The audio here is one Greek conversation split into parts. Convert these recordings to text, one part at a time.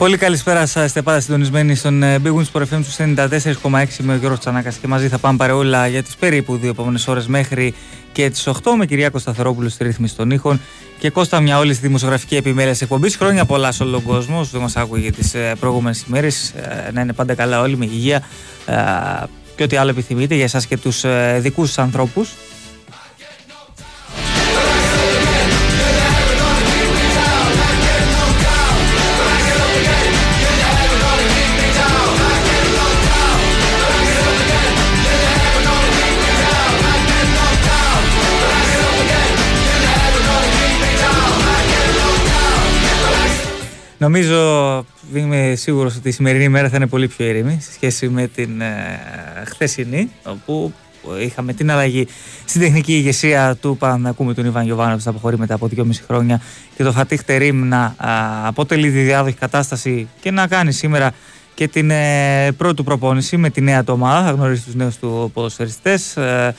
Πολύ καλησπέρα σας. Είστε πάντα συντονισμένοι στον ε, Big Wings Sport FM του 94,6 με ο Γιώργος Τσανάκας και μαζί θα πάμε παρεούλα για τις περίπου δύο επόμενες ώρες μέχρι και τις 8 με Κυριάκο Σταθερόπουλο στη ρύθμιση των ήχων και Κώστα μια όλη στη δημοσιογραφική επιμέλεια εκπομπής. Χρόνια πολλά σε όλο τον κόσμο, δεν μας άκουγε τις ε, προηγούμενες ημέρες. Ε, να είναι πάντα καλά όλοι με υγεία και ό,τι άλλο επιθυμείτε για εσάς και τους δικούς σα ανθρώπους. Νομίζω, είμαι σίγουρος ότι η σημερινή μέρα θα είναι πολύ πιο ήρεμη σε σχέση με την ε, χθεσινή, όπου είχαμε την αλλαγή στην τεχνική ηγεσία του Πανακού με τον Ιβάν Γιωβάνοβιτς να αποχωρεί μετά από 2,5 χρόνια και το Φατίχ Τερίμ να αποτελεί τη διάδοχη κατάσταση και να κάνει σήμερα και την ε, πρώτη του προπόνηση με τη νέα του ομάδα. Θα γνωρίσει τους νέους του ποδοσφαιριστές. Ε,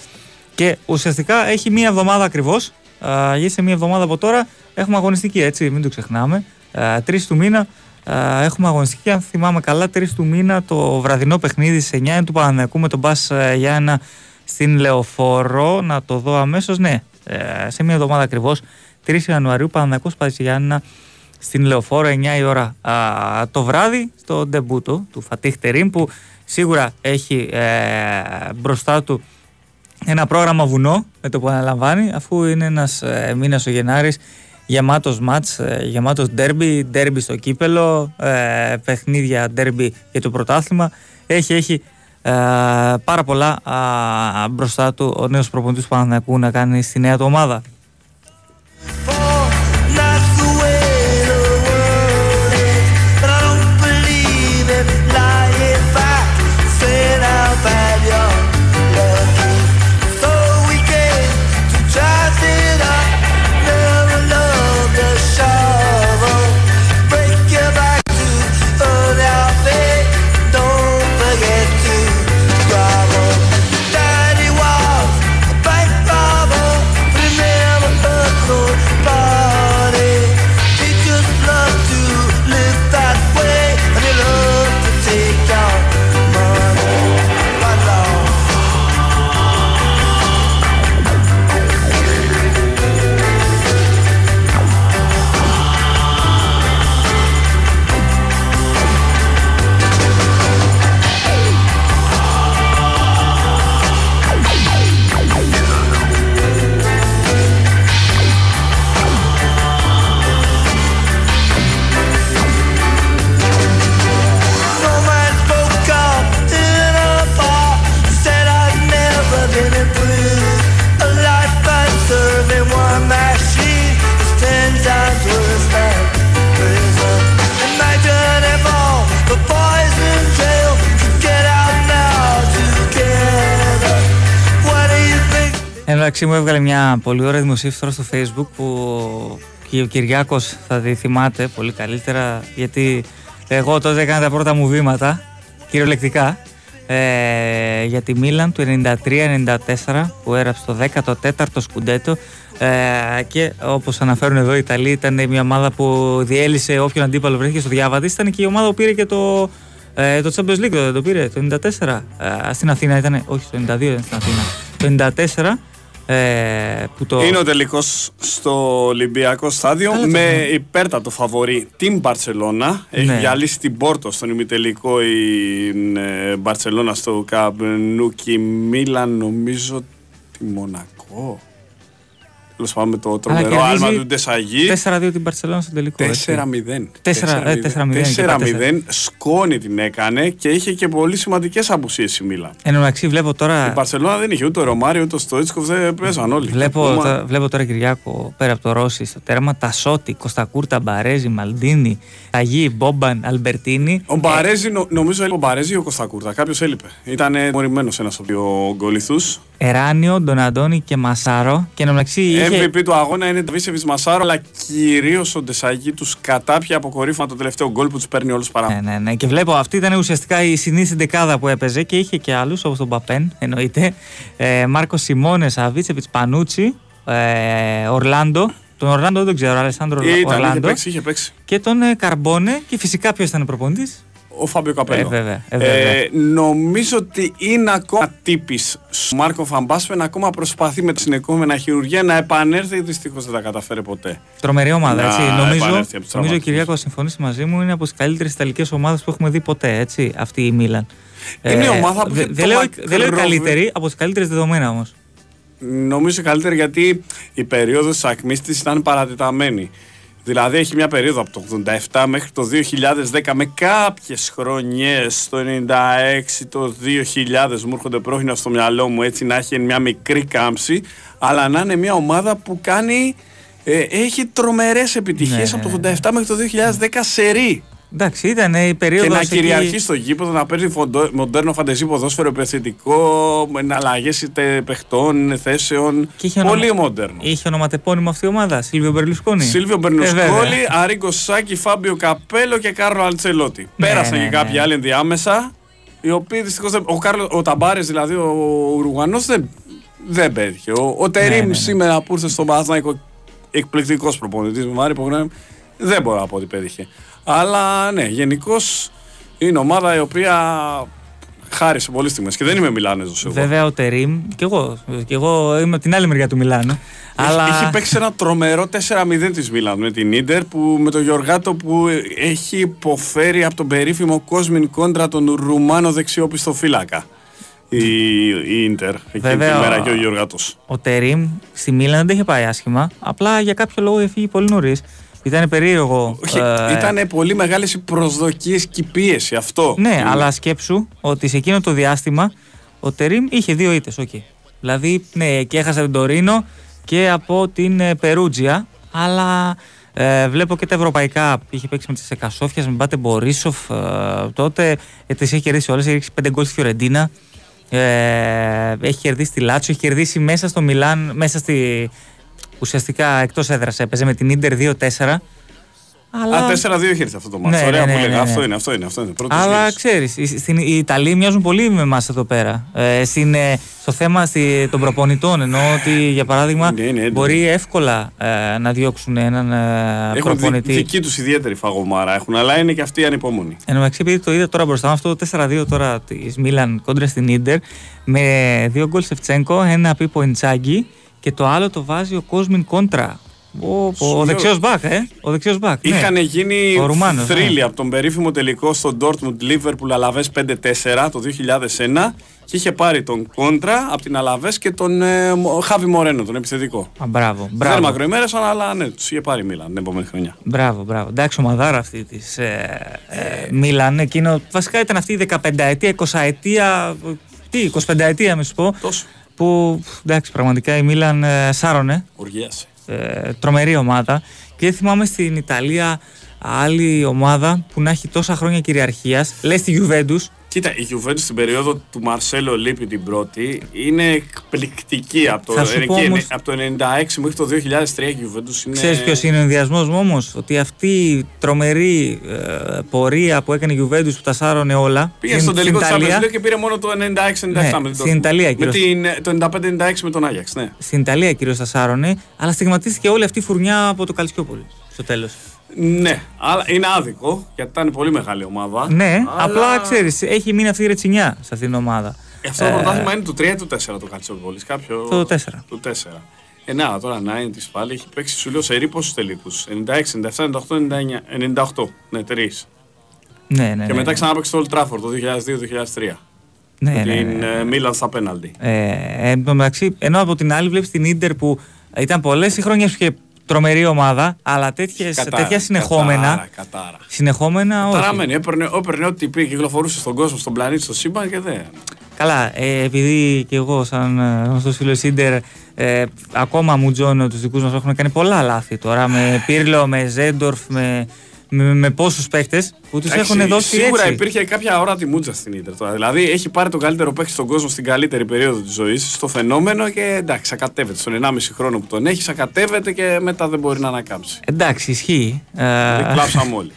και ουσιαστικά έχει μία εβδομάδα ακριβώς. γιατί σε μία εβδομάδα από τώρα έχουμε αγωνιστική, έτσι, μην το ξεχνάμε. Ε, τρεις του μήνα ε, έχουμε αγωνιστική. Αν θυμάμαι καλά, τρεις του μήνα το βραδινό παιχνίδι σε 9 του Παναναϊκού με τον Μπα ε, Γιάννα στην Λεωφόρο. Να το δω αμέσως. Ναι, σε μια εβδομάδα ακριβώς. 3 Ιανουαρίου Παναναϊκό Μπα Γιάννα στην Λεωφόρο 9 η ώρα το βράδυ στο ντεμπούτο του Φατίχ Τερίμ που σίγουρα έχει μπροστά του ένα πρόγραμμα βουνό με το που αναλαμβάνει αφού είναι ένας ε, μήνας ο Γενάρης γεμάτος μάτς, ε, γεμάτος ντέρμπι, ντέρμπι στο κύπελο, ε, παιχνίδια ντέρμπι για το πρωτάθλημα. Έχει, έχει ε, πάρα πολλά μπροστά του ο νέος προπονητής που να κάνει στη νέα του ομάδα. Μεταξύ μου έβγαλε μια πολύ ωραία δημοσίευση τώρα στο facebook που και ο Κυριάκος θα τη θυμάται πολύ καλύτερα γιατί εγώ τότε έκανα τα πρώτα μου βήματα κυριολεκτικά ε, για τη Μίλαν του 93-94 που έγραψε το 14ο σκουντέτο ε, και όπως αναφέρουν εδώ οι Ιταλοί ήταν μια ομάδα που διέλυσε όποιον αντίπαλο βρέθηκε στο διάβα ήταν και η ομάδα που πήρε και το, ε, το Champions League δεν το πήρε το 94 ε, στην Αθήνα ήταν, όχι το 92 ήταν στην Αθήνα. Το 94 ε, που το... Είναι ο τελικός στο Ολυμπιακό στάδιο με υπέρτατο φαβορή την Μπαρσελόνα. Έχει ναι. διαλύσει την Πόρτο στον ημιτελικό η ε, Μπαρσελόνα στο Καμπ Νου κι η Μίλαν, νομίζω τη Μονακό. Τέλος πάντων με το τρομερό άλμα του Ντεσαγί. 4-2 την Μπαρσελόνα στο τελικό. 4-0. 4-0. Σκόνη την έκανε και είχε και πολύ σημαντικές απουσίες η Μίλα. Εν μεταξύ βλέπω τώρα. Η Παρσελόνα δεν είχε ούτε ο Ρωμάριο ούτε ο Στοίτσκοφ, δεν παίζαν όλοι. Βλέπω, τώρα, βλέπω τώρα Κυριάκο πέρα από το Ρώση στο τέρμα. Τασότη, Κωστακούρτα, Μπαρέζη, Μαλντίνη, Αγί, Μπόμπαν, Αλμπερτίνη. Ο Μπαρέζη, ε... νομίζω ο Μπαρέζη ή ο Κωστακούρτα. Κάποιος έλειπε. Ήταν μορημένο ένας από δύο γκολιθούς. Εράνιο, Ντοναντώνη και Μασάρο. Και μεταξύ είχε... MVP του αγώνα είναι το Βίσεβι Μασάρο, αλλά κυρίως ο Ντεσαγή τους κατάπια αποκορύφωμα το τελευταίο γκολ που τους παίρνει όλου παρά. Ναι, ναι, ναι. Και βλέπω αυτή ήταν ουσιαστικά η συνήθι δεκάδα που έπαιζε και είχε και άλλους όπως τον Παπέν, εννοείται. Ε, Μάρκο Σιμώνες, Αβίτσεβιτ Πανούτσι, ε, Ορλάντο, τον Ορλάντο δεν ξέρω, Αλεσάνδρο Ορλάντο. Είχε παίξει, είχε παίξει. Και τον ε, Καρμπόνε και φυσικά ποιος ήταν ο προπονητής; Ο Φάμπιο Καπέλο. Ε, βέβαια, ε, βέβαια. Ε, νομίζω ότι είναι ακόμα τύπης ο Μάρκο Φαμπάσπεν ακόμα προσπαθεί με τη συνεχόμενα χειρουργία να επανέλθει. Δυστυχώς δεν τα καταφέρει ποτέ. Τρομερή ομάδα. Έτσι. νομίζω νομίζω ο Κυριάκο συμφωνήσει μαζί μου είναι από τις καλύτερες ιταλικές ομάδες που έχουμε δει ποτέ. Έτσι, αυτή η Μίλαν. Είναι η ομάδα που. Δεν λέω, δε λέω καλύτερη, από τις καλύτερες δεδομένα όμως. Νομίζω καλύτερη γιατί η περίοδος της ακμής της ήταν παρατεταμένη. Δηλαδή έχει μια περίοδο από το 87 μέχρι το 2010 με κάποιες χρονιές το 96, το 2000 μου έρχονται πρόχεινα στο μυαλό μου έτσι να έχει μια μικρή κάμψη αλλά να είναι μια ομάδα που κάνει ε, έχει τρομερές επιτυχίες ναι. από το 87 μέχρι το 2010 σερί. Εντάξει, ήταν η περίοδος. Και να κυριαρχεί στο γήπεδο, να παίζει μοντέρνο φαντεζή ποδόσφαιρο επιθετικό, με αλλαγέ παιχτών, θέσεων. Πολύ ονομα... μοντέρνος. Είχε ονοματεπώνυμο αυτή η ομάδα, Σίλβιο Μπερλουσκόνη. Σίλβιο Μπερλουσκόνη, ε, Αρίγκο Σάκη, Φάμπιο Καπέλο και Κάρλο Αλτσελότη. Ναι, Πέρασαν ναι, και κάποιοι ναι. άλλοι ενδιάμεσα, οι οποίοι δυστυχώς. Ο, Κάρλο, ο Ταμπάρες, δηλαδή ο Ουρουγανό, δεν, δεν πέτυχε. Ο, ο Τερήμ ναι, ναι, σήμερα που ήρθε στο Παναθναϊκό, εκπληκτικός προπονητής με Μάρι δεν μπορώ να πω ότι πέτυχε. Αλλά ναι, γενικώς είναι ομάδα η οποία χάρισε πολλές στιγμές και δεν είμαι Μιλάνεζος. Βέβαια ο Τερήμ και εγώ, και εγώ είμαι από την άλλη μεριά του Μιλάνου. Αλλά... Έχει παίξει ένα τρομερό 4-0 της Μίλαν με την ντερ που με τον Γιωργάτο που έχει υποφέρει από τον περίφημο Κόσμιν κόντρα τον Ρουμάνο δεξιόπιστο φύλακα. Η, η Ίντερ εκείνη τη μέρα και ο Γιωργάτος. Ο Τερήμ στη Μίλαν δεν είχε πάει άσχημα. Απλά για κάποιο λόγο έφυγε πολύ νωρίς. Ήταν περίεργο. ε... Ήταν πολύ μεγάλες οι προσδοκίες και η πίεση αυτό. Ναι, αλλά σκέψου ότι σε εκείνο το διάστημα ο Τερήμ είχε δύο ήττες. Okay. Δηλαδή, ναι, και έχασε τον Τωρίνο και από την ε, Περούτζια. Αλλά ε, βλέπω και τα ευρωπαϊκά. Είχε παίξει με τις Εκασόφιας, με Μπάτε Μπορίσοφ. Ε, τότε ε, τις έχει κερδίσει όλες. Έχει πέντε γκολ στη Φιωρεντίνα. Ε, έχει κερδίσει τη Λάτσο, έχει κερδίσει μέσα στο Μιλάν, μέσα στη, ουσιαστικά εκτός έδρας έπαιζε με την ντερ 2-4. Αλλά... Α, 4-2 είχε έρθει αυτό το μάτι. Ναι, Ωραία ναι, ναι, που λέγα. Ναι, αυτό είναι, αυτό είναι. Αυτό είναι. Αλλά ξέρεις, οι Ιταλοί μοιάζουν πολύ με εμάς εδώ πέρα. Ε, στην, ε, στο θέμα στη, των προπονητών. Ενώ ότι για παράδειγμα μπορεί εύκολα ε, να διώξουν έναν ε, έχουν προπονητή. Έχουν δική τους ιδιαίτερη φαγωμάρα έχουν, αλλά είναι και αυτοί ανυπομονοί. Εν τω επειδή το είδα τώρα μπροστά μου αυτό το 4-2 τώρα της Μίλαν κόντρα στην ντερ με δύο γκολ Σεφτσέγκο, ένα πίπο Ιντσάγκη και το άλλο το βάζει ο Κόσμιν Κόντρα. Ο, ο, ο δεξιός μπακ, ε. Ο δεξιός μπακ. Ναι. Είχαν γίνει θρύλοι ναι. από τον περίφημο τελικό στο Dortmund Liverpool Αλαβέ 5-4 το 2001 και είχε πάρει τον Κόντρα από την Αλαβέ και τον ε, Χάβι Μορένο, τον επιθετικό. Α, μπράβο, μπράβο. Δεν μακροημέρασαν, αλλά ναι, τους είχε πάρει η Μίλαν την επόμενη χρονιά. Μπράβο, μπράβο. Εντάξει, ομαδάρα αυτή της ε, ε, Μίλαν. Εκείνο, βασικά ήταν αυτή η 15 ετία, 20 ετία. Τι, 25 ετία, με σου πω. Τόσο που εντάξει, πραγματικά η Μίλαν ε, σάρωνε. Ε, τρομερή ομάδα. Και δεν θυμάμαι στην Ιταλία άλλη ομάδα που να έχει τόσα χρόνια κυριαρχίας. Λες τη Juventus, Κοίτα, η Juventus στην περίοδο του Μαρσέλο Λίπη την πρώτη είναι εκπληκτική. Από το, όμως... από το 96 μέχρι το 2003 η Juventus είναι. Ξέρεις ποιος είναι ο ενδιασμός μου όμως, ότι αυτή η τρομερή ε, πορεία που έκανε η Juventus που τα σάρωνε όλα. Πήγε στον τελικό του Champions και πήρε μόνο το 96-97 ναι, με Στην Ιταλία με την, Το 95-96 με τον Άγιαξ, ναι. Στην Ιταλία κυρίω τα σάρωνε, αλλά στιγματίστηκε όλη αυτή η φουρνιά από το Καλσιόπολη στο τέλος. Ναι, αλλά είναι άδικο γιατί ήταν πολύ μεγάλη ομάδα. Ναι, αλλά... απλά ξέρεις, έχει μείνει αυτή η ρετσινιά σε αυτήν την ομάδα. Ε, αυτό το πρωτάθλημα είναι του 3 ή του 4 το Κατσόπολη. Κάποιο... Το 4. Του 4. Ε, να, τώρα να είναι της πάλι έχει παίξει σου λέω σε ρί πόσου τελικού. 96, 97, 98, 99, 98. Ναι, τρεις. Ναι, ναι, και ναι, μετά ναι. ξανά παίξει το Old Trafford το 2002-2003. Ναι, ναι, την ναι, Μίλαν στα πέναλτι. Ε, εν τω μεταξύ, ενώ από την άλλη βλέπεις την ντερ που ήταν πολλές οι χρόνια που είχε τρομερή ομάδα, αλλά τέτοιες, κατάρα, τέτοια συνεχόμενα. Κατάρα, κατάρα. Συνεχόμενα όχι. Παραμένει, έπαιρνε, έπαιρνε ό,τι πήγε, κυκλοφορούσε στον κόσμο, στον πλανήτη, στο σύμπαν και δεν. Καλά, ε, επειδή και εγώ, σαν ε, γνωστός φίλος Σίντερ, ε, ακόμα μου τζώνω τους δικούς μας έχουν κάνει πολλά λάθη τώρα. Με Πύρλο, με Ζέντορφ, με με, με πόσους παίχτες που τους έχουν δώσει. Σίγουρα έτσι. υπήρχε κάποια ώρα τη μούτσα στην Ιντερ τώρα. Δηλαδή έχει πάρει τον καλύτερο παίχτη στον κόσμο στην καλύτερη περίοδο της ζωής, στο φαινόμενο και εντάξει, ακατεύεται. Στον 1,5 χρόνο που τον έχεις, ακατεύεται και μετά δεν μπορεί να ανακάμψει. Εντάξει, ισχύει. Δηλαδή, κλάψαμε όλοι.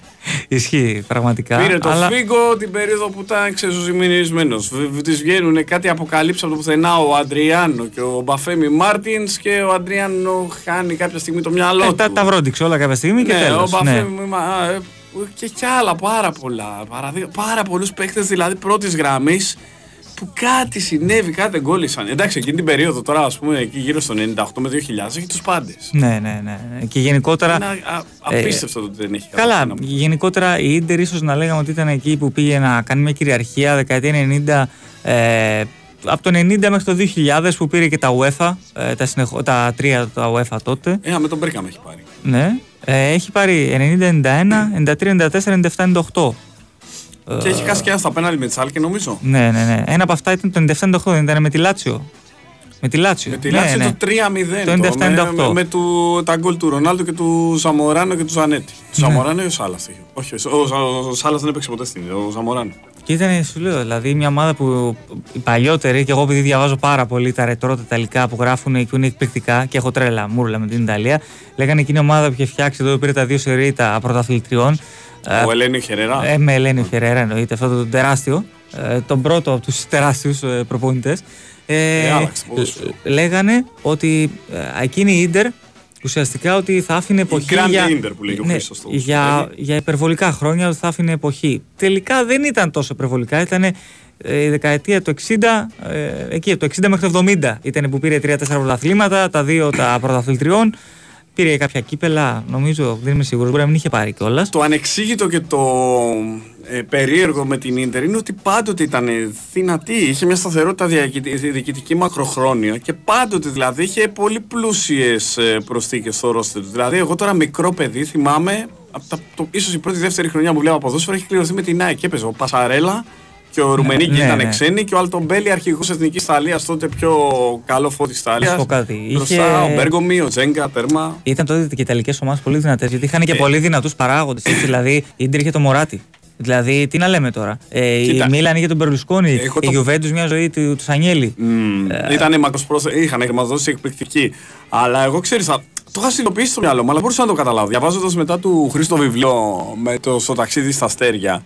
Ισχύει πραγματικά. Πήρε το αλλά... Φίγκο την περίοδο που ήταν ξεζωσημινισμένο. Της βγαίνουν κάτι αποκαλύψει από το πουθενά ο Αντριάνο και ο Μπαφέμι Μάρτινς και ο Αντριάνο χάνει κάποια στιγμή το μυαλό ε, του. Τα, τα βρόντιξε όλα κάποια στιγμή και ναι, τέλος. Ο Μπαφέμι, ναι. Ε, και κι άλλα πάρα πολλά. Πάρα πολλούς παίκτες δηλαδή πρώτης γραμμής που κάτι συνέβη, κάτι δεν κόλλησαν. Εντάξει, εκείνη την περίοδο τώρα, ας πούμε, εκεί γύρω στο 98 με 2000 έχει τους πάντες. Ναι, ναι, ναι. Και γενικότερα. Είναι απίστευτο το ότι δεν έχει Καλά, γενικότερα η ντερ ίσως να λέγαμε ότι ήταν εκεί που πήγε να κάνει μια κυριαρχία δεκαετία 90. Ε, από το 90 μέχρι το 2000 που πήρε και τα UEFA, ε, τα, συνεχ... τα τρία τα UEFA τότε. Ε, με τον Μπέρκαμ έχει πάρει. Ναι. Ε, έχει πάρει 90-91, 93-94, 97-98. Και έχει χάσει και ένα στα πέναλι με Τσάλκε νομίζω. Ναι, ναι, ναι. Ένα από αυτά ήταν το 97-98, δεν ήταν με τη Λάτσιο. Με τη Λάτσιο. Με τη Λάτσιο ναι, το 3-0. Το 97-98. Με, με, του, τα γκολ του Ρονάλντο και του Ζαμοράνο και του Ζανέτη. Του ναι. Ζαμοράνο ή ο Σάλας. Όχι, ο, ο, ο Σάλας δεν έπαιξε ποτέ στην ο Ζαμοράνο. Και ήταν, σου λέω, δηλαδή μια ομάδα που οι παλιότεροι, και εγώ επειδή διαβάζω πάρα πολύ τα ρετρό, τα ιταλικά που γράφουν και είναι εκπληκτικά και έχω τρέλα μούρλα με την Ιταλία, λέγανε εκείνη η ομάδα που είχε φτιάξει εδώ, πήρε τα δύο σερή τα πρωταθλητριών. Ο Ελένη Χερέρα. Ε, με Ελένη Χερέρα εννοείται, αυτό το τεράστιο. Ε, τον πρώτο από τους τεράστιους ε, προπονητές. Ε, ε, λέγανε ότι ε, εκείνη η Ιντερ ουσιαστικά ότι θα άφηνε εποχή. Η για, Ιντερ που λέει ο ναι, για, για υπερβολικά χρόνια ότι θα άφηνε εποχή. Τελικά δεν ήταν τόσο υπερβολικά, ήταν η δεκαετία του 60, εκεί από το 60 μέχρι το 70 ήταν που πήρε 3-4 πρωταθλήματα, τα δύο τα πρωταθλητριών. Πήρε κάποια κύπελα, νομίζω, δεν είμαι σίγουρος, μπορεί να μην είχε πάρει κιόλας. Το ανεξήγητο και το ε, περίεργο με την ντερ είναι ότι πάντοτε ήταν δυνατή. Είχε μια σταθερότητα διοικητική μακροχρόνια και πάντοτε δηλαδή είχε πολύ πλούσιες προσθήκες στο ρόστερ του. Δηλαδή, εγώ τώρα μικρό παιδί θυμάμαι, το, ίσως η πρώτη δεύτερη χρονιά που βλέπω ποδόσφαιρο έχει κληρωθεί με την ΑΕΚ. Έπαιζε ο Πασαρέλα, και ο Ρουμενίκη ναι, ήταν ναι. ξένοι και ο Αλτομπέλη αρχηγός Εθνικής Ιταλίας, τότε πιο καλό φώτη Ιταλίας. Να κάτι. Μπροστά Είχε... ο Μπέργκομι, ο Τζέγκα, τέρμα. Ήταν τότε και οι Ιταλικές ομάδες πολύ δυνατές γιατί είχαν και ε... πολύ δυνατούς παράγοντες. δηλαδή η Ιντερ είχε το Μωράτη. Δηλαδή, τι να λέμε τώρα. Ε, η Μίλαν είχε τον Περλουσκόνη, η το... Γιουβέντους μια ζωή του, του Σανιέλη. Mm, ε... Ήταν μακροσπρόθεσμη, είχαν δώσει εκπληκτική. Αλλά εγώ ξέρεις, το είχα συνειδητοποιήσει στο μυαλό μου, αλλά μπορούσα να το καταλάβω. Διαβάζοντας μετά του Χρήστο βιβλίο με το στο ταξίδι στα αστέρια,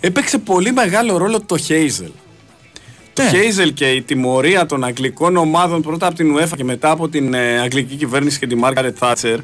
έπαιξε πολύ μεγάλο ρόλο το Χέιζελ. Το Χέιζελ και η τιμωρία των αγγλικών ομάδων πρώτα από την UEFA και μετά από την ε, αγγλική κυβέρνηση και τη Μάργαρετ Θάτσερ.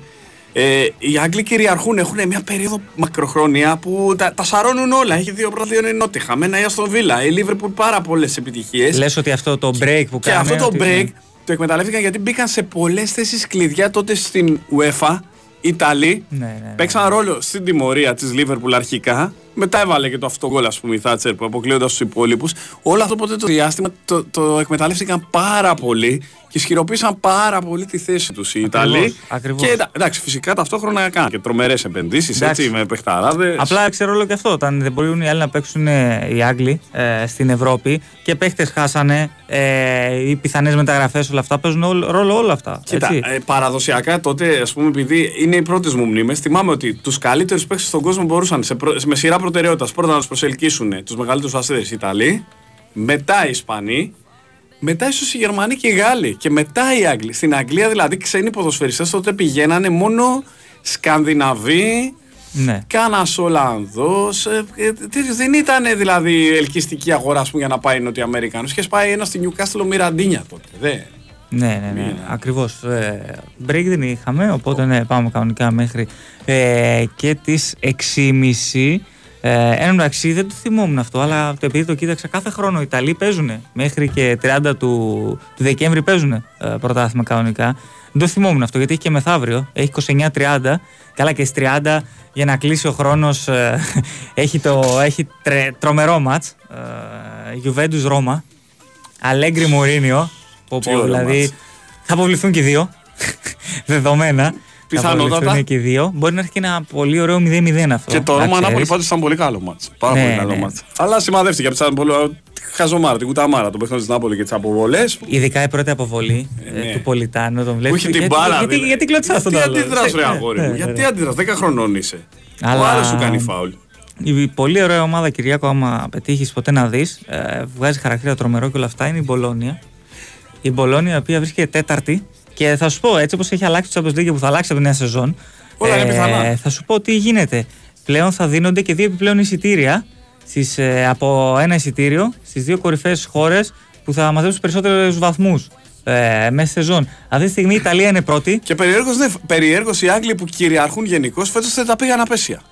Ε, οι Άγγλοι κυριαρχούν, έχουν μια περίοδο μακροχρόνια που τα, τα σαρώνουν όλα. Έχει δύο πρώτα, δύο νότι. Χαμένα η Αστον Βίλα, η Λίβερπουλ πάρα πολλές επιτυχίες. Λες ότι αυτό το break που κάνει. Και αυτό το break το εκμεταλλεύτηκαν γιατί μπήκαν σε πολλές θέσεις κλειδιά τότε στην UEFA. Ιταλοί ναι, ναι, ναι. παίξαν ρόλο στην τιμωρία της Λίβερπουλ αρχικά μετά έβαλε και το αυτογκόλ, ας πούμε, η Θάτσερ που αποκλείοντα του υπόλοιπους. Όλο αυτό ποτέ το διάστημα το, το εκμεταλλεύτηκαν πάρα πολύ και ισχυροποίησαν πάρα πολύ τη θέση τους οι Ιταλοί. Και εντάξει, φυσικά ταυτόχρονα έκαναν και τρομερές επενδύσεις έτσι με παιχταράδες. Απλά ξέρω όλο και αυτό. Όταν δεν μπορούν οι άλλοι να παίξουν ε, οι Άγγλοι ε, στην Ευρώπη και παίχτες χάσανε ε, οι πιθανές μεταγραφές, όλα αυτά παίζουν ρόλο όλα αυτά. Κοίτα, ε, παραδοσιακά τότε, ας πούμε, επειδή είναι οι πρώτες μου μνήμες, θυμάμαι ότι τους καλύτερους παίχτε στον κόσμο μπορούσαν σε, με σειρά προτεραιότητας πρώτα να τους προσελκύσουν τους μεγαλύτερους ασίδε οι Ιταλοί, μετά οι Ισπανοί, μετά ίσως οι Γερμανοί και οι Γάλλοι και μετά οι Άγγλοι. Στην Αγγλία δηλαδή ξένοι ποδοσφαιριστές τότε πηγαίνανε μόνο Σκανδιναβοί, ναι. Κάνα Ολλανδός. Ε, ε, δεν ήταν δηλαδή ελκυστική αγορά πούμε, για να πάει Νοτιοαμερικάνο. Και πάει ένα στη Νιουκάστελο Μιραντίνια τότε. Δε. Ναι, ναι, ναι. Ακριβώς. Ε, break δεν είχαμε, οπότε ναι, πάμε κανονικά μέχρι ε, και τις 6.30. Ε, εν μεταξύ δεν το θυμόμουν αυτό, αλλά το επειδή το κοίταξα κάθε χρόνο οι Ιταλοί παίζουν μέχρι και 30 του, του Δεκέμβρη παίζουν ε, πρωτάθλημα κανονικά. Δεν το θυμόμουν αυτό γιατί έχει και μεθαύριο, έχει 29-30. Καλά και στις 30 για να κλείσει ο χρόνος ε, έχει, το, έχει τρε, τρομερό ματ. Ε, Juventus Ρώμα. Αλέγκρι Μουρίνιο. Δηλαδή θα αποβληθούν και οι δύο. Δεδομένα. Πιθανότατα. και δύο. Μπορεί να έχει και ένα πολύ ωραίο 0-0 αυτό. Και το Ρώμα Νάπολη πάντω ήταν πολύ καλό μάτς. Πάρα ναι, πολύ καλό ναι. μάτς. Αλλά σημαδεύτηκε από την πολύ χαζομάρα, την κουταμάρα, το παιχνίδι τη Νάπολη και τις αποβολές. Ειδικά η πρώτη αποβολή ε, ε, ναι. του Πολιτάνου. Τον βλέπεις. Που έχει την μπάλα. Γιατί, γιατί, γιατί κλωτσάς τον Γιατί αντιδράς, ρε αγόρι μου. Γιατί αντιδράς, 10 χρονών είσαι. Ο άλλος σου κάνει φάουλ. Η πολύ ωραία ομάδα Κυριακό, άμα πετύχεις ποτέ να δεις, ε, βγάζει χαρακτήρα τρομερό και όλα αυτά, είναι η Μπολόνια. Η Μπολόνια, η οποία βρίσκεται τέταρτη και θα σου πω, έτσι όπως έχει αλλάξει το Champions League που θα αλλάξει από τη νέα σεζόν. Όλα είναι ε, Θα σου πω τι γίνεται. πλέον θα δίνονται και δύο επιπλέον εισιτήρια στις, ε, από ένα εισιτήριο στις δύο κορυφαίες χώρες που θα μαζέψουν περισσότερους βαθμούς ε, μέσα στη σεζόν. Αυτή τη στιγμή η Ιταλία είναι πρώτη. Και περιέργως ναι, οι Άγγλοι που κυριαρχούν γενικώς φέτος δεν τα πήγαν απέσια.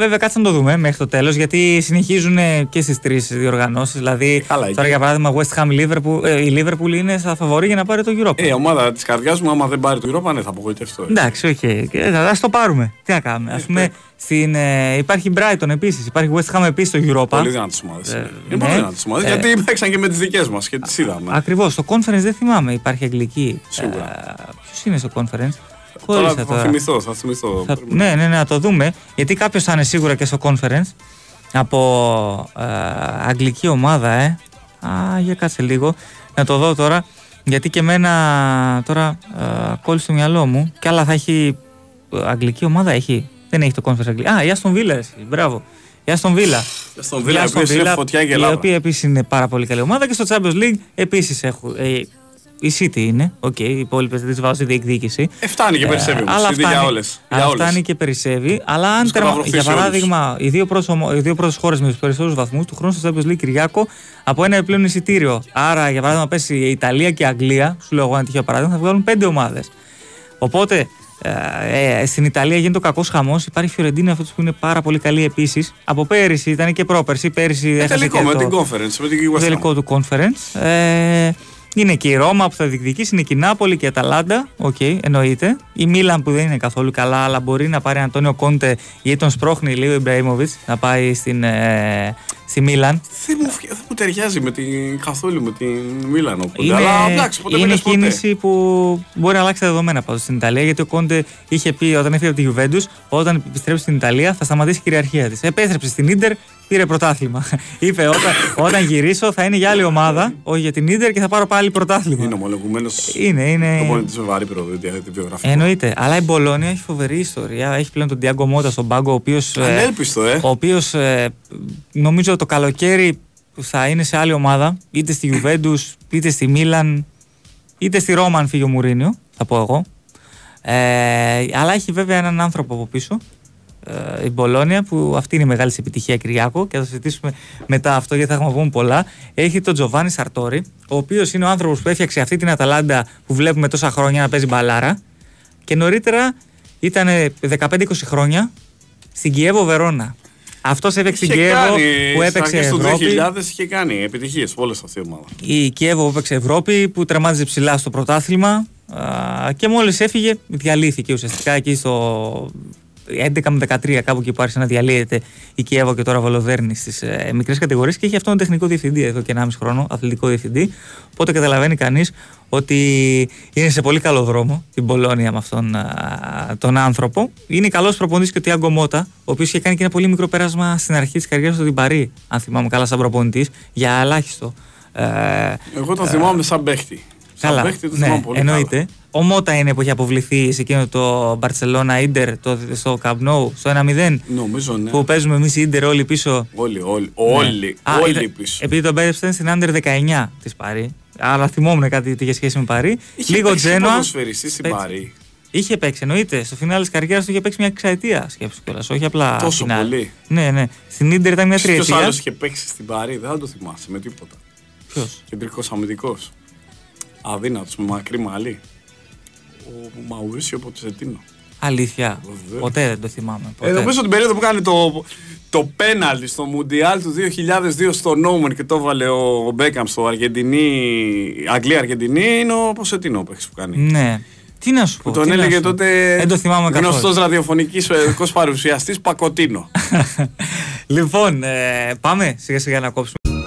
Βέβαια, κάτσε να το δούμε μέχρι το τέλος, γιατί συνεχίζουν και στις τρεις διοργανώσεις. Δηλαδή, Καλά, τώρα για παράδειγμα, West Ham Liverpool, ε, η Liverpool είναι στα φαβορή για να πάρει το Europa. Ε, η ομάδα της καρδιάς μου, άμα δεν πάρει το Europa, ναι, θα απογοητευτώ. Εντάξει, οκ. Okay. Ας το πάρουμε. Τι να κάνουμε. Ας πούμε, στην, ε, υπάρχει Brighton επίσης, υπάρχει West Ham επίσης στο Europa. Πολύ δυνατές ομάδες. Ε, είναι πολύ δυνατές ομάδες, ε, γιατί παίξαν και με τις δικές μας και τις είδαμε. Ακριβώς. Στο conference δεν θυμάμαι, υπάρχει αγγλική. Σίγουρα. Ε, Ποιος είναι στο conference; Τώρα θα θυμηθώ, θα θυμηθώ. Θα, ναι, ναι, ναι, να το δούμε. Γιατί κάποιος θα είναι σίγουρα και στο conference από ε, αγγλική ομάδα, ε. Α, για κάτσε λίγο. Να το δω τώρα. Γιατί και εμένα τώρα ε, κόλλησε στο μυαλό μου. Και άλλα θα έχει. Ε, αγγλική ομάδα έχει. Δεν έχει το conference αγγλική. Α, η Aston Villa, μπράβο. Η Aston Villa. Η Aston Villa, η φωτιά και Η οποία επίσης είναι πάρα πολύ καλή ομάδα και στο Champions League επίσης έχουν. Ε, η City είναι. Ok, okay, οι υπόλοιπες δεν τις βάζω στη διεκδίκηση. Ε, φτάνει και περισσεύει. Ε, αλλά φτάνει, για όλες, αλλά φτάνει και περισσεύει. Αλλά αν τερμα, για παράδειγμα, οι δύο πρώτες χώρες με τους περισσότερους βαθμούς του χρόνου στο Champions League Κυριάκο από ένα επιπλέον εισιτήριο. Άρα, για παράδειγμα, πέσει η Ιταλία και η Αγγλία, σου λέω εγώ ένα τυχαίο παράδειγμα, θα βγάλουν πέντε ομάδες. Οπότε ε, ε, στην Ιταλία γίνεται ο κακός χαμός. Υπάρχει η Φιορεντίνα αυτός που είναι πάρα πολύ καλή επίσης. Από πέρυσι ήταν και πρόπερσι. Πέρυσι ε, τελικό με το, την conference. Με την τελικό του conference. Ε, είναι και η Ρώμα που θα διεκδικήσει, είναι και η Νάπολη και η Αταλάντα. Ok, okay, εννοείται. Η Μίλαν που δεν είναι καθόλου καλά, αλλά μπορεί να πάρει Αντώνιο Κόντε γιατί τον σπρώχνει λίγο Ιμπραήμοβιτς να πάει στην, ε, στη Μίλαν. Δεν μου, δεν μου ταιριάζει με την, καθόλου με την Μίλαν. Οπότε. Είναι, αλλά εντάξει, ποτέ είναι κίνηση που μπορεί να αλλάξει τα δεδομένα πάντως στην Ιταλία. Γιατί ο Κόντε είχε πει όταν έφυγε από τη Juventus, όταν επιστρέψει στην Ιταλία θα σταματήσει η κυριαρχία της. Επέστρεψε στην ντερ, πήρε πρωτάθλημα. Είπε όταν, όταν γυρίσω θα είναι για άλλη ομάδα, όχι για την ντερ και θα πάρω πάλι πρωτάθλημα. Είναι ομολογουμένο. Είναι, είναι. Το μόνο της με βαρύ την βιογραφία. Εννοείται. Αλλά η Μπολόνια έχει φοβερή ιστορία. Έχει πλέον τον Τιάγκο Μότα στον πάγκο, ο οποίος. Ανέλπιστο, ε. Ο οποίος ε, νομίζω το καλοκαίρι θα είναι σε άλλη ομάδα, είτε στη Γιουβέντους, είτε στη Μίλαν, είτε στη Ρώμα, αν φύγει ο Μουρίνιο, θα πω εγώ. Ε, αλλά έχει βέβαια έναν άνθρωπο από πίσω, ε, η Μπολόνια, που αυτή είναι η μεγάλη επιτυχία Κυριάκο και θα συζητήσουμε μετά αυτό γιατί θα έχουμε πούμε πολλά. Έχει τον Τζοβάνι Σαρτόρι, ο οποίος είναι ο άνθρωπος που έφτιαξε αυτή την Αταλάντα που βλέπουμε τόσα χρόνια να παίζει μπαλάρα. Και νωρίτερα ήταν 15-20 χρόνια στην Κιέβο Βερόνα. Αυτός έπαιξε στην Κιέβο που έπαιξε Ευρώπη. Το 2000 είχε κάνει επιτυχίες όλες αυτή η ομάδα. Η Κιέβο που έπαιξε Ευρώπη που τερμάτιζε ψηλά στο πρωτάθλημα και μόλις έφυγε διαλύθηκε ουσιαστικά εκεί στο 11 με 13 κάπου εκεί που άρχισε να διαλύεται η Κιέβο και τώρα Βολοδέρνη στις ε, μικρές κατηγορίες και έχει αυτόν τον τεχνικό διευθυντή εδώ και 1,5 χρόνο, αθλητικό διευθυντή. Οπότε καταλαβαίνει κανείς ότι είναι σε πολύ καλό δρόμο την Πολώνια με αυτόν τον άνθρωπο. Είναι καλός προπονητής και ο Τιάγκο Μότα, ο οποίος είχε κάνει και ένα πολύ μικρό πέρασμα στην αρχή της καριέρας του Παρή, αν θυμάμαι καλά, σαν προπονητής, για ελάχιστο. Ε, Εγώ τον θυμάμαι σαν παίχτη. Καλά, ναι, εννοείται. Ο Μότα είναι που έχει αποβληθεί σε εκείνο το Barcelona Inter το, στο Camp Nou, στο 1-0. Νομίζω, ναι. Που παίζουμε εμείς Inter όλοι πίσω. Όλοι, όλοι, ναι. όλοι, όλοι πίσω. Επειδή τον πέρυσι στην Under 19 της Παρή. Αλλά θυμόμουν κάτι είχε σχέση με Παρή. Είχε Λίγο Τζένοα. στην Παρή. Είχε παίξει, εννοείται. Στο φινάλε της καριέρας του είχε παίξει μια εξαετία σκέψη κιόλας. Όχι απλά. Τόσο φινάλ. πολύ. Ναι, ναι. Στην Ιντερ ήταν μια τριετία. Ποιο άλλος είχε παίξει στην Παρή, δεν θα το θυμάσαι με τίποτα. Ποιος; Κεντρικός αμυντικός. Αδύνατος με μακρύ μαλλί. Ο Μαουρίσιο Ποτσετίνο. Αλήθεια. Ποτέ δεν το θυμάμαι. Ε, ποτέ. Ε, νομίζω την περίοδο που κάνει το, το πέναλτι στο Μουντιάλ του 2002 στο Νόμεν και το έβαλε ο Μπέκαμ στο Αργεντινή, Αγγλία-Αργεντινή είναι ο Ποτσετίνο που κάνει. Ναι. Τι να σου πω. Που τον έλεγε τότε δεν το θυμάμαι γνωστός ραδιοφωνικής παρουσιαστής Πακοτίνο. λοιπόν, ε, πάμε σιγά σιγά να κόψουμε.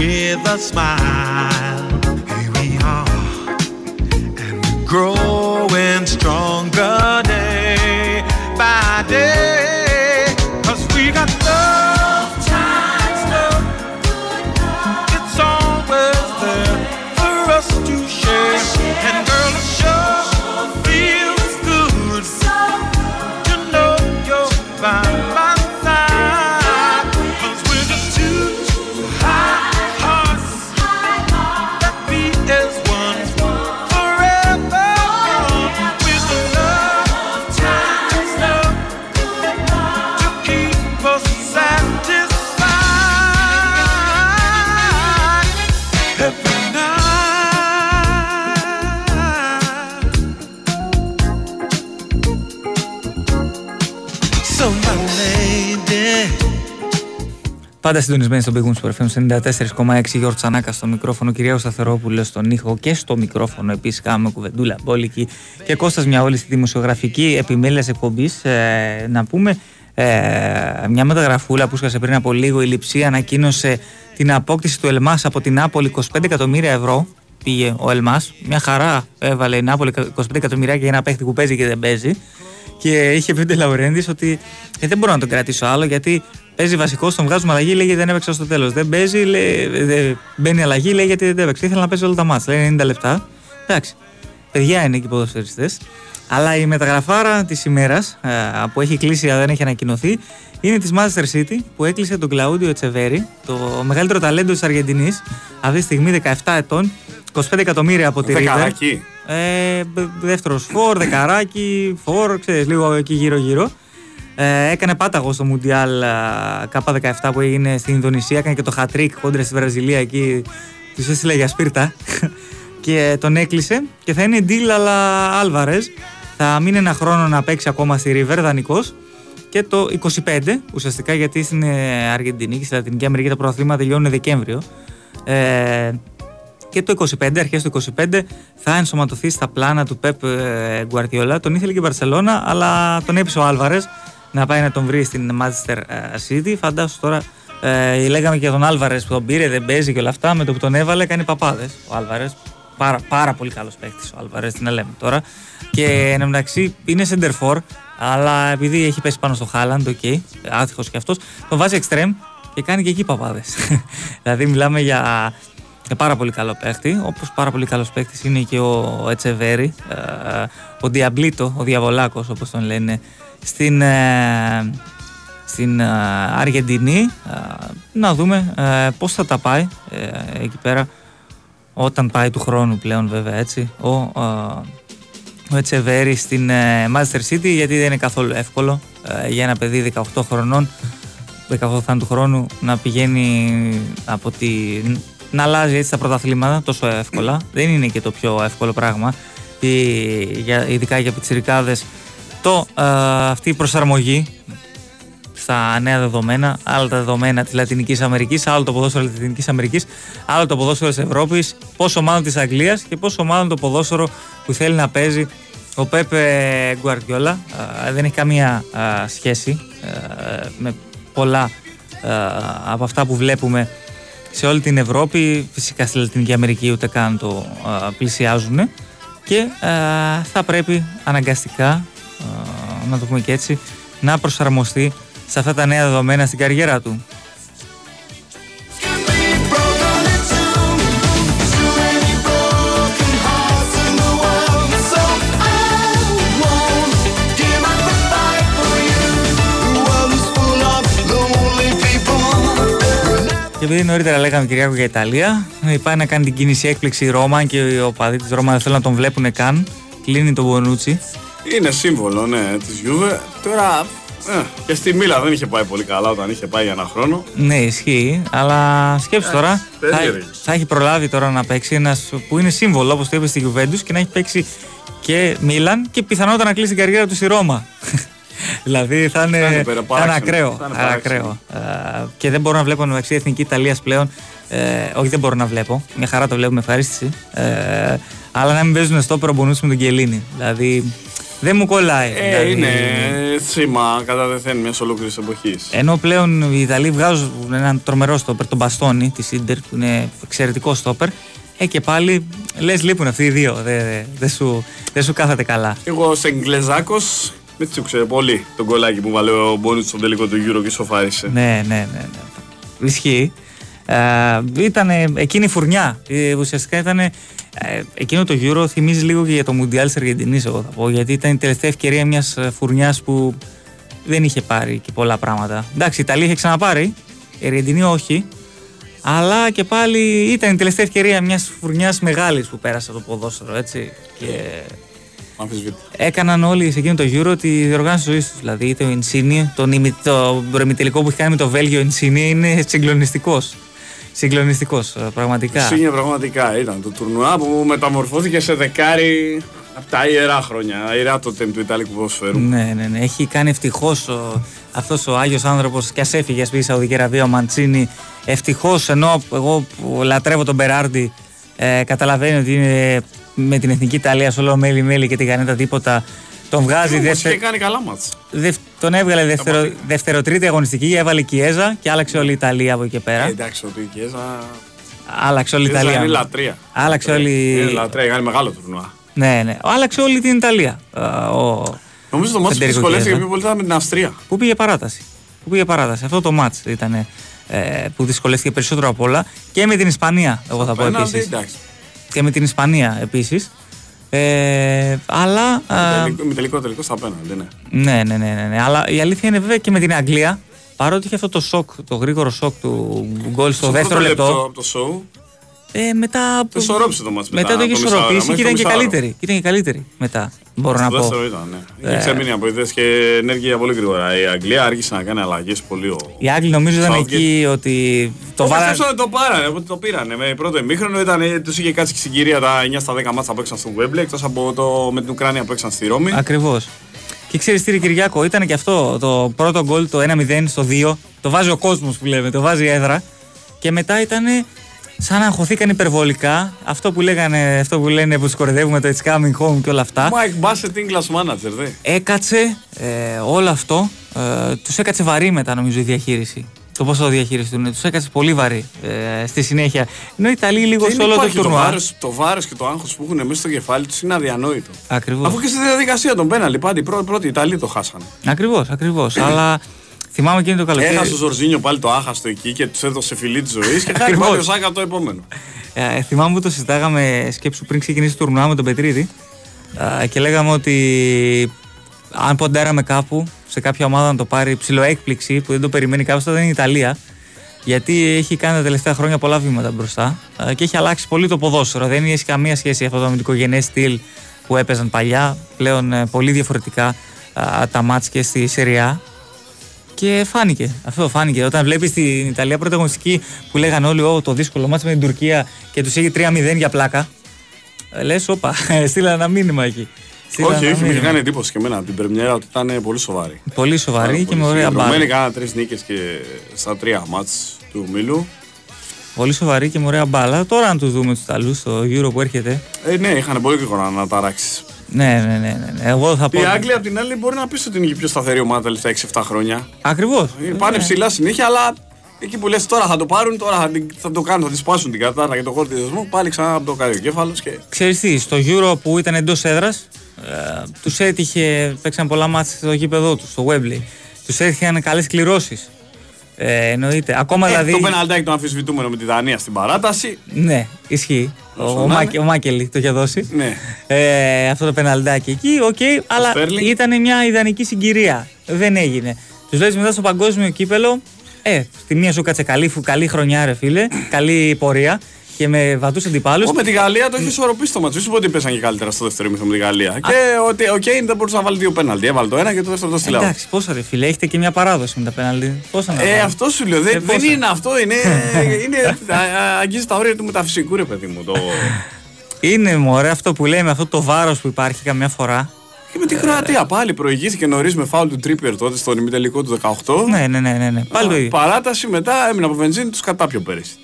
With a smile. Πάντα συντονισμένοι στον Big Wings FM 94,6 Γιώργο Τσανάκα στο μικρόφωνο, κυρία Σταθερόπουλος στον ήχο και στο μικρόφωνο. Επίσης, κάνουμε κουβεντούλα μπόλικη και Κώστας μια όλη στη δημοσιογραφική επιμέλεια εκπομπής. Ε, να πούμε ε, μια μεταγραφούλα που σκάσε πριν από λίγο. Η Λιψία ανακοίνωσε την απόκτηση του Ελμάς από την Νάπολη 25 εκατομμύρια ευρώ. Πήγε ο Ελμάς. Μια χαρά έβαλε η Νάπολη 25 εκατομμύρια για ένα παίχτη που παίζει και δεν παίζει. Και είχε πει ο Λαουρέντης ότι ε, δεν μπορώ να τον κρατήσω άλλο γιατί παίζει βασικό, τον βγάζουμε αλλαγή, λέει γιατί δεν έπαιξε στο τέλος. Δεν παίζει, λέει, δεν μπαίνει αλλαγή, λέει γιατί δεν έπαιξε. Ήθελα να παίζει όλα τα μάτια. Λέει 90 λεπτά. Εντάξει. Παιδιά είναι εκεί οι ποδοσφαιριστές. Αλλά η μεταγραφάρα της ημέρας ε, που έχει κλείσει, αλλά δεν έχει ανακοινωθεί, είναι της Manchester City που έκλεισε τον Κλαούντιο Ετσεβέρη, το μεγαλύτερο ταλέντο της Αργεντινής, αυτή τη στιγμή 17 ετών, 25 εκατομμύρια από τη River. Ε, Δεύτερος φόρ, δεκαράκι, φόρ, ξέρεις, λίγο εκεί γύρω-γύρω. Ε, έκανε πάταγο στο Μουντιάλ K17 που έγινε στην Ινδονησία. Έκανε και το χατρίκ κόντρα στη Βραζιλία εκεί. Τους έστειλε για σπίρτα. και τον έκλεισε. Και θα είναι deal αλλά Άλβαρες. Θα μείνει ένα χρόνο να παίξει ακόμα στη Ριβέρ δανεικός. Και το 25 ουσιαστικά γιατί στην ε, Αργεντινή και στη Λατινική Αμερική τα πρωταθλήματα τελειώνουν Δεκέμβριο. Ε, και το 25, αρχές του 25 θα ενσωματωθεί στα πλάνα του Πεπ Γκουαρτιόλα. Τον ήθελε και η Μπαρσελόνα, αλλά τον έπεισε ο Άλβαρες να πάει να τον βρει στην Manchester ε, City. Φαντάσου τώρα, ε, λέγαμε και τον Άλβαρες που τον πήρε, δεν παίζει και όλα αυτά. Με το που τον έβαλε, κάνει παπάδες ο Άλβαρες. Πάρα, πάρα πολύ καλός παίκτης ο Άλβαρες, τι να λέμε τώρα. Και εν μεταξύ είναι σέντερ φορ, αλλά επειδή έχει πέσει πάνω στο Χάλαντ, ok, okay, άτυχο κι αυτός, τον βάζει extreme και κάνει και εκεί παπάδες. δηλαδή μιλάμε για, για πάρα πολύ καλό παίκτη. Όπως πάρα πολύ καλός παίκτης είναι και ο Ετσεβέρη, ε, ο Διαμπλίτο, ο Διαβολάκος όπως τον λένε στην, ε, στην ε, Αργεντινή. Ε, να δούμε πώς θα τα πάει εκεί πέρα. Όταν πάει του χρόνου πλέον βέβαια έτσι ο, ο Ετσεβέρη στην Manchester City γιατί δεν είναι καθόλου εύκολο για ένα παιδί 18 χρονών 18 θα του χρόνου να πηγαίνει από τη... να αλλάζει έτσι τα πρωταθλήματα τόσο εύκολα. Δεν είναι και το πιο εύκολο πράγμα. Ειδικά για πιτσιρικάδες το, ε, αυτή η προσαρμογή στα νέα δεδομένα, άλλα τα δεδομένα της Λατινικής Αμερικής, άλλο το ποδόσφαιρο της Λατινικής Αμερικής, άλλο το ποδόσφαιρο της Ευρώπης, πόσο μάλλον της Αγγλίας και πόσο μάλλον το ποδόσφαιρο που θέλει να παίζει ο Πέπε Γκουαρτιόλα. Ε, δεν έχει καμία ε, σχέση με πολλά από αυτά που βλέπουμε σε όλη την Ευρώπη. Φυσικά στη Λατινική Αμερική ούτε καν το πλησιάζουν και θα πρέπει αναγκαστικά να το πούμε και έτσι, να προσαρμοστεί σε αυτά τα νέα δεδομένα στην καριέρα του. Και επειδή νωρίτερα λέγαμε Κυριάκο για Ιταλία, πάει να κάνει την κίνηση έκπληξη Ρώμα και οι οπαδοί της Ρώμα δεν θέλουν να τον βλέπουν καν. Κλείνει τον Μπονούτσι. Είναι σύμβολο, ναι, της Γιούβε. Τώρα ε, και στη Μίλα δεν είχε πάει πολύ καλά όταν είχε πάει για ένα χρόνο. Ναι, ισχύει. Αλλά σκέψου ε, τώρα. Θα, θα, έχει προλάβει τώρα να παίξει ένας που είναι σύμβολο, όπως το είπε στη Γιουβέντου και να έχει παίξει και Μίλαν και πιθανότατα να κλείσει την καριέρα του στη Ρώμα. δηλαδή θα είναι, θα είναι ακραίο. Θα ακραίο. Ε, και δεν μπορώ να βλέπω μεταξύ Εθνική Ιταλίας πλέον. Ε, όχι, δεν μπορώ να βλέπω. Μια χαρά το βλέπω με ευχαρίστηση. Ε, αλλά να μην παίζουν στο προμπουνούς με τον Κελίνη. Δηλαδή δεν μου κολλάει. Ε, δηλαδή... Είναι σήμα κατά δεθέν μιας ολόκληρης εποχής. Ενώ πλέον οι Ιταλοί βγάζουν έναν τρομερό στόπερ, τον Μπαστόνι της Ιντερ, που είναι εξαιρετικό στόπερ. Ε, και πάλι λες, λείπουν αυτοί οι δύο. Δεν δε, δε σου, δε σου κάθεται καλά. Εγώ σε Εγγλεζάκος με τσούξε πολύ τον κολλάκι που βάλε ο Μπόνιτς στον τελικό του Euro και σοφάρισε. Ναι, ναι, ναι. ναι. Ισχύει. Ε, ήταν εκείνη η φουρνιά. Ε, ουσιαστικά ήταν ε, εκείνο το Euro θυμίζει λίγο και για το Μουντιάλ της Αργεντινής, εγώ θα πω. Γιατί ήταν η τελευταία ευκαιρία μιας φουρνιάς που δεν είχε πάρει και πολλά πράγματα. Εντάξει, η Ιταλία είχε ξαναπάρει, η Αργεντινή όχι. Αλλά και πάλι ήταν η τελευταία ευκαιρία μιας φουρνιάς μεγάλης που πέρασε το ποδόσφαιρο, έτσι. Και έκαναν όλοι σε εκείνο το Euro τη διοργάνωση ζωής τους. Δηλαδή, το Insigne, το, το, το που έχει κάνει με το Βέλγιο Insigne είναι συγκλονιστικός. Συγκλονιστικός, ε, πραγματικά. Σύνια πραγματικά ήταν το τουρνουά που μεταμορφώθηκε σε δεκάρι από τα ιερά χρόνια, ιερά το του Ιταλικού ποδοσφαίρου. Ναι, ναι, ναι. Έχει κάνει ευτυχώς αυτός ο Άγιος άνθρωπος και ας έφυγε πει η Σαουδική Αραβία, ο Μαντσίνη. Ευτυχώς ενώ εγώ που λατρεύω τον Μπεράρντι, ε, καταλαβαίνει ότι είναι με την εθνική Ιταλία σolo μέλη μέλη και την κανένα τίποτα. Τον βγάζει δεύτερο. κάνει καλά μάτς. Δευ... Τον έβγαλε δεύτερο... δευτεροτρίτη αγωνιστική, έβαλε η Κιέζα και άλλαξε όλη η Ιταλία από εκεί και πέρα. Ε, εντάξει, ότι η Κιέζα. Άλλαξε όλη η Ιταλία. Είναι λατρεία. Άλλαξε όλη. Είναι λατρεία, κάνει μεγάλο τουρνουά. Ναι, ναι. Άλλαξε όλη την Ιταλία. Ο... Νομίζω το μάτι που δυσκολεύτηκε πιο πολύ ήταν με την Αυστρία. Πού πήγε παράταση; Πού πήγε παράταση; Αυτό το μάτς ήταν ε, που δυσκολεύτηκε περισσότερο από όλα και με την Ισπανία, εγώ θα πω επίσης. Και με την Ισπανία επίσης. Ε, αλλά. Με τελικό τελικό στα απέναντι, ναι. Ναι, ναι, ναι, ναι, ναι. Αλλά η αλήθεια είναι βέβαια και με την Αγγλία. Παρότι είχε αυτό το σοκ, το γρήγορο σοκ του γκολ στο, δεύτερο λεπτό. Από το show, ε, μετά. Το ισορρόπησε το μάτι. Μετά, μετά το είχε ισορροπήσει και ήταν και καλύτερη. Ήταν και καλύτερη μετά. Μπορώ να πω. δεύτερο ήταν, ναι. Είχε ξεμείνει από ιδέες και ενέργεια πολύ γρήγορα. Η Αγγλία άρχισε να κάνει αλλαγές πολύ. Οι Άγγλοι νομίζω ήταν εκεί ότι. Το βάρανε. το πάρανε, το πήρανε. Με πρώτο ημίχρονο ήταν, τους είχε κάτσει συγκυρία τα 9 στα 10 μάτσα που έξαν στο Wembley εκτός από το, με την Ουκρανία που έξαν στη Ρώμη. Ακριβώς. Και ξέρεις τι, Κυριάκο, ήταν και αυτό το πρώτο γκολ, το 1-0 στο 2. Το βάζει ο κόσμος που λέμε, το βάζει η έδρα. Και μετά ήταν σαν να αγχωθήκαν υπερβολικά. Αυτό που, λέγανε, αυτό που λένε που τους κορυδεύουμε το It's coming home και όλα αυτά. Mike Bassett English manager, δε. Έκατσε ε, όλο αυτό. Ε, τους έκατσε βαρύ μετά νομίζω η διαχείριση. Το πώ θα το διαχειριστούν. Τους έκατσε πολύ βαρύ ε, στη συνέχεια. Ενώ οι Ιταλοί λίγο σε όλο το τουρνουά. Το βάρος και το άγχος που έχουν μέσα στο κεφάλι τους είναι αδιανόητο. Ακριβώς. Αφού και στη διαδικασία των πέναλι, πάντα οι πρώτοι Ιταλοί το χάσανε. Ακριβώς, ακριβώς. Αλλά Θυμάμαι εκείνο το καλοκαίρι. Έχασε ο Ζορζίνιο πάλι το άχαστο εκεί και τους έδωσε φιλή της ζωής και χάρη πάλι ο Σάκα το επόμενο. Ε, θυμάμαι που το συζητάγαμε σκέψου πριν ξεκινήσει το τουρνουά με τον Πετρίδη ε, και λέγαμε ότι αν ποντέραμε κάπου σε κάποια ομάδα να το πάρει ψηλοέκπληξη που δεν το περιμένει κάποιος, θα ήταν η Ιταλία. Γιατί έχει κάνει τα τελευταία χρόνια πολλά βήματα μπροστά ε, και έχει αλλάξει πολύ το ποδόσφαιρο. Δεν έχει καμία σχέση αυτό το αμυντικογενές στυλ που έπαιζαν παλιά. Πλέον ε, πολύ διαφορετικά τα μάτς και στη Σεριά και φάνηκε. Αυτό φάνηκε. Όταν βλέπεις την Ιταλία πρωταγωνιστική που λέγανε όλοι oh, το δύσκολο μάτι με την Τουρκία και τους έχει 3-0 για πλάκα. Ε, Λες, όπα, στείλα ένα μήνυμα εκεί. όχι, όχι, μου είχε κάνει εντύπωση και εμένα την Πρεμιέρα ότι ήταν πολύ σοβαρή. Πολύ σοβαρή και με ωραία μπάλα. Μένει κάνα τρεις νίκες και στα τρία μάτς του Μίλου. Πολύ σοβαρή και με ωραία μπάλα. Τώρα, αν του δούμε τους Ιταλούς στο Euro που έρχεται. Ε, ναι, είχαν πολύ γρήγορα να ταράξει. Ναι, ναι, ναι, ναι. ναι. Εγώ θα πω. Η Άγγλια απ' την άλλη μπορεί να πεις ότι είναι η πιο σταθερή ομάδα τα τελευταία 6-7 χρόνια. Ακριβώς. Ε, πάνε ναι. ψηλά συνέχεια, αλλά εκεί που λες τώρα θα το πάρουν, τώρα θα, θα το κάνουν, θα τη σπάσουν την κατάρα για το χώρο του πάλι ξανά από το κάνει ο κέφαλος. Και... Ξέρεις τι, στο Euro που ήταν εντός έδρας, ε, τους έτυχε, παίξαν πολλά μάτια στο γήπεδο τους, στο Webley. Τους έτυχαν καλές κληρώσεις. Ε, εννοείται. Ακόμα ε, δηλαδή... Το πεναλτάκι το αμφισβητούμενο με τη Δανία στην παράταση. Ναι, ισχύει. Ο, ο, ο, Μάκελ το είχε δώσει. Ναι. Ε, αυτό το πεναλτάκι εκεί, οκ, okay, αλλά ήταν μια ιδανική συγκυρία. Δεν έγινε. Τους λέει μετά στο παγκόσμιο κύπελο, ε, στη μία σου κάτσε καλή, καλή χρονιά, ρε φίλε, καλή πορεία και με βατούς αντιπάλους. Με τη Γαλλία το έχεις ισορροπήσει το μάτσο. Σου ότι πέσαν και καλύτερα στο δεύτερο μήχρονο με τη Γαλλία. Α. Και ότι ο Κέιν δεν μπορούσε να βάλει δύο πέναλτι. Έβαλε το ένα και το δεύτερο το στυλάω. Εντάξει, πόσο ρε φίλε, έχετε και μια παράδοση με τα πέναλτι. Πόσα να ε, αυτό σου λέω. Δεν, ε, δεν είναι αυτό. Είναι, είναι, αγγίζει τα όρια του μεταφυσικού, ρε παιδί μου. Το... Είναι μωρέ αυτό που λέμε, αυτό το βάρος που υπάρχει καμιά φορά. Και με τη Κροατία πάλι προηγήθηκε νωρίς με φάουλ του Τρίπιερ τότε στον ημιτελικό του 18. Ναι, ναι, ναι. ναι, ναι. Πάλι το ίδιο. Παράταση μετά έμεινε από βενζίνη τους κατάπιο πέρυσι.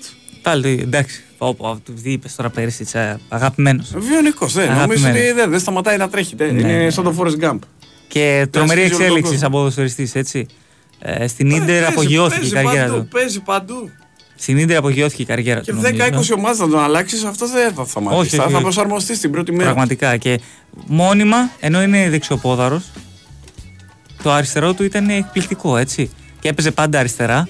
Πάλι το ίδιο. Εντάξει. Όπω είπες τώρα πέρυσι, αγαπημένος. Βιονικός, δεν. Νομίζω ότι δεν, δεν σταματάει να τρέχει. Ναι, είναι ναι. σαν το Forest Gump. Και τρομερή εξέλιξη σαν ποδοσφαιριστής, έτσι. Ε, στην ντερ απογειώθηκε η καριέρα του. Παίζει παντού. Στην ντερ απογειώθηκε η καριέρα του. Και 10-20 ομάδες να τον αλλάξεις, αυτό δεν θα σταματήσει. Θα, θα προσαρμοστεί στην πρώτη μέρα. Πραγματικά. Και μόνιμα, ενώ είναι δεξιοπόδαρος, το αριστερό του ήταν εκπληκτικό, έτσι. Και έπαιζε πάντα αριστερά.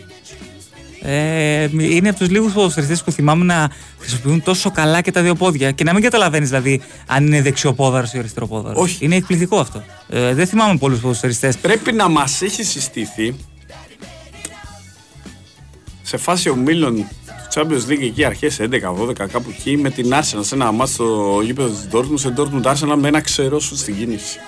Ε, είναι από τους λίγους ποδοσφαιριστές που θυμάμαι να χρησιμοποιούν τόσο καλά και τα δύο πόδια και να μην καταλαβαίνεις δηλαδή αν είναι δεξιοπόδαρος ή αριστεροπόδαρος. Όχι. Είναι εκπληκτικό αυτό. Ε, δεν θυμάμαι πολλούς ποδοσφαιριστές. Πρέπει να μας έχεις συστήθει σε φάση ομίλων του Champions League εκεί αρχές 11-12 κάπου εκεί με την Arsenal σε ένα μάτσο στο γήπεδο της Dortmund σε Dortmund Arsenal με ένα ξερό σου στην κίνηση.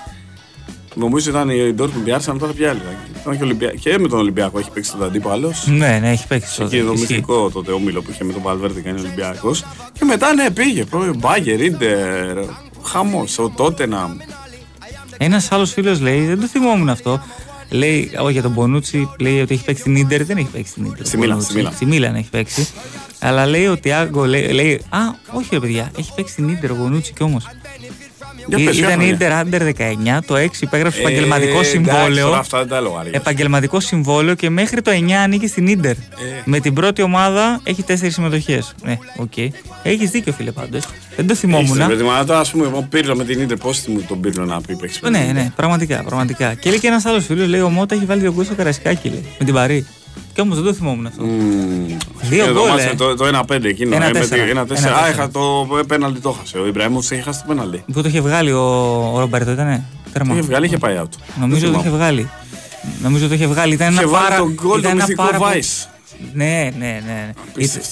Νομίζω ήταν η Dortmund η Arsenal, τώρα πια άλλη. Ήταν και, Ολυμπια... και με τον Ολυμπιακό έχει παίξει τον αντίπαλο. Ναι, ναι, έχει παίξει. Και το μυθικό τότε όμιλο που είχε με τον Παλβέρτη κάνει Ολυμπιακός. Και μετά ναι, πήγε. Μπάγκερ, Ιντερ, χαμός, ο Τότεναμ. Ένας άλλος φίλος λέει, δεν το θυμόμουν αυτό. Λέει, όχι για τον Μπονούτσι, λέει ότι έχει παίξει στην Ιντερ. Δεν έχει παίξει στην Ιντερ. Στη Μίλαν. Στη Μίλαν έχει παίξει. Αλλά λέει ότι Άγκο λέει, λέει, Α, όχι ρε παιδιά, έχει παίξει στην Ιντερ ο Μπονούτσι κι όμως. Ήταν Ιντερ Άντερ 19, το 6 υπέγραψε επαγγελματικό συμβόλαιο. Αυτά δεν τα επαγγελματικό συμβόλαιο και μέχρι το 9 ανήκει στην Ιντερ. Με την πρώτη ομάδα έχει 4 συμμετοχές. Ναι, οκ. Okay. Έχεις δίκιο, φίλε πάντως. Δεν το θυμόμουν. Με τη μάνα, ας πούμε, εγώ πήρω με την Ιντερ, πώς θυμούν τον πήρω να πει παίξει. Ναι, ναι, πραγματικά, πραγματικά. Και λέει και ένας άλλος φίλος, λέει ο Μότα έχει βάλει δύο γκολ στο καρασικάκι, λέει, με την Παρή. Και όμως δεν το θυμόμουν αυτό. Mm. Δύο γκολ. Ε. Το, το 1-5 εκείνο. Ένα 4. Ένα 4. Α, είχα το πέναλτι το χάσε. Ο Ιμπραήμοφ είχε χάσει το πέναλτι. Που το είχε βγάλει ο, ο Ρομπέρτο, ήταν. Το είχε βγάλει, είχε πάει out. Νομίζω ότι το είχε βγάλει. Νομίζω ότι το είχε βγάλει. Ήταν ένα πάρα. Το γκολ το μυθικό Vice. Ναι, ναι, ναι.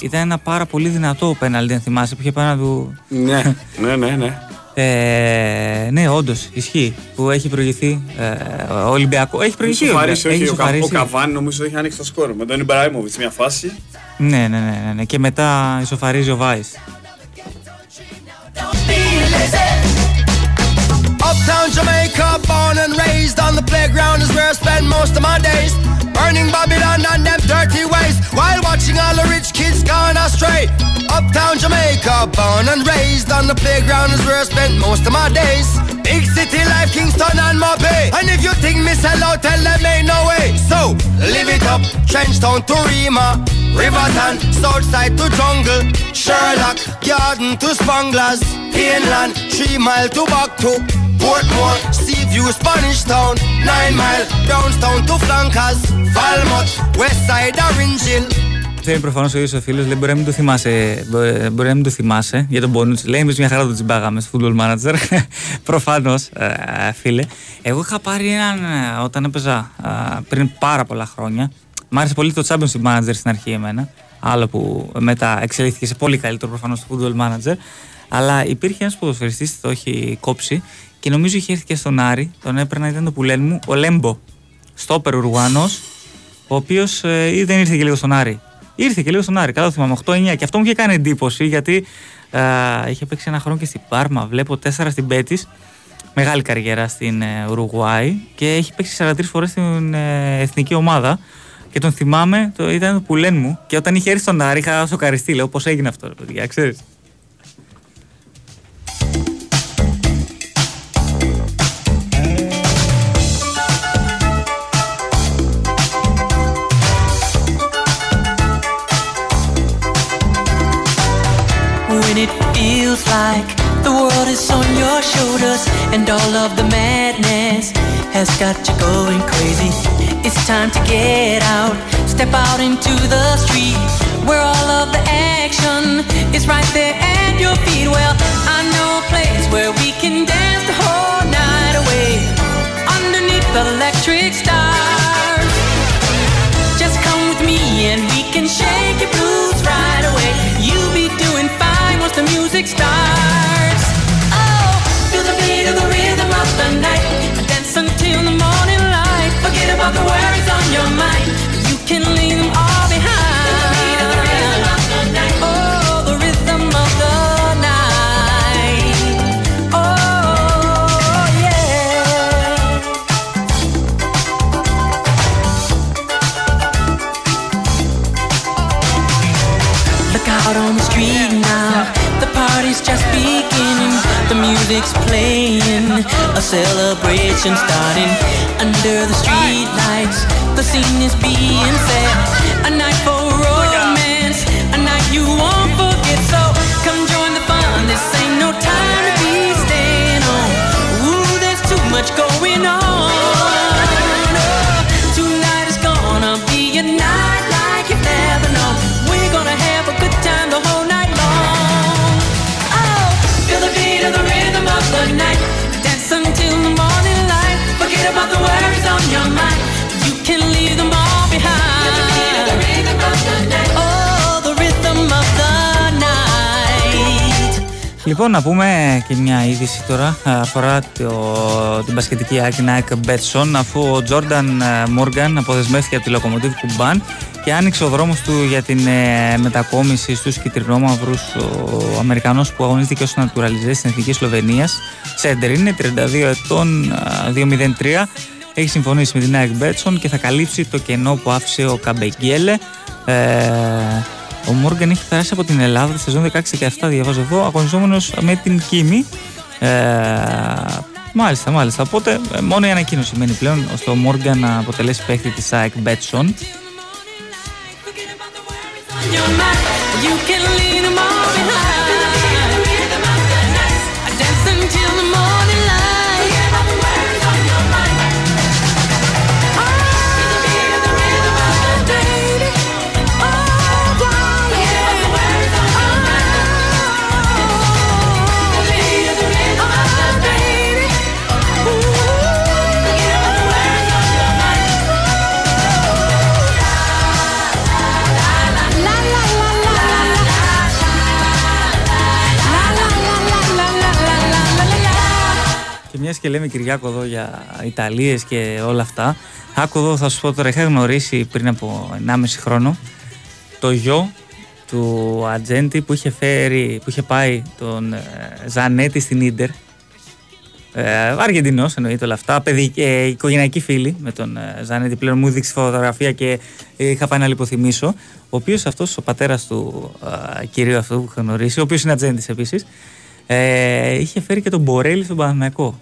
Ήταν ένα πάρα πολύ δυνατό πέναλτι, αν θυμάσαι, που είχε πάνω του. Ναι, ναι, ναι. ναι. Ε, ναι, όντως ισχύει. Που έχει προηγηθεί ε, ο Ολυμπιακό. Έχει προηγηθεί. ο, έχει ο, ο Καβάνη νομίζω έχει ανοίξει το σκόρ με τον Ιμπραήμοβιτς μια φάση. Ναι, ναι, ναι, ναι, ναι. Και μετά ισοφαρίζει ο Βάη. Uptown Jamaica, born and raised on the playground is where I spend most of my days. Burning Babylon and them dirty ways while watching all the rich kids gone astray. Uptown Jamaica, born and raised on the playground is where I spent most of my days. Big city life, Kingston and Mopey. And if you think me sell out, tell them ain't no way. So, live it up, Trenchtown to Rima, Riverton, Southside to Jungle, Sherlock, Garden to Spanglers, Pineland, Three Mile to Baku, Portmore, Seaview, Spanish Town, Nine Mile, Brownstown to Flankers, Falmouth, Westside, Orange Hill, Ξέρει προφανώς ο ίδιος ο φίλος, λέει μπορεί να μην το θυμάσαι, μπορεί να μην το θυμάσαι για τον Μπόνουτ. Λέει εμείς μια χαρά το τσιμπάγαμε στο football manager. προφανώς, ε, φίλε. Εγώ είχα πάρει έναν ε, όταν έπαιζα ε, πριν πάρα πολλά χρόνια. Μ' άρεσε πολύ το Championship Manager στην αρχή εμένα. Άλλο που μετά εξελίχθηκε σε πολύ καλύτερο προφανώς το football manager. Αλλά υπήρχε ένας ποδοσφαιριστής, το έχει κόψει και νομίζω είχε έρθει και στον Άρη. Τον έπαιρνα, ήταν το πουλέν μου, ο Λέμπο. Στόπερ Ουρουάνος, ο οποίος ε, δεν ήρθε και λίγο στον Άρη. Ήρθε και λίγο στον Άρη, καλά θυμάμαι, 8-9 και αυτό μου είχε κάνει εντύπωση γιατί ε, είχε παίξει ένα χρόνο και στην Πάρμα. Βλέπω 4 στην Πέτης. Μεγάλη καριέρα στην ε, Ουρουγουάη και έχει παίξει 43 φορές στην ε, εθνική ομάδα. Και τον θυμάμαι, το, ήταν το πουλέν μου. Και όταν είχε έρθει στον Άρη, είχα σοκαριστεί. Λέω πώς έγινε αυτό, παιδιά, ξέρεις. Shoulders and all of the madness has got you going crazy. It's time to get out, step out into the street where all of the action is right there at your feet. Well, I know a place where we can dance the whole night away underneath the electric stars. Just come with me and we can shake your blues right away. You'll be doing fine once the music starts. The the rhythm of the night. Dance until the morning light. Forget about the worries on your mind. You can leave them all music's playing, a celebration starting under the street lights. The scene is being set, a night for romance, a night you won't forget. So come join the fun. This ain't no time to be staying home. Ooh, there's too much going on. Λοιπόν, να πούμε και μια είδηση τώρα αφορά το, την πασχετική άκρη Nike Betson αφού ο Τζόρνταν Μόργαν αποδεσμεύτηκε από τη Λοκομοτήβ Κουμπάν και άνοιξε ο δρόμος του για την ε, μετακόμιση στους κυτρινόμαυρους ο Αμερικανός που αγωνίζεται ως naturalizé στην Εθνική Σλοβενίας Σέντερ είναι 32 ετών 203 έχει συμφωνήσει με την ΑΕΚ Μπέτσον και θα καλύψει το κενό που άφησε ο Καμπεγγέλε. Ε, ο Μόργαν έχει περάσει από την Ελλάδα τη σεζόν 16-17, διαβάζω εδώ, αγωνιζόμενος με την Κίμη. Ε, μάλιστα, μάλιστα. Οπότε ε, μόνο η ανακοίνωση μένει πλέον ώστε ο Μόργαν να αποτελέσει παίχτη της ΑΕΚ Μπέτσον. Μιας και λέμε Κυριάκο εδώ για Ιταλίες και όλα αυτά. Άκου εδώ, θα σου πω τώρα, είχα γνωρίσει πριν από 1,5 χρόνο το γιο του Ατζέντη που είχε, φέρει, που είχε πάει τον ε, Ζανέτη στην ντερ. Ε, Αργεντινός εννοείται όλα αυτά. Παιδί, ε, οικογενειακή φίλη με τον ε, Ζανέτη. Πλέον μου δείξει φωτογραφία και είχα πάει να λιποθυμίσω. Ο οποίος αυτός, ο πατέρας του ε, κυρίου αυτού που είχα γνωρίσει, ο οποίος είναι Ατζέντης επίσης, ε, είχε φέρει και τον Μπορέλη στον Παναθηναϊκό.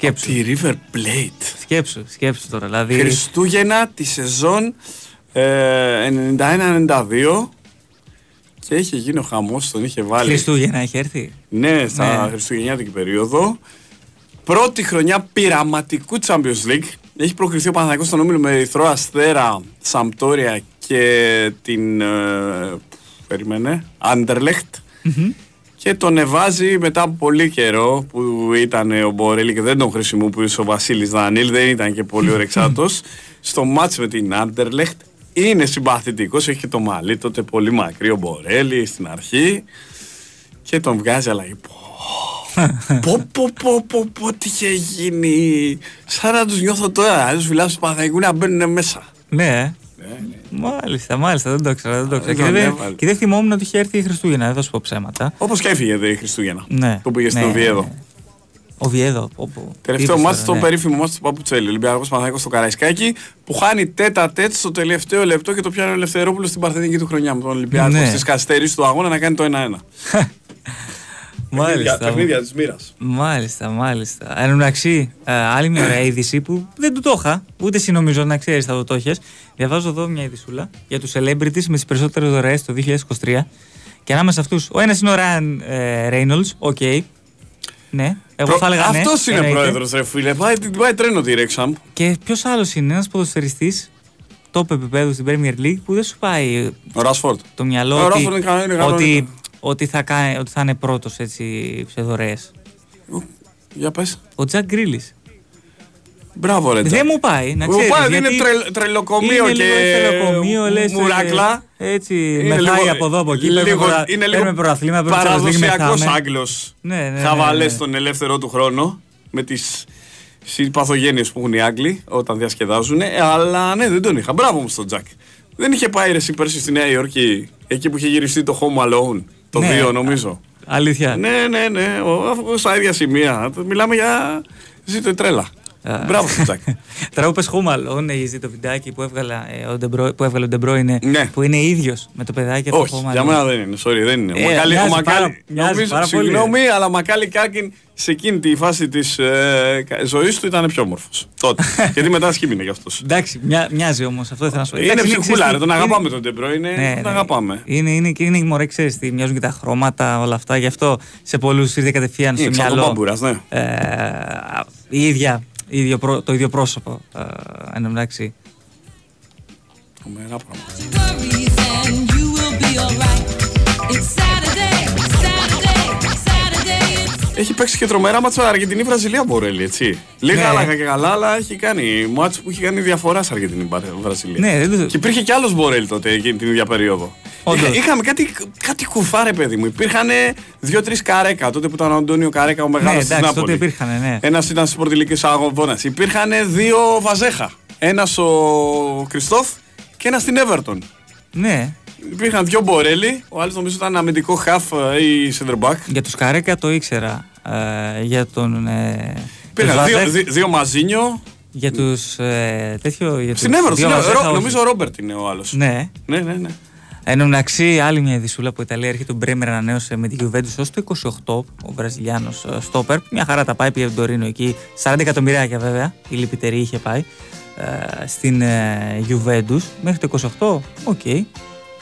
Σκέψου. τη River Plate. Σκέψου, σκέψου τώρα. Δηλαδή... Χριστούγεννα τη σεζόν ε, 91-92 και είχε γίνει ο χαμός, τον είχε βάλει. Χριστούγεννα είχε έρθει; Ναι, στα ναι. Χριστουγεννιάτικη περίοδο. Πρώτη χρονιά πειραματικού Champions League. Έχει προκριθεί ο Παναθηναϊκός στον όμιλο με Ερυθρό Αστέρα, Σαμπτόρια και την. Ε, περίμενε. Anderlecht και τον εβάζει μετά από πολύ καιρό που ήταν ο Μπορέλη και δεν τον χρησιμοποιούσε ο Βασίλης Δανίλ, δεν ήταν και πολύ ωρεξάτο. στο μάτς με την Άντερλεχτ είναι συμπαθητικός, έχει και το μαλλί τότε πολύ μακρύ ο Μπορέλη στην αρχή και τον βγάζει αλλά πω πω πω πω πω τι είχε γίνει σαν να τους νιώθω τώρα, να τους φιλάω στους Παναθαϊκού να μπαίνουν μέσα. Ναι, ε. Μάλιστα, μάλιστα, δεν το ήξερα. Δεν το ήξερα. Και, δεν, και δεν θυμόμουν ότι είχε έρθει η Χριστούγεννα, δεν θα σου πω ψέματα. Όπως και έφυγε η Χριστούγεννα. Ναι. Που πήγε ναι, στο Βιέδο. Ναι. Ο Βιέδο. Όπου... Τελευταίο μάτι στο ναι. περίφημο μάτι του Παπουτσέλη. Ολυμπιακός Παναγιώ στο Καραϊσκάκι που χάνει τέτα τέτ στο τελευταίο λεπτό και το πιάνει ο Ελευθερόπουλος στην παρθενική του χρονιά με τον Ολυμπιακό ναι. στις καθυστερήσει του αγώνα να κάνει το 1-1. Μάλιστα. Παιχνίδια της μοίρας. Μάλιστα, μάλιστα. Εν μεταξύ, ε, άλλη μια ωραία είδηση που δεν του το είχα, ούτε εσύ νομίζω να ξέρεις θα το το έχεις. Διαβάζω εδώ μια είδησούλα για τους celebrities με τις περισσότερες δωρεές το 2023. Και ανάμεσα σε αυτούς, ο ένας είναι ο Ryan ε, Reynolds, ok. Okay. Ναι, εγώ θα έλεγα. Αυτός ναι, είναι πρόεδρος, ρε φίλε. Πάει, πάει τρένο τη Ρέξαμ. Και ποιος άλλος είναι, ένας ποδοσφαιριστής top επίπεδου στην Premier League που δεν σου πάει. Ο Ράσφορντ. Το μυαλό ότι, ότι ότι θα, κάνει, ότι θα είναι πρώτος έτσι σε δωρεές. Για πες. Ο Τζακ Γκρίλις. Μπράβο, ρε. Δεν μου πάει. Να ξέρεις, πάει, είναι τρε, τρελοκομείο είναι και τρελοκομείο, λες, μουράκλα. Έτσι, με μεθάει από εδώ από εκεί. Λίγο, είναι λίγο παραδοσιακός Άγγλος. Ναι, ναι, Χαβαλές ναι, ναι. στον ελεύθερο του χρόνο. Με τις παθογένειε που έχουν οι Άγγλοι όταν διασκεδάζουν. Αλλά ναι, δεν τον είχα. Μπράβο μου στον Τζακ. Δεν είχε πάει ρε πέρσι στη Νέα Υόρκη, εκεί που είχε γυριστεί το Home Alone. Το ναι, 2 νομίζω. Αλήθεια. Ναι, ναι, ναι. Αφού στα ίδια σημεία. Μιλάμε για. Ζήτω η τρέλα. Μπράβο στο Τζακ. Τώρα που πες Χούμαλ, έχει ζήσει το βιντεάκι που, έβγαλε, ε, ο Ντεμπρό, που έβγαλε ο Ντεμπρό είναι, ναι. που είναι ίδιος με το παιδάκι αυτό. Όχι, για μένα δεν είναι. Sorry, δεν είναι. Ε, ο Μακάλι, συγγνώμη, αλλά Μακάλι Κάκιν σε εκείνη τη φάση της ε, ζωής του ήταν πιο όμορφος. Τότε. Γιατί μετά σχήμινε γι' αυτός. Εντάξει, μοιάζει όμως αυτό δεν θα σου πω. Είναι ψυχούλα, τον αγαπάμε τον Ντεμπρό. Είναι, ναι, τον ναι. αγαπάμε. Είναι, είναι, είναι, είναι μωρέ, ξέρεις τι, μοιάζουν και τα χρώματα, όλα αυτά. Γι' αυτό σε πολλούς ήρθε κατευθείαν στο μυαλό. Ναι. Ε, η ίδια ίδιο, το ίδιο πρόσωπο. Ε, εν εντάξει. Τρομερά πράγματα. Έχει παίξει και τρομερά μάτσα Αργεντινή-Βραζιλία Μπορέλη, έτσι. Λίγα ναι. άλλα και καλά, αλλά έχει κάνει μάτς που έχει κάνει διαφορά σε Αργεντινή-Βραζιλία. Ναι, δεν... Και υπήρχε κι άλλος Μπορέλη τότε εκείνη την ίδια περίοδο. Είχα, είχαμε κάτι, κάτι κουφάρε, παιδί μου. Υπήρχαν δύο-τρεις καρέκα τότε που ήταν ο Αντώνιο Καρέκα, ο μεγάλος ναι, της Νάπολης. Υπήρχαν, ναι. Ένας ήταν στι πορτιλικέ αγώνα. Υπήρχαν δύο Βαζέχα. Ένας ο Κριστόφ και ένας στην Everton. Ναι. Υπήρχαν δύο Μπορέλη, ο άλλος νομίζω ήταν αμυντικό half ε, ή center back. Για τους Καρέκα το ήξερα. Ε, για τον. Ε, Πήρα δύο, δύο μαζίνιο. Για τους. Ε, τέτοιο. Για στην Εύρο, νομίζω ο Ρόμπερτ είναι ο άλλος. Ναι. ναι, ναι, ναι. Εν τω μεταξύ, άλλη μια ειδησούλα από Ιταλία έρχεται. Ο Μπρέμερ ανανέωσε με τη Juventus ως το 28, ο Βραζιλιάνος ε, στόπερ. Μια χαρά τα πάει, πήγε τον Τορίνο εκεί. 40 εκατομμυράκια βέβαια, η λυπητερή είχε πάει ε, στην ε, Juventus. Μέχρι το 28, ok. Okay.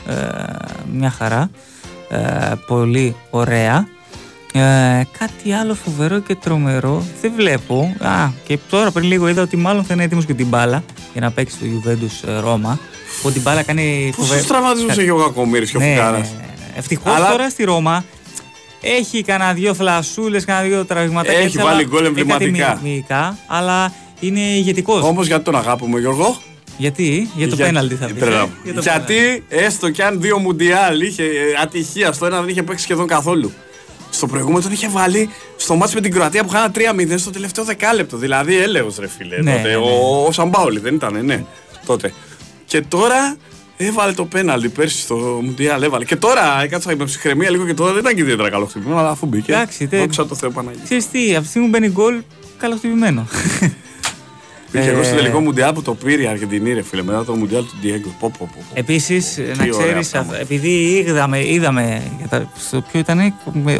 Ε, μια χαρά. Ε, πολύ ωραία. Ε, κάτι άλλο φοβερό και τρομερό δεν βλέπω. Α, και τώρα πριν λίγο είδα ότι μάλλον θα είναι έτοιμος και την μπάλα για να παίξει το Juventus ε, Ρώμα. Που την μπάλα κάνει φοβερό. Πόσου τραυματισμού έχει ο Κακομήρη και ο ναι, Φουκάρα. Ναι, ναι, ναι. Ευτυχώς Αλλά... τώρα στη Ρώμα έχει κανένα δύο φλασούλε, κανένα δύο τραυματάκια. Έχει βάλει γκολ εμβληματικά. Αλλά είναι ηγετικός. Όμως γιατί τον αγάπη Γιώργο; Γιατί, για το για... πέναλτι θα πει. Για Γιατί έστω κι αν δύο μουντιάλ είχε ε, ατυχία στο ένα δεν είχε παίξει σχεδόν καθόλου. Στο προηγούμενο τον είχε βάλει στο μάτι με την Κροατία που χάνα 3-0 στο τελευταίο δεκάλεπτο. Δηλαδή έλεος ρε φίλε. Ναι, τότε. Ναι, ναι. Ο, ο Σαμπάουλη δεν ήταν, ναι. Τότε. Και τώρα έβαλε το πέναλτι πέρσι στο Μουντιάλ. Έβαλε. Και τώρα έκατσα με ψυχραιμία λίγο και τώρα δεν ήταν και ιδιαίτερα καλό χτυπημένο, αλλά αφού μπήκε. Εντάξει, δόξα το Θεό Παναγία. Ξέρεις τι, αυτή τη στιγμή μπαίνει γκολ καλοχτυπημένο. Πήγε εγώ στο ε, τελικό Μουντιάλ που το πήρε η Αργεντινή, ρε φίλε, μετά το Μουντιάλ του Ντιέγκο. Πω, πω, πω. Επίσης, να ξέρεις, επειδή είδαμε, είδαμε στο ποιο ήταν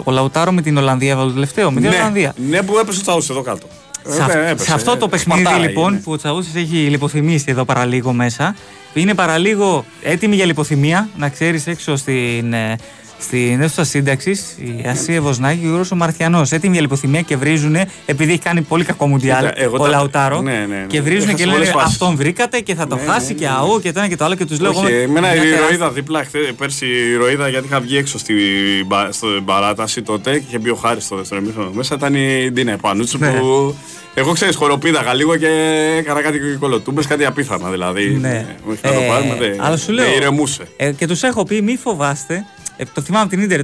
ο Λαουτάρο με την Ολλανδία, το τελευταίο, με την ναι, Ολλανδία. Ναι, που έπεσε ο Τσαούσι εδώ κάτω. Σε, σε αυτό το παιχνίδι λοιπόν που ο Τσαούσι έχει λιποθυμήσει εδώ παραλίγο μέσα, είναι παραλίγο έτοιμη για λιποθυμία, να ξέρεις έξω στην ε, στην αίθουσα σύνταξης η Ασία Βοσνάκη και ο Γιώργος Μαρθιανός. Έτοιμοι για λιποθυμία και βρίζουν, επειδή έχει κάνει πολύ κακό μουντιάλ ο Λαουτάρο. Ναι, ναι, ναι. Και βρίζουν και λένε Αυτόν βρήκατε και θα το ναι, χάσει ναι, και αού και το ένα και το άλλο. Και τους λέω. Όχι, εμένα η ροήδα δίπλα, πέρσι η ροήδα γιατί είχα βγει έξω στην παράταση τότε και είχε μπει ο Χάρης στο δεύτερο μήχρονο. Μέσα ήταν η Ντίνα Επανούτσου ναι. που εγώ ξέρεις, χοροπίδαγα λίγο και έκανα κάτι κολοτούμπες, κάτι απίθανα δηλαδή. Ναι. Ε, το πάρουμε, αλλά σου λέω. ηρεμούσε. Ε, και τους έχω πει, μη φοβάστε, ε, το θυμάμαι από την Ιντερ.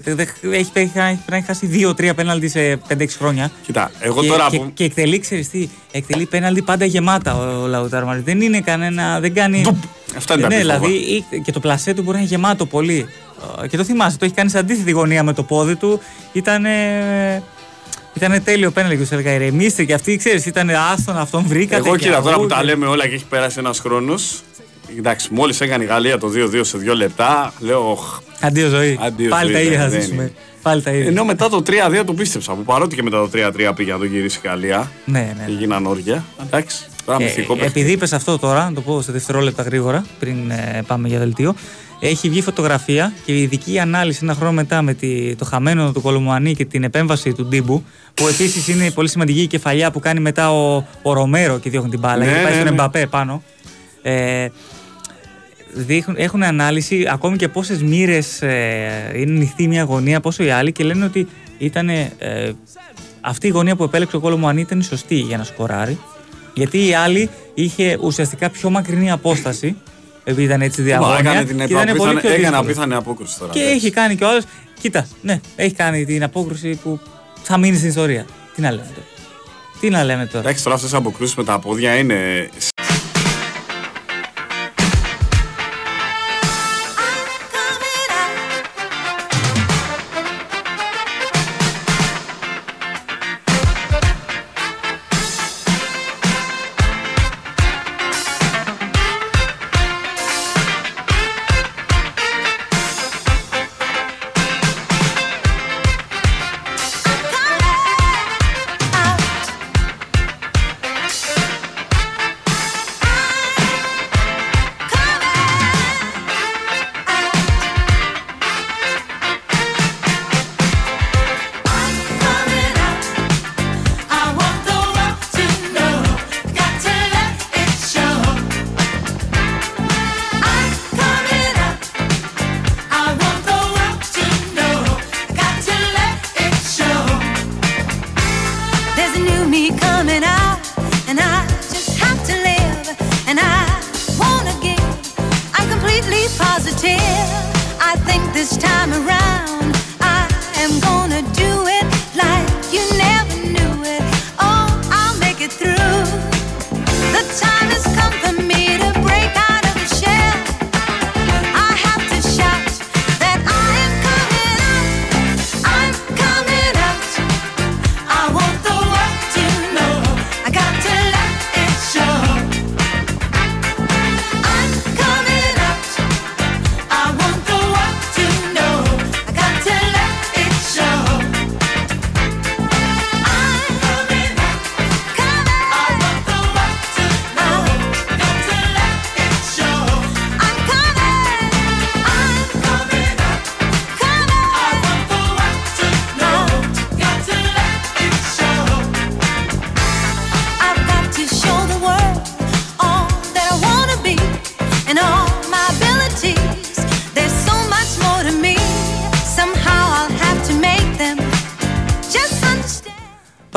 Έχει, έχει, έχει χάσει 2-3 πέναλτι σε 5-6 χρόνια. Κοιτά, εγώ και, τώρα. Και, που... και εκτελεί, ξέρεις τι, εκτελεί πέναλτι πάντα γεμάτα ο, ο Λαουτάρ Δεν είναι κανένα. Δεν κάνει. Ντουπ. Αυτά είναι ναι, δηλαδή και το πλασέ του μπορεί να είναι γεμάτο πολύ. Ε, και το θυμάσαι, το έχει κάνει σε αντίθετη γωνία με το πόδι του. Ήταν. Ήταν τέλειο πέναλτι και του έλεγα ηρεμήστε και αυτοί ξέρεις, ήταν άστον αυτόν βρήκατε. Εγώ κύριε τώρα που τα λέμε όλα και έχει περάσει ένας χρόνος, Εντάξει, μόλις έκανε η Γαλλία το 2-2 σε δύο λεπτά, λέω. Αντίο ζωή. Αντίο Πάλι τα ίδια θα ζήσουμε. Πάλι τα ίδια. Ενώ μετά το 3-2 το πίστεψα. Που παρότι και μετά το 3-3 πήγε να το γυρίσει η Γαλλία. Ναι, ναι. Και γίναν όρια. Εντάξει. Τώρα ε, μυθικό επειδή είπες αυτό τώρα, να το πω σε δευτερόλεπτα γρήγορα, πριν ε, πάμε για δελτίο. Έχει βγει φωτογραφία και η ειδική ανάλυση ένα χρόνο μετά με τη, το χαμένο του Κολομουανί και την επέμβαση του Ντίμπου, που επίσης είναι πολύ σημαντική η κεφαλιά που κάνει μετά ο, ο Ρομέρο και διώχνει την μπάλα. Ναι, γιατί πάει ναι, στον ναι. Εμπαπέ πάνω. Ε, δείχνουν, έχουν ανάλυση ακόμη και πόσες μοίρες ε, είναι ανοιχτή μια γωνία, πόσο η άλλη και λένε ότι ήταν ε, αυτή η γωνία που επέλεξε ο κόλλο μου αν ήταν σωστή για να σκοράρει. Γιατί η άλλη είχε ουσιαστικά πιο μακρινή απόσταση. Επειδή ήταν έτσι διαγώνια. Έκανε την ήταν πολύ πιο έκανε απίθανη απόκρουση τώρα. Και έχει κάνει και ο άλλο. Κοίτα, ναι, έχει κάνει την απόκρουση που θα μείνει στην ιστορία. Τι να λέμε τώρα; Τι να λέμε τώρα; Εντάξει, τώρα αυτές οι αποκρούσεις με τα πόδια είναι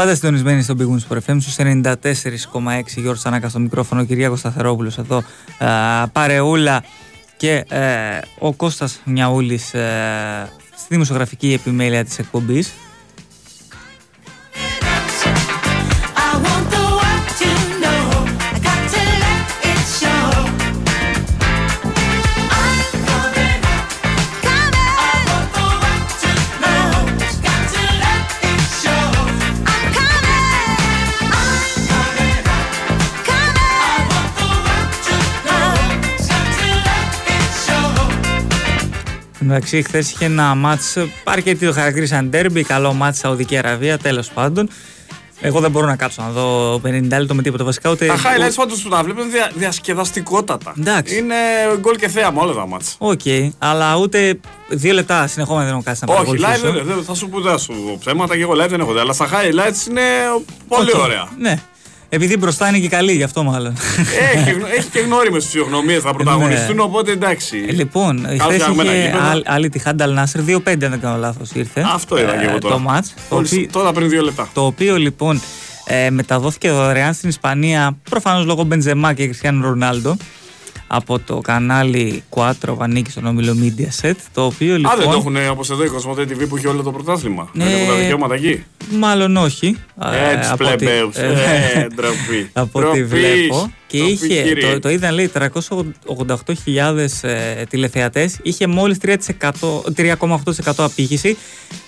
Πάντα συντονισμένοι στον Big Wings for FM στους 94,6 Γιώργος Ανάκα στο μικρόφωνο, Κυριάκος Σταθερόπουλος εδώ, α, Παρεούλα και ε, ο Κώστας Μιαούλης ε, στη δημοσιογραφική επιμέλεια της εκπομπής. Εντάξει, χθες είχε ένα ματς, αρκετοί το χαρακτήρισαν ντέρμπι, καλό ματς Σαουδική Αραβία, τέλος πάντων. Εγώ δεν μπορώ να κάτσω να δω 50 λεπτό με τίποτα βασικά. Ούτε... Τα highlights πάντως που τα βλέπουν δια, διασκεδαστικότατα. Εντάξει. Είναι γκολ και θέαμα όλα τα ματς. Ok, okay, αλλά ούτε δύο λεπτά συνεχόμενα δεν έχω κάτσει να παρακολουθήσω. Όχι, live δεν, θα σου πω δεν σου ψέματα και εγώ live δεν έχω δει, αλλά στα highlights είναι πολύ okay. ωραία. Ναι. Επειδή μπροστά είναι και καλή, γι' αυτό μάλλον. Έχει, έχει και γνώριμες φυσιογνωμίες, θα πρωταγωνιστούν, ναι. οπότε εντάξει. Ε, λοιπόν, χθες είχε άλλη τη Χάνταλ Νάσερ, 2-5 αν δεν κάνω λάθος ήρθε. Αυτό είδα και εγώ ε, τώρα. Το μάτς, Τώρα πριν δύο λεπτά. Το οποίο λοιπόν ε, μεταδόθηκε δωρεάν στην Ισπανία, προφανώς λόγω Μπεντζεμά και Κριστιανού Ρονάλντο από το κανάλι 4 που ανήκει στον όμιλο Media Set. Το οποίο λοιπόν. Α, δεν το έχουν όπως εδώ η Κοσμοτέ TV που έχει όλο το πρωτάθλημα. Ναι, δεν έχουν τα δικαιώματα εκεί; Μάλλον όχι. Έτσι, πλεμπέους. Ε, ντροπή. Από ό,τι βλέπω. Και είχε, το, το είδαν λέει 388.000 ε, τηλεθεατές. Είχε μόλις 3,8% απήχηση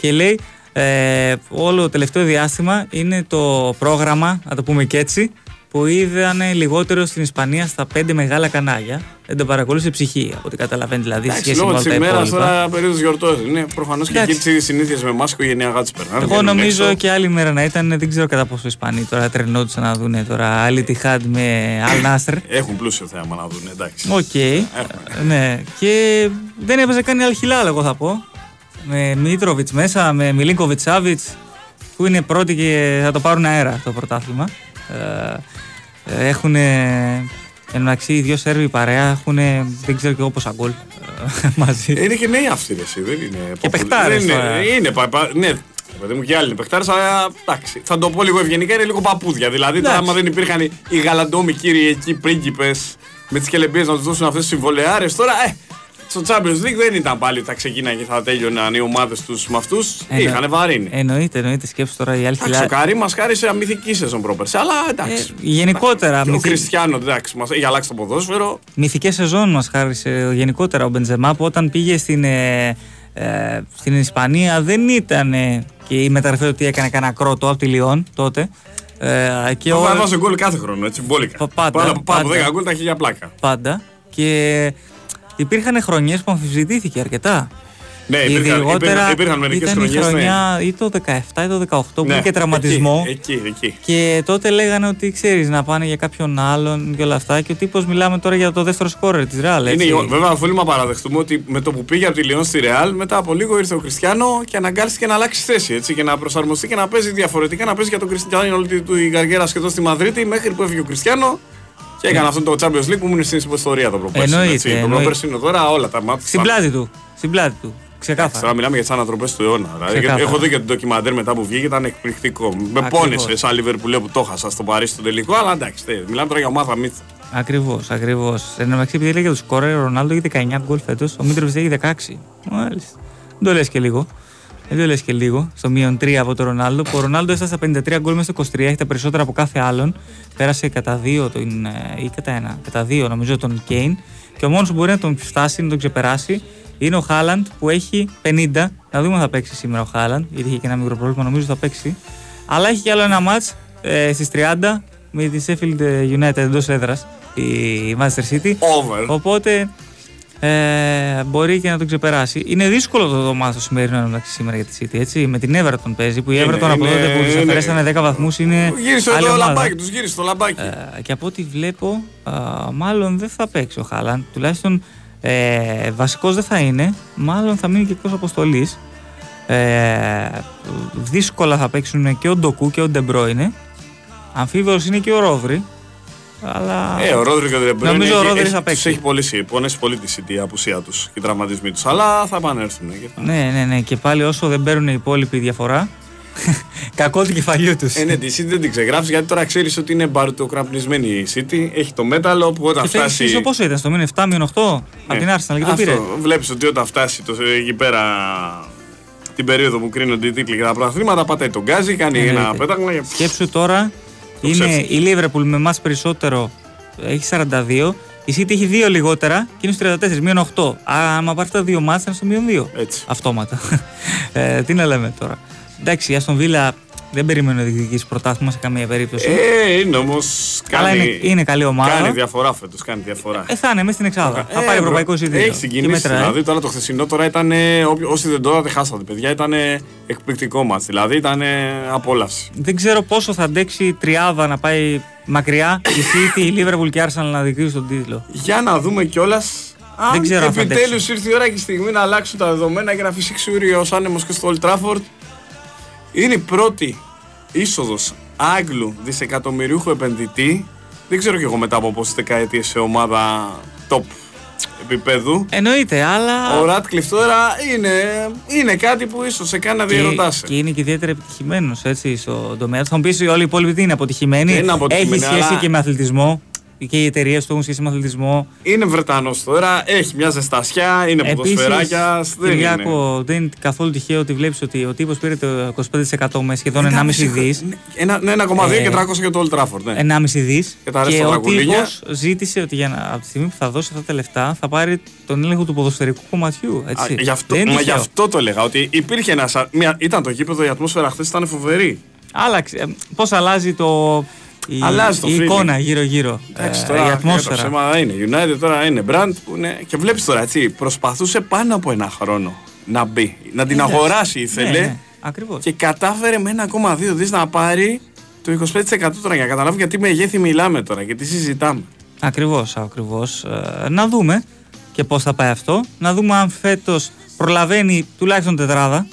και λέει ε, όλο το τελευταίο διάστημα είναι το πρόγραμμα, να το πούμε και έτσι, που είδαν λιγότερο στην Ισπανία στα πέντε μεγάλα κανάλια. Δεν το παρακολούθησε ψυχή, από ό,τι καταλαβαίνει δηλαδή. σχέση λόγω της ημέρας τώρα περίοδος γιορτών. Είναι προφανώς και εκεί τις συνήθειες με εμάς οικογενειακά του περνάνε. Εγώ νομίζω έξω. και άλλη μέρα να ήταν, δεν ξέρω κατά πόσο οι Ισπανοί τώρα τρελαινόντουσαν να δουν τώρα Αλ Ιτιχάντ με Αλ Νασρ. Έχουν πλούσιο θέαμα να δουν, εντάξει. Ok. Okay. ναι. Και δεν έπαιζε καν Αλ Χιλάλ, εγώ θα πω. Με Μίτροβιτς μέσα, με Μιλίνκοβιτς Σάβιτς, που είναι πρώτοι και θα το πάρουν αέρα το πρωτάθλημα. Ε, έχουν Εντάξει, οι δύο Σέρβοι παρέα έχουν δεν ξέρω και εγώ πόσα γκολ ε, μαζί. Είναι και νέοι αυτοί, δεν είναι. Και παιχτάρες Είναι, είναι, ναι, παιδί μου και άλλοι είναι παιχτάρες, αλλά εντάξει. Θα το πω λίγο ευγενικά, είναι λίγο παππούδια. Δηλαδή, τώρα, άμα δεν υπήρχαν οι γαλαντόμοι κύριοι εκεί πρίγκιπες με τις κελεμπίες να τους δώσουν αυτές τις συμβολαιάρες, τώρα ε, στο Champions League δεν ήταν πάλι τα ξεκίναγε και θα τέλειωναν οι ομάδες τους με αυτούς. Εννο... Είχαν βαρύνει. Εννοείται, εννοείται. Σκέψου τώρα η άλλη Ο Καρίμ μας χάρισε μια μυθική σεζόν πρόπερση. Αλλά εντάξει. Ε, γενικότερα. Και Ο Κριστιανό, εντάξει, μας έχει αλλάξει το ποδόσφαιρο. Μυθικές σεζόν μας χάρισε γενικότερα ο Μπεντζεμά που όταν πήγε στην, ε, ε, στην Ισπανία δεν ήταν και η μεταγραφή ότι έκανε κανένα κρότο από τη Λιόν τότε. Ε, και ο... βάζει γκολ κάθε χρόνο, έτσι, μπόλικα. Πάντα. Πάνω από 10 γκολ τα έχει για πλάκα. Πάντα. Και υπήρχαν χρονιές που αμφισβητήθηκε αρκετά. Ναι, υπήρχαν, υπήρχαν, υπήρχαν μερικές χρονιέ. Η χρονιά ναι. ή το 17 ή το 18 που ναι, είχε τραυματισμό. Εκεί, εκεί, εκεί. Και τότε λέγανε ότι ξέρεις να πάνε για κάποιον άλλον και όλα αυτά. Και ο τύπος μιλάμε τώρα για το δεύτερο σκόρερ της Ρεάλ. Είναι, βέβαια, οφείλουμε να παραδεχτούμε ότι με το που πήγε από τη Λιόν στη Ρεάλ, μετά από λίγο ήρθε ο Κριστιανό και αναγκάστηκε να αλλάξει θέση έτσι, και να προσαρμοστεί και να παίζει διαφορετικά. Να παίζει για τον Κριστιανό όλη του καριέρα σχεδόν στη Μαδρίτη μέχρι που έφυγε ο Κριστιανό και έκανε αυτό το Champions League που μου είναι στην ιστορία το προπέρσι. Εννοείται. Το προπέρσι είναι τώρα όλα τα μάτια. Στην πλάτη του. Στην πλάτη του. Ξεκάθαρα. Τώρα μιλάμε για τι ανατροπές του αιώνα. Δηλαδή, έχω δει και το ντοκιμαντέρ μετά που βγήκε, ήταν εκπληκτικό. Με πόνισε σαν Λιβερπουλέ που το χάσα στο Παρίσι στο τελικό, αλλά εντάξει, μιλάμε τώρα για ομάδα μύθα. Ακριβώς, ακριβώς. Εν τω μεταξύ, επειδή έλεγε τους σκόρε, ο Ρονάλντο έχει 19 γκολ φέτος, ο Μίτροβιτ έχει 16. Μάλιστα. Δεν το λες και λίγο. Δεν το λες και λίγο. Στο μείον 3 από τον Ρονάλντο. Που ο Ρονάλντο έφτασε στα 53 γκολ μέσα στο 23, έχει τα περισσότερα από κάθε άλλον. Πέρασε κατά 2 τον, ε, ή κατά 1. Κατά 2 νομίζω τον Κέιν. Και ο μόνος που μπορεί να τον φτάσει, να τον ξεπεράσει, είναι ο Χάλαντ που έχει 50. Να δούμε αν θα παίξει σήμερα ο Χάλαντ, γιατί είχε και ένα μικρό πρόβλημα, νομίζω θα παίξει. Αλλά έχει και άλλο ένα μάτς ε, στις 30 με τη Sheffield United εντός έδρας, η Manchester City. Over. Οπότε ε, μπορεί και να τον ξεπεράσει. Είναι δύσκολο το δωμάτιο το σημερινό εντάξει σήμερα για τη City. Έτσι. Με την Everton παίζει που η Everton από τότε που τους αφαιρέσανε 10 βαθμούς είναι. Γύρισε το λαμπάκι, τους γύρισε το λαμπάκι. Ε, και από ό,τι βλέπω, ε, μάλλον δεν θα παίξει ο Χάλαντ. Τουλάχιστον ε, βασικός δεν θα είναι. Μάλλον θα μείνει και εκτός αποστολής. Ε, δύσκολα θα παίξουν και ο Ντοκού και ο Ντεμπρόινε. Αμφίβολος είναι και ο Ρόβρι. Αλλά... Ε, ο Ρόδρυ και ο Ντεμπρόινε Νομίζω ο Ρόδρυ θα παίξει. Έχει πονέσει, πονέσει πολύ τη η απουσία τους και οι τραυματισμοί τους. Αλλά θα επανέλθουν. Ναι, ναι, ναι. Και πάλι όσο δεν παίρνουν οι υπόλοιποι διαφορά, Κακό του κεφαλιού τους. Ε, ναι, τη City δεν την ξεγράφεις γιατί τώρα ξέρεις ότι είναι μπαρουτοκραμπνισμένη η City. Έχει το μέταλλο που όταν και φτάσει. Και πόσο ήταν, στο μήνυμα 7 8 ναι. από την Arsenal και το πήρε. Βλέπεις ότι όταν φτάσει το, εκεί πέρα την περίοδο που κρίνονται οι τίτλοι για τα πρωταθλήματα, πατάει τον γκάζι, κάνει ένα ναι, πέταγμα. Σκέψου τώρα, είναι η Liverpool με εμάς περισσότερο έχει 42. Η City έχει δύο λιγότερα και είναι στους 34, μείον 8. Άμα πάρεις τα δύο μάτια, είναι στο μείον 2. Έτσι. Αυτόματα. ε, τι να λέμε τώρα. Εντάξει, η Αστον Βίλα δεν περιμένω να διεκδικήσεις πρωτάθλημα σε καμία περίπτωση. Ε, είναι όμως. Αλλά είναι, είναι καλή ομάδα. Κάνει διαφορά φέτος. Κάνει διαφορά. Ε, θα είναι μέσα στην Εξάδα. Ε, θα πάει ευρωπαϊκό εισιτήριο. Έχει συγκινήσει. Δηλαδή τώρα το χθεσινό τώρα ήταν. Όσοι δεν τώρα δεν χάσατε, παιδιά. Ήταν εκπληκτικό μα. Δηλαδή ήταν απόλαυση. Δεν ξέρω πόσο θα αντέξει η τριάδα να πάει μακριά. η City, η Liverpool και η Arsenal να διεκδικήσουν τον τίτλο. Για να δούμε κιόλας δεν ξέρω Επιτέλους ήρθε η ώρα και η στιγμή να αλλάξουν τα δεδομένα και να φυσήξει ο άνεμος και στο Old Trafford. Είναι η πρώτη είσοδος Άγγλου δισεκατομμυριούχου επενδυτή. Δεν ξέρω κι εγώ μετά από πόσες δεκαετίες σε ομάδα top επίπεδου. Εννοείται, αλλά. Ο Ράτκλιφ τώρα είναι, είναι κάτι που ίσως σε κάνει να διαρωτάσει. Και είναι και ιδιαίτερα επιτυχημένος στο τομέα Θα μου πεις όλοι οι υπόλοιποι είναι αποτυχημένοι. Είναι αποτυχημένοι Έχει σχέση αλλά... και με αθλητισμό και οι εταιρείες του έχουν σχέση με αθλητισμό. Είναι Βρετανός τώρα, έχει μια ζεστασιά, είναι ποδοσφαιράκιας. Δεν Κυριάκο, δεν είναι καθόλου τυχαίο ότι βλέπεις ότι ο τύπος πήρε το 25% με σχεδόν 1,5 δις. Ένα, ναι, 1,2 ε, και 300 για το Old Trafford. Ναι. 1,5 δις. Και, τα και ο τύπος ζήτησε ότι για να, από τη στιγμή που θα δώσει αυτά τα λεφτά θα πάρει τον έλεγχο του ποδοσφαιρικού κομματιού. Έτσι. Α, γι, αυτό, μα γι' αυτό το έλεγα. Ότι υπήρχε ένας. Ήταν το γήπεδο, η ατμόσφαιρα χθες ήταν φοβερή. Άλλαξε. Πώς αλλάζει το η, Αλλάζει το η εικόνα γύρω-γύρω. Εντάξει, ε, τώρα, η ατμόσφαιρα. Το ψέμα είναι. United τώρα είναι brand που είναι. Και βλέπεις τώρα έτσι, προσπαθούσε πάνω από ένα χρόνο να μπει. Να την αγοράσει ήθελε. Ναι, ναι, ακριβώς. Και κατάφερε με 1,2 δις να πάρει το 25% τώρα για να καταλάβει γιατί μεγέθη μιλάμε τώρα και τι συζητάμε. Ακριβώς, ακριβώς. Ε, να δούμε και πώς θα πάει αυτό. Να δούμε αν φέτος προλαβαίνει τουλάχιστον τετράδα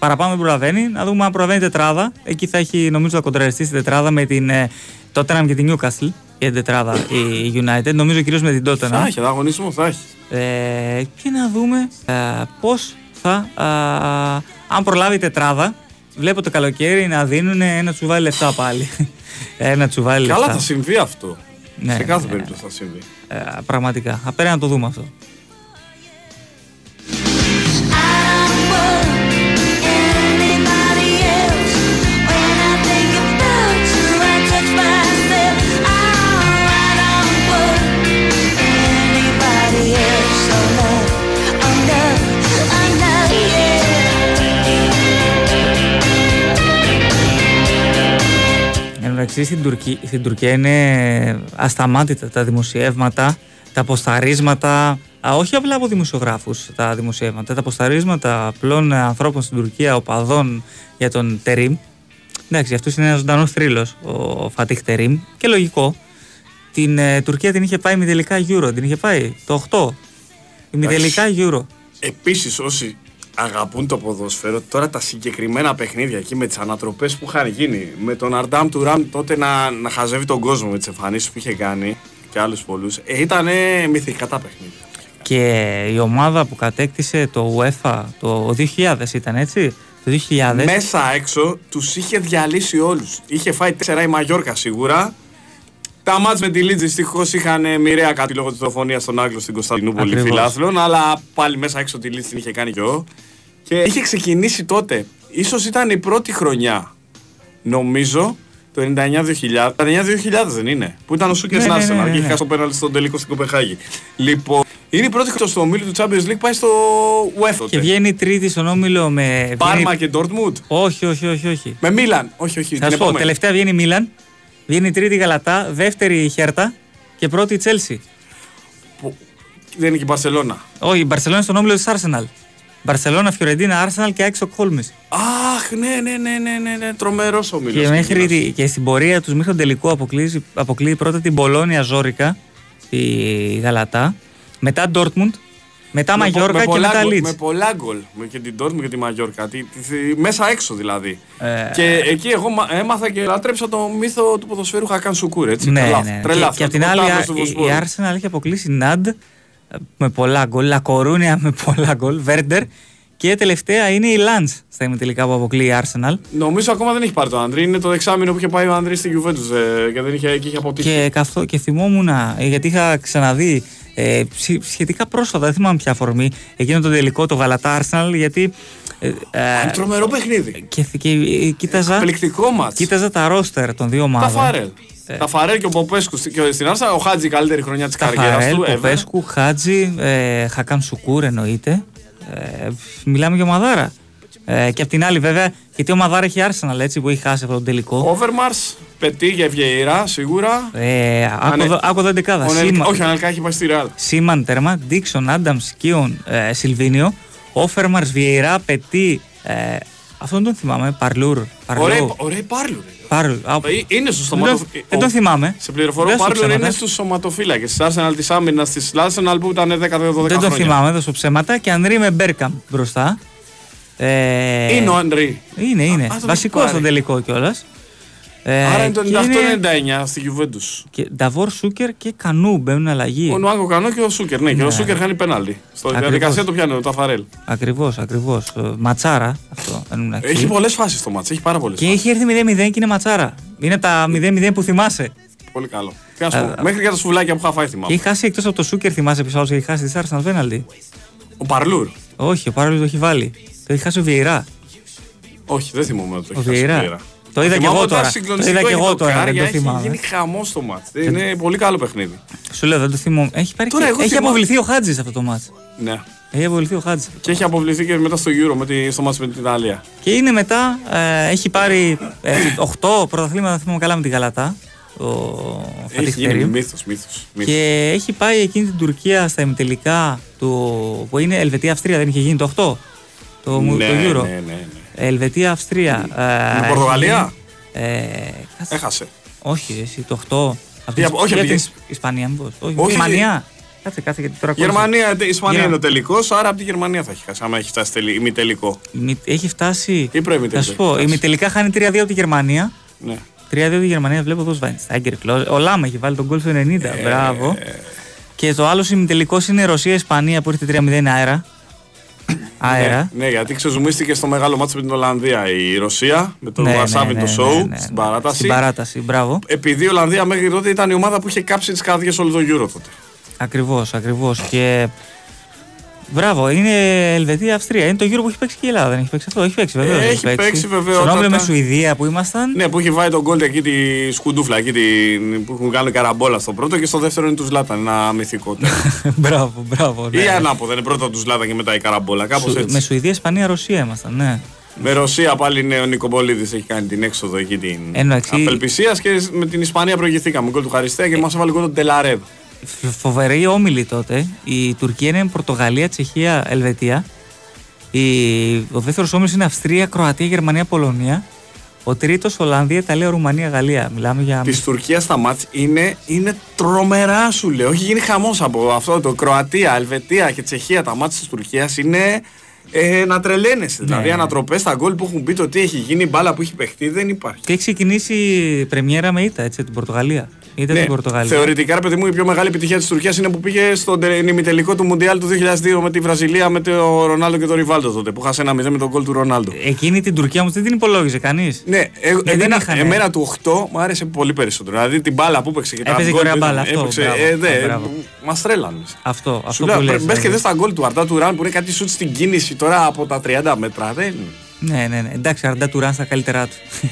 παραπάνω δεν προλαβαίνει. Να δούμε αν προλαβαίνει τετράδα. Εκεί θα έχει νομίζω θα κοντραριστεί στην τετράδα με την ε, Tottenham και την Newcastle. Η τετράδα η United. Νομίζω κυρίως με την Tottenham. Θα έχει, αγωνισμό θα έχει. Ε, και να δούμε ε, πώς θα. Ε, αν προλάβει τετράδα, βλέπω το καλοκαίρι να δίνουν ένα τσουβάλι λεφτά πάλι. ένα τσουβάλι λεφτά. Καλά θα συμβεί αυτό. Ναι, Σε κάθε ναι, περίπτωση θα συμβεί. Ε, πραγματικά. Θα πρέπει να το δούμε αυτό. Μεταξύ στην, Τουρκία, στην Τουρκία είναι ασταμάτητα τα δημοσιεύματα, τα αποσταρίσματα, όχι απλά από δημοσιογράφους τα δημοσιεύματα, τα αποσταρίσματα απλών ανθρώπων στην Τουρκία, οπαδών για τον Τερίμ. Εντάξει, αυτός είναι ένας ζωντανός θρύλος, ο Φατίχ Τερίμ, και λογικό. Την ε, Τουρκία την είχε πάει με τελικά Euro, την είχε πάει το 8. Η τελικά Euro. Επίσης, όσοι αγαπούν το ποδόσφαιρο. Τώρα τα συγκεκριμένα παιχνίδια εκεί με τις ανατροπές που είχαν γίνει, με τον Αρντάμ του Ραμ τότε να, να χαζεύει τον κόσμο με τις εμφανίσεις που είχε κάνει και άλλους πολλούς. Ε, ήταν μυθικά τα παιχνίδια. Και η ομάδα που κατέκτησε το UEFA το 2000 ήταν έτσι. Το 2000. Μέσα έξω τους είχε διαλύσει όλους. Είχε φάει 4 η Μαγιόρκα σίγουρα. Τα μάτς με τη Λίτζ δυστυχώς είχαν μοιραία κάτι λόγω της δολοφονίας των Άγγλων στην Κωνσταντινούπολη φιλάθλων. Αλλά πάλι μέσα έξω τη Λίτζ την είχε κάνει και εγώ. Και είχε ξεκινήσει τότε. Ίσως ήταν η πρώτη χρονιά, νομίζω, το 99-2000. 99-2000 δεν είναι. Που ήταν ο Σούκερ ναι, ναι, ναι, ναι, και είχε χάσει το πέναλτι στον τελικό στην Κοπεχάγη. Λοιπόν, είναι η πρώτη χρονιά στο όμιλο του Champions League πάει στο UEFA. Και βγαίνει τρίτη στον όμιλο με. Πάρμα και Dortmund. Όχι, όχι, όχι. όχι. Με Μίλαν. Όχι, όχι. Θα σου πω, τελευταία βγαίνει Μίλαν, βγαίνει τρίτη Γαλατά, δεύτερη Χέρτα και πρώτη Τσέλσι. Δεν είναι και η Μπαρσελόνα. Όχι, η Μπαρσελόνα στον όμιλο της Arsenal. Μπαρσελόνα, Φιωρεντίνα, Άρσεναλ και Άξο Κόλμης. Αχ, ναι, ναι, ναι, ναι, ναι, ναι. τρομερός ο Και, μέχρι, και στην πορεία τους μέχρι τον τελικό αποκλείει, αποκλείει πρώτα την Πολώνια Ζόρικα, τη Γαλατά, μετά Ντόρτμουντ, μετά με, Μαγιόρκα και μετά Λίτς. Με πολλά γκολ. Με και την Ντόρτμουντ και τη Μαγιόρκα. Τη, μέσα έξω δηλαδή. Ε... Και εκεί εγώ έμαθα και λάτρεψα το μύθο του ποδοσφαίρου Χακάν Σουκούρ. Έτσι. Ναι, ναι. Και, και απ' την άλλη η Άρσεναλ έχει αποκλείσει Ναντ με πολλά γκολ, Λακορούνια με πολλά γκολ, Βέρντερ Και τελευταία είναι η Λαντ στα ημιτελικά που αποκλείει η Arsenal. Νομίζω ακόμα δεν έχει πάρει το Άντρι. Είναι το δεξάμεινο που είχε πάει ο Άντρι στην Juventus ε, και δεν είχε, και είχε αποτύχει. Και, καθό, και θυμόμουν, ε, γιατί είχα ξαναδεί ε, σχετικά πρόσφατα, δεν θυμάμαι ποια αφορμή, εκείνο το τελικό, το Γαλατά Arsenal, γιατί. Ε, ε, τρομερό παιχνίδι. Και, και, και κοίταζα, Εκπληκτικό μάτς. Κοίταζα τα ρόστερ των δύο ομάδων. Τα Φάρελ. Ε, τα Φαρέλ και ο Ποπέσκου και στην Άρσα, ο Χάτζη η καλύτερη χρονιά της καριέρας του. Ποπέσκου, Χάτζη, ε, Χακάν Σουκούρ εννοείται. Ε, μιλάμε για ομαδάρα. Ε, και απ' την άλλη, βέβαια, γιατί ο Μαδάρα έχει Arsenal έτσι που έχει χάσει αυτό το τελικό. Όβερμαρ, Πετή για Ευγεϊρά, σίγουρα. Ε, άκου εδώ δεκάδα. Όχι, αναλικά έχει πάει στη Ρεάλ. Σίμαν τέρμα, Ντίξον, Άνταμ, Σκίον, ε, Σιλβίνιο. Όφερμαρ, Βιεϊρά, Πετή. Ε, αυτόν τον θυμάμαι, Παρλούρ. Ωραία, Παρλούρ. Πάρλ. Ε, είναι στο σωματοφύλακα. Δεν τον θυμάμαι. Σε πληροφορώ, Πάρλ είναι στους σωματοφύλακες της Arsenal της άμυνας τη Arsenal που ήταν 10-12 χρόνια. Δεν τον θυμάμαι, έδωσε ψέματα. Και Ανρί με Μπέρκαμ μπροστά. Ε... Είναι ο Ανρί. Είναι, είναι. Βασικός στο τελικό κιόλας. Ε, Άρα είναι το 98-99 στη Juventus. Και Νταβόρ Σούκερ και Κανού μπαίνουν αλλαγή. Ο Νουάγκο Κανού και ο Σούκερ. Ναι, ναι. και ο ναι. Σούκερ χάνει πέναλτι. Στο διαδικασία το πιάνει ο Ταφαρέλ. Ακριβώς, ακριβώς. Ματσάρα αυτό. Έχει πολλές φάσεις το μάτσα. Έχει πάρα πολλές. Και έχει έρθει 0-0 και είναι ματσάρα. Είναι τα 0-0 που θυμάσαι. Πολύ καλό. Τι ας πω, μέχρι και τα σουβλάκια που είχα φάει θυμάμαι. Έχει χάσει εκτός από το Σούκερ, θυμάσαι πίσω έχει χάσει της Άρσεν πέναλτι; Ο Παρλούρ. Όχι, ο Παρλούρ το έχει βάλει. Το έχει χάσει ο Βιερά. Όχι, δεν θυμόμαι ότι το έχει χάσει ο το είδα και εγώ τώρα. Το είδα και εγώ τώρα. Δεν το θυμάμαι. Έχει γίνει χαμό το μάτς. Είναι πολύ καλό παιχνίδι. Σου λέω, δεν το θυμόμαι. Έχει, πάρει τώρα, και... έχει αποβληθεί ο Χάτζης αυτό το μάτς. Ναι. Έχει αποβληθεί ο Χάτζης. Και έχει αποβληθεί και μετά στο Euro με τη, στο μάτς με την Ιταλία. Και είναι μετά, ε, έχει πάρει ε, 8 πρωταθλήματα, θυμάμαι καλά με την Γαλατά. Ο έχει γίνει μύθος, μύθος, Και έχει πάει εκείνη την Τουρκία στα ημιτελικά του, που είναι Ελβετία-Αυστρία, δεν είχε γίνει το 8. Το, ναι, το Euro. Ναι, ναι, ναι. Ελβετία-Αυστρία. Ε, Πορτογαλία; Ε, Έχασε. Όχι, εσύ το 8. Τι, όχι, για την Ισπανία, μήπως. Όχι, όχι, Γερμανία. Κάτσε, κάτσε γιατί τώρα Γερμανία, η Ισπανία είναι ο τελικό, άρα από τη Γερμανία θα έχει χάσει. Άμα έχει φτάσει τελει, ημιτελικό. Έχει φτάσει. Ή πρέπει Θα σου πω, ημιτελικά χάνει 3-2 από τη Γερμανία. Ναι. 3-2 από τη Γερμανία βλέπω εδώ Σβάινστάγκερ. Ο Λάμα έχει βάλει τον γκολ στο 90. Ε, Μπράβο. Και το άλλος ημιτελικός είναι Ρωσία-Ισπανία που ήρθε 3-0 αέρα. Αέρα. Ναι, ναι, γιατί ξεζουμίστηκε στο μεγάλο μάτσο με την Ολλανδία η Ρωσία με τον ναι, Βασάβιν ναι, το σοου ναι, ναι, στην παράταση. Στην παράταση, μπράβο. Επειδή η Ολλανδία μέχρι τότε ήταν η ομάδα που είχε κάψει τις καρδιές όλο το Euro τότε. Ακριβώς, ακριβώς. Και Μπράβο, είναι Ελβετία-Αυστρία. Είναι το γύρο που έχει παίξει και η Ελλάδα. Δεν έχει παίξει αυτό; Έχει παίξει βέβαια. Έχει, έχει παίξει βέβαια. Στον με Σουηδία που ήμασταν. Ναι, που έχει βάλει τον γκολ εκεί τη σκουντούφλα εκεί την, που έχουν κάνει καραμπόλα στο πρώτο και στο δεύτερο είναι του Ζλάταν. Ένα μυθικό μπράβο, μπράβο. Ναι. Ή ανάποδα είναι πρώτο του Ζλάταν και μετά η καραμπόλα. Κάπως έτσι. Με Σουηδία, Ισπανία, Ρωσία ήμασταν, ναι. Με Ρωσία πάλι είναι ο Νικομπολίδη έχει κάνει την έξοδο εκεί την απελπισίας και με την Ισπανία προηγηθήκαμε. Γκολ του Χαριστέα και μας έβαλε γκολ τον Τελαρέδ φοβερή όμιλη τότε. Η Τουρκία είναι Πορτογαλία, Τσεχία, Ελβετία. Η... Ο δεύτερος όμιλος είναι Αυστρία, Κροατία, Γερμανία, Πολωνία. Ο τρίτος Ολλανδία, Ιταλία, Ρουμανία, Γαλλία. Μιλάμε για. Της Τουρκίας στα μάτια είναι, είναι τρομερά σου λέω. Έχει γίνει χαμός από αυτό το Κροατία, Ελβετία και Τσεχία. Τα μάτια της Τουρκίας είναι ε, να τρελαίνεσαι. Ναι. Δηλαδή, ανατροπές στα γκολ που έχουν πει το τι έχει γίνει, η μπάλα που έχει παιχτεί δεν υπάρχει. Και έχει ξεκινήσει η πρεμιέρα με ήττα, έτσι, την Πορτογαλία. Είτε ναι. Πορτογαλία. Θεωρητικά, ρε παιδί μου, η πιο μεγάλη επιτυχία της Τουρκίας είναι που πήγε στον ημιτελικό του Μουντιάλ του 2002 με τη Βραζιλία με τον Ρονάλντο και τον Ριβάλτο τότε. Που χάσε ένα 0 με τον γκολ του Ρονάλντο. Εκείνη την Τουρκία όμως δεν την υπολόγιζε κανείς. Ναι, ε, εμένα, είχαν, εμένα του 8 μου άρεσε πολύ περισσότερο. Δηλαδή την μπάλα που έπαιξε και τα Έπαιζε κορέα μπάλα. Αυτό, έπαιξε, ε, Μας τρέλανε. Αυτό, αυτό που λες. Μπες και δες τα γκολ του Αρτά του Ραν που είναι κάτι σουτ στην κίνηση τώρα από τα 30 μέτρα. Δεν... Ναι, ναι, ναι. Εντάξει, Αρτά του Ραν στα καλύτερά του.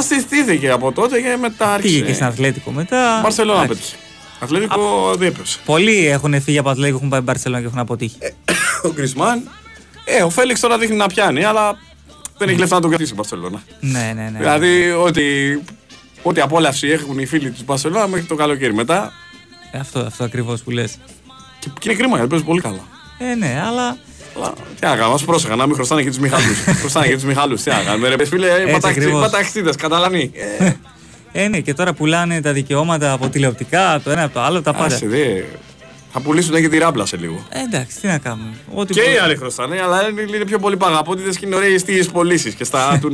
Συστήθηκε από τότε και μετά άρχισε. Πήγε και στην Αθλέτικο μετά. Μπαρσελόνα πέτυχε. Αθλέτικο διέπευσε. Πολλοί έχουν φύγει από Αθλέτικο, έχουν πάει Μπαρσελόνα και έχουν αποτύχει. Ε, ο Γκρισμάν. Ε, ο Φέληξ τώρα δείχνει να πιάνει, αλλά δεν έχει λεφτά να τον κρατήσει η Μπαρσελόνα. Ναι, ναι, ναι. Δηλαδή, ό,τι, ό,τι απόλαυση έχουν οι φίλοι της Μπαρσελόνα μέχρι το καλοκαίρι μετά. Ε, αυτό, αυτό ακριβώς που λες. Και, και είναι κρίμα γιατί παίζει πολύ καλά. Ε, ναι, αλλά τι να κάνουμε, πρόσεχα να μην χρωστάνε και τους Μιχάλου. χρωστάνε και τους Μιχάλου. Τι να κάνουμε, ρε φίλε, παταχτίδε, καταλανοί. Ε, ναι, και τώρα πουλάνε τα δικαιώματα από τηλεοπτικά, το ένα από το άλλο, τα πάντα. Θα πουλήσουν και τη ράμπλα σε λίγο. Ε, εντάξει, τι να κάνουμε. Ό,τι και οι άλλοι χρωστάνε, αλλά είναι πιο πολύ παγαπότητες και είναι ωραίε τι πωλήσεις και στα του,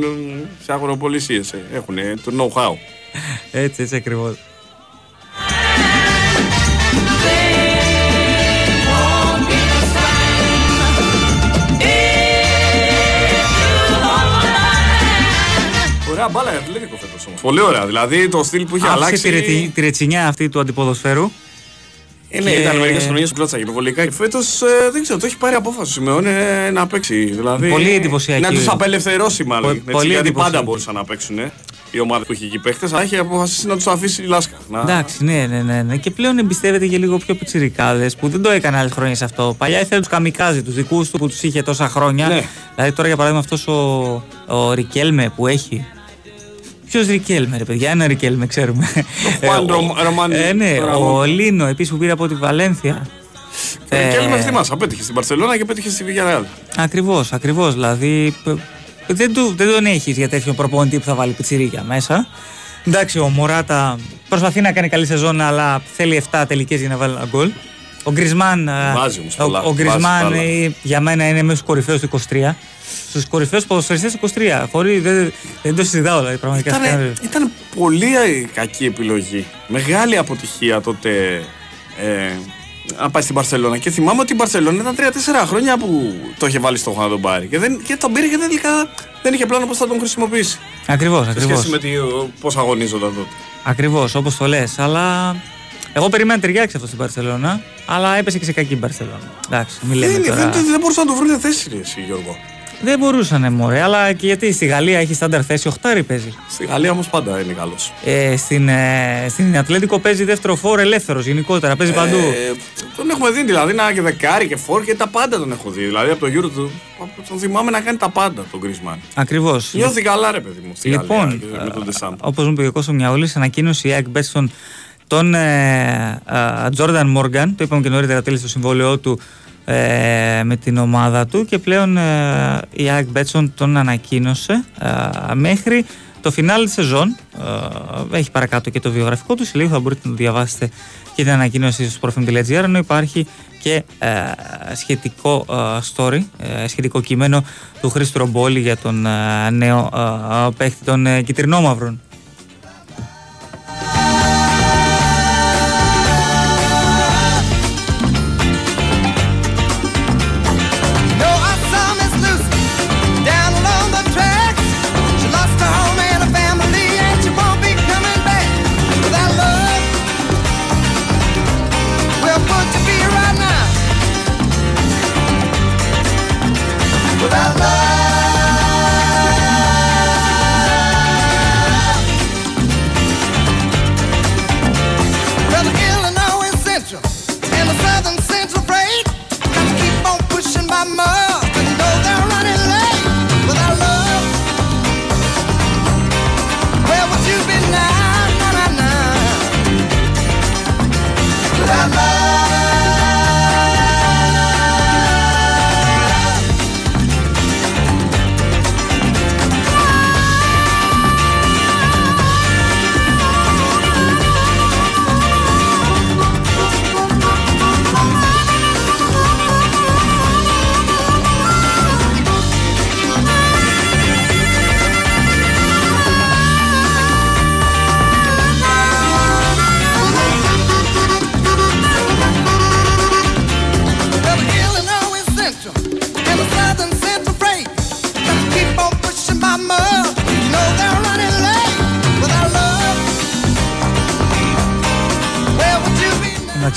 σε αγοροπολισίε έχουν το know-how. Έτσι, έτσι ακριβώς. Ωραία μπάλα για Ατλέτικο φέτο όμω. Πολύ ωραία. Δηλαδή το στυλ που είχε αλλάξει. Τη, τη ρετσινιά αυτή του αντιποδοσφαίρου; Ε, ναι, και... ήταν μερικές χρονιές που κλώτσα υπερβολικά. Φέτος ε, δεν ξέρω, το έχει πάρει απόφαση σημαίνει ε, να παίξει. Δηλαδή, πολύ εντυπωσιακή. Να τους απελευθερώσει μάλλον. Πο, έτσι, γιατί πάντα μπορούσαν να παίξουν. Ε η ομάδα που έχει εκεί παίχτες, αλλά έχει αποφασίσει να τους αφήσει η λάσκα. Να... Εντάξει, ναι, ναι, ναι, ναι. Και πλέον εμπιστεύεται και λίγο πιο πιτσιρικάδες που δεν το έκανε άλλε χρόνια σε αυτό. Παλιά ήθελε τους καμικάζει, τους δικούς του που τους είχε τόσα χρόνια. Ναι. Δηλαδή τώρα για παράδειγμα αυτός ο, ο Ρικέλμε που έχει. Ποιος Ρικέλμε, ρε παιδιά, ένα Ρικέλμε, ξέρουμε. Ο ε, ναι, ο Λίνο επίσης που πήρε από τη Βαλένθια. Ο Ρικέλμε θυμάσαι, απέτυχε στην Παρσελόνα και απέτυχε στη Βηγιαρεάλ. Ακριβώς, ακριβώς. Δηλαδή δεν, του, δεν τον έχεις για τέτοιο προπονητή που θα βάλει πιτσιρίκια μέσα. Εντάξει, ο Μωράτα προσπαθεί να κάνει καλή σεζόν, αλλά θέλει 7 τελικές για να βάλει ένα γκολ. Ο Γκρισμάν, ε, ο, ο Γκρισμάν ε, για μένα είναι μέσα στου κορυφαίου του 23. Στους κορυφαίους ποδοσφαιριστές του 23. Χωρί, δεν, δεν το συζητάω δηλαδή πραγματικά. Ήταν, ήταν πολύ κακή επιλογή. Μεγάλη αποτυχία τότε ε, να πάει στην Παρσελόνα. Και θυμάμαι ότι η Παρσελόνα ήταν 3-4 χρόνια που το είχε βάλει στόχο να τον πάρει. Και, δεν, και τον πήρε και τελικά δεν είχε πλάνο πώς θα τον χρησιμοποιήσει. Ακριβώς, ακριβώ. Σε σχέση με πώς αγωνίζονταν τότε. Ακριβώς, όπως το λες. Αλλά εγώ περίμενα να ταιριάξει αυτό στην Παρσελόνα, αλλά έπεσε και σε κακή Παρσελόνα. Εντάξει, μην λέμε δεν, τώρα... δεν, δεν, δεν μπορούσαν να το βρουν θέση, εσύ, Γιώργο. Δεν μπορούσαν, μωρέ, αλλά και γιατί στη Γαλλία έχει στάνταρ θέση, οχτάρι παίζει. Στη Γαλλία όμως πάντα είναι καλός. Ε, στην, ε, στην Ατλέντικο παίζει δεύτερο φόρ ελεύθερος γενικότερα, παίζει ε, παντού. Τον έχουμε δει δηλαδή να και δεκάρι και φόρ και τα πάντα τον έχω δει. Δηλαδή από το γύρο του τον θυμάμαι να κάνει τα πάντα τον Γκρισμάν. Ακριβώς. Νιώθει καλά, ρε παιδί μου. Στη λοιπόν, όπως μου είπε ο Κώσο Μιαούλη, ανακοίνωσε η ΑΕΚ Μπέτσον τον Τζόρνταν Μόργαν, το είπαμε και νωρίτερα, τέλειωσε το συμβόλαιό του ε, με την ομάδα του και πλέον ε, η Άκ Μπέτσον τον ανακοίνωσε ε, μέχρι το φινάλι της σεζόν έχει παρακάτω και το βιογραφικό του σε λίγο θα μπορείτε να το διαβάσετε και την ανακοίνωση στο profim.gr ενώ υπάρχει και σχετικό story, σχετικό κείμενο του Χρήστο Ρομπόλη για τον νέο παίχτη των Κιτρινόμαυρων.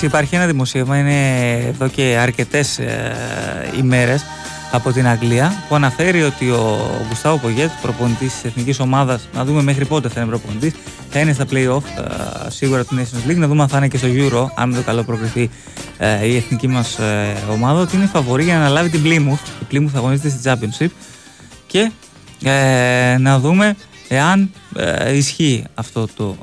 Υπάρχει ένα δημοσίευμα, είναι εδώ και αρκετές ε, ημέρες από την Αγγλία, που αναφέρει ότι ο Γκουστάβο Πογέτ, προπονητής της εθνικής ομάδας, να δούμε μέχρι πότε θα είναι προπονητής, θα είναι στα playoff ε, σίγουρα του Nations League, να δούμε αν θα είναι και στο Euro, αν το καλό προκριθεί ε, η εθνική μας ε, ομάδα, ότι είναι φαβορή για να αναλάβει την Plymouth. Η Plymouth αγωνίζεται στη Championship και ε, να δούμε εάν ε, ισχύει αυτό το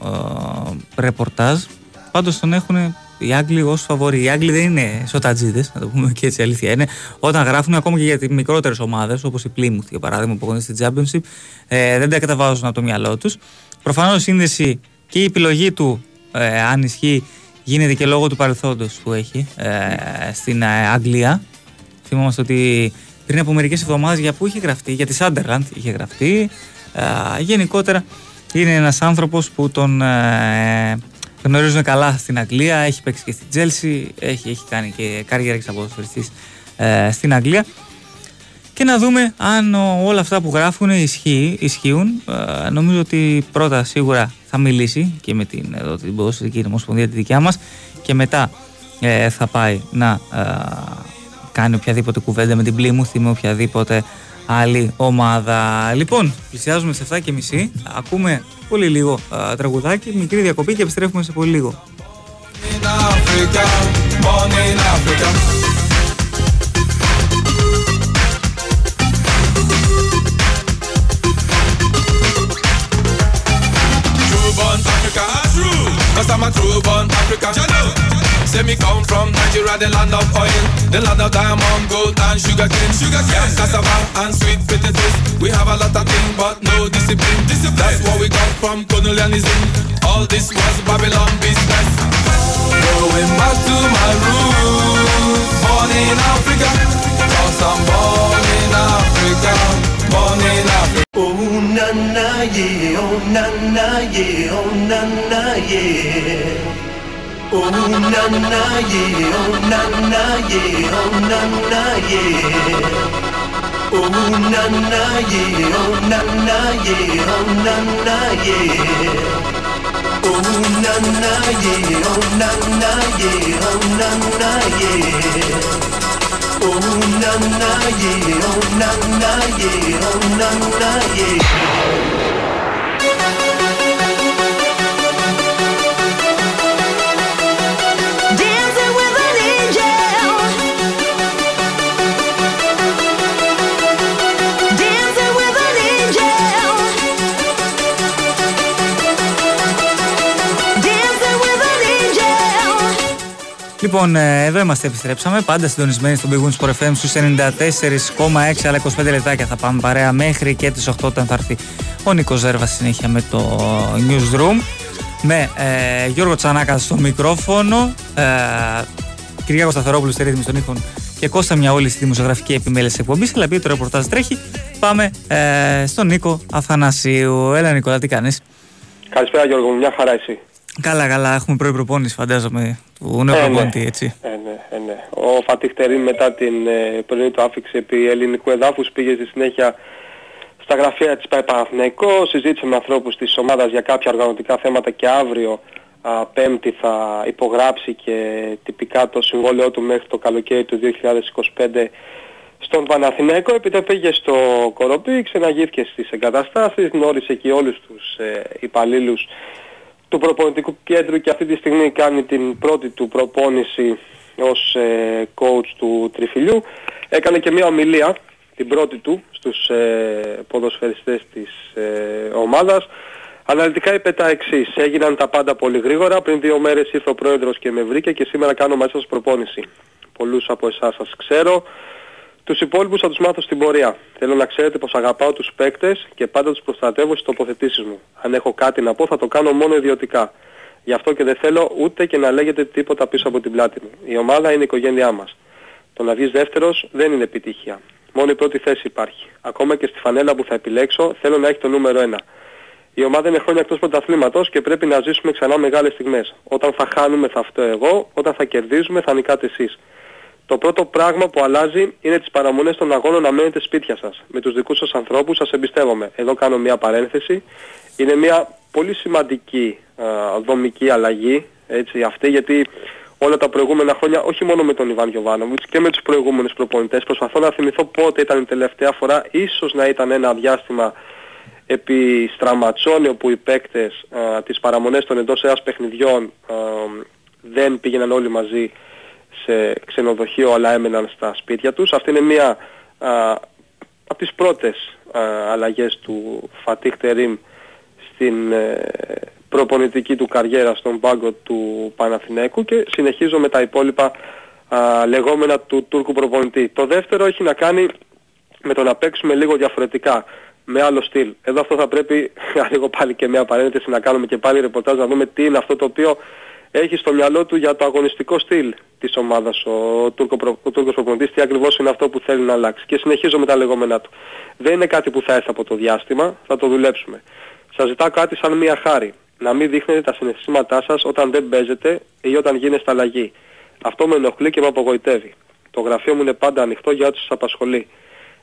ρεπορτάζ. Πάντως τον έχουν οι Άγγλοι ως φαβοροί. Οι Άγγλοι δεν είναι σοτατζίδε, να το πούμε και έτσι αλήθεια είναι. Όταν γράφουν ακόμα και για τις μικρότερες ομάδες, όπως η Plymouth για παράδειγμα που αγωνίζεται στην Championship, ε, δεν τα καταβάζουν από το μυαλό τους. Προφανώς η σύνδεση και η επιλογή του, ε, αν ισχύει, γίνεται και λόγω του παρελθόντος που έχει ε, στην ε, Αγγλία. Θυμόμαστε ότι πριν από μερικές εβδομάδες για πού είχε γραφτεί, για τη Sunderland είχε γραφτεί. Ε, γενικότερα είναι ένας άνθρωπος που τον ε, γνωρίζουν καλά στην Αγγλία, έχει παίξει και στην Τζέλσι, έχει, έχει κάνει και καριέρα σαν ποδοσφαιριστής ε, στην Αγγλία. και να δούμε αν όλα αυτά που γράφουν ισχύουν. Ε, νομίζω ότι πρώτα σίγουρα θα μιλήσει και με την, εδώ, την ποδοσφαιρική νομοσπονδία τη δικιά μας και μετά ε, θα πάει να ε, κάνει οποιαδήποτε κουβέντα με την Πλήμουθ ή με οποιαδήποτε άλλη ομάδα. Λοιπόν, πλησιάζουμε σε 7 και μισή. Ακούμε πολύ λίγο τραγουδάκι, μικρή διακοπή και επιστρέφουμε σε πολύ λίγο. Cause I'm a true born African. Say me come from Nigeria, the land of oil, the land of diamond, gold and sugar cane. Sugar cane, cassava and sweet potatoes. We have a lot of things, but no discipline. discipline. That's what we got from colonialism. All this was Babylon business. Going back to my roots, born in Africa, cause I'm born in Africa, born in Africa. Oh na na yeah, oh na na yeah, oh na na yeah. Oh na na yeah, oh na na yeah, oh na na yeah. Oh na na yeah, oh na na yeah, oh na na yeah. Oh na na yeah, oh na na yeah, oh na na yeah. Oh na na yeah, oh na na yeah, oh na na yeah. Λοιπόν, ε, εδώ είμαστε, επιστρέψαμε. Πάντα συντονισμένοι στον Big Wings FM στους 94,6 αλλά 25 λεπτάκια θα πάμε παρέα μέχρι και τις 8 όταν θα έρθει ο Νίκος Ζέρβας συνέχεια με το Newsroom. Με ε, Γιώργο Τσανάκα στο μικρόφωνο, ε, Κυριάκος Σταθερόπουλος στη ρύθμιση των ήχων και Κώστα μια όλη στη δημοσιογραφική επιμέλεια της εκπομπής. Αλλά επειδή το ρεπορτάζ τρέχει, πάμε ε, στον Νίκο Αθανασίου. Έλα, Νικόλα, τι κάνεις; Καλησπέρα, Γιώργο, μια χαρά εσύ. Καλά, καλά. Έχουμε πρωί προπόνηση, φαντάζομαι, του νέου ε, ναι. έτσι. Ε, ναι, ε, ναι. Ο Φατιχτερίν μετά την ε, πρωινή του άφηξη επί ελληνικού εδάφους πήγε στη συνέχεια στα γραφεία της ΠΑΕ Παναθηναϊκό, συζήτησε με ανθρώπους της ομάδας για κάποια οργανωτικά θέματα και αύριο α, Πέμπτη θα υπογράψει και τυπικά το συμβόλαιό του μέχρι το καλοκαίρι του 2025 στον Παναθηναϊκό, επειδή πήγε στο Κοροπή, ξαναγήθηκε στις εγκαταστάσεις, γνώρισε και όλους τους ε, υπαλλήλους του προπονητικού κέντρου και αυτή τη στιγμή κάνει την πρώτη του προπόνηση ως ε, coach του Τριφυλιού. Έκανε και μια ομιλία, την πρώτη του, στους ε, ποδοσφαιριστές της ε, ομάδας. Αναλυτικά είπε τα εξής. Έγιναν τα πάντα πολύ γρήγορα. Πριν δύο μέρες ήρθε ο πρόεδρος και με βρήκε και σήμερα κάνω μέσα σας προπόνηση. Πολλούς από εσάς σας ξέρω. Τους υπόλοιπους θα τους μάθω στην πορεία. Θέλω να ξέρετε πως αγαπάω τους παίκτες και πάντα τους προστατεύω στις τοποθετήσεις μου. Αν έχω κάτι να πω θα το κάνω μόνο ιδιωτικά. Γι' αυτό και δεν θέλω ούτε και να λέγεται τίποτα πίσω από την πλάτη μου. Η ομάδα είναι η οικογένειά μας. Το να βγεις δεύτερος δεν είναι επιτυχία. Μόνο η πρώτη θέση υπάρχει. Ακόμα και στη φανέλα που θα επιλέξω θέλω να έχει το νούμερο 1. Η ομάδα είναι χρόνια εκτός πρωταθλήματος και πρέπει να ζήσουμε ξανά μεγάλες στιγμές. Όταν θα χάνουμε θα αυτό εγώ, όταν θα κερδίζουμε θα νικάτε εσείς. Το πρώτο πράγμα που αλλάζει είναι τις παραμονές των αγώνων να μένετε σπίτια σας. Με τους δικούς σας ανθρώπους σας εμπιστεύομαι. Εδώ κάνω μια παρένθεση. Είναι μια πολύ σημαντική α, δομική αλλαγή έτσι, αυτή γιατί όλα τα προηγούμενα χρόνια όχι μόνο με τον Ιβάν Γιωβάνοβιτς και με τους προηγούμενους προπονητές προσπαθώ να θυμηθώ πότε ήταν η τελευταία φορά ίσως να ήταν ένα διάστημα επί Στραματσόνιο που οι παίκτες α, τις παραμονές των εντός εάς παιχνιδιών α, δεν πήγαιναν όλοι μαζί σε ξενοδοχείο αλλά έμεναν στα σπίτια τους. Αυτή είναι μία α, από τις πρώτες α, αλλαγές του Φατίχ Τερίμ στην ε, προπονητική του καριέρα στον πάγκο του Παναθηναίκου και συνεχίζω με τα υπόλοιπα α, λεγόμενα του Τούρκου προπονητή. Το δεύτερο έχει να κάνει με το να παίξουμε λίγο διαφορετικά με άλλο στυλ. Εδώ αυτό θα πρέπει, λίγο πάλι και μια παρένθεση να κάνουμε και πάλι ρεπορτάζ να δούμε τι είναι αυτό το οποίο έχει στο μυαλό του για το αγωνιστικό στυλ της ομάδας ο, Τούρκος, ο Τούρκος προπονητής τι ακριβώς είναι αυτό που θέλει να αλλάξει. Και συνεχίζω με τα λεγόμενά του. Δεν είναι κάτι που θα έρθει από το διάστημα, θα το δουλέψουμε. Σας ζητάω κάτι σαν μια χάρη. Να μην δείχνετε τα συναισθήματά σας όταν δεν παίζετε ή όταν γίνεστε αλλαγή. Αυτό με ενοχλεί και με απογοητεύει. Το γραφείο μου είναι πάντα ανοιχτό για ό,τι σας απασχολεί.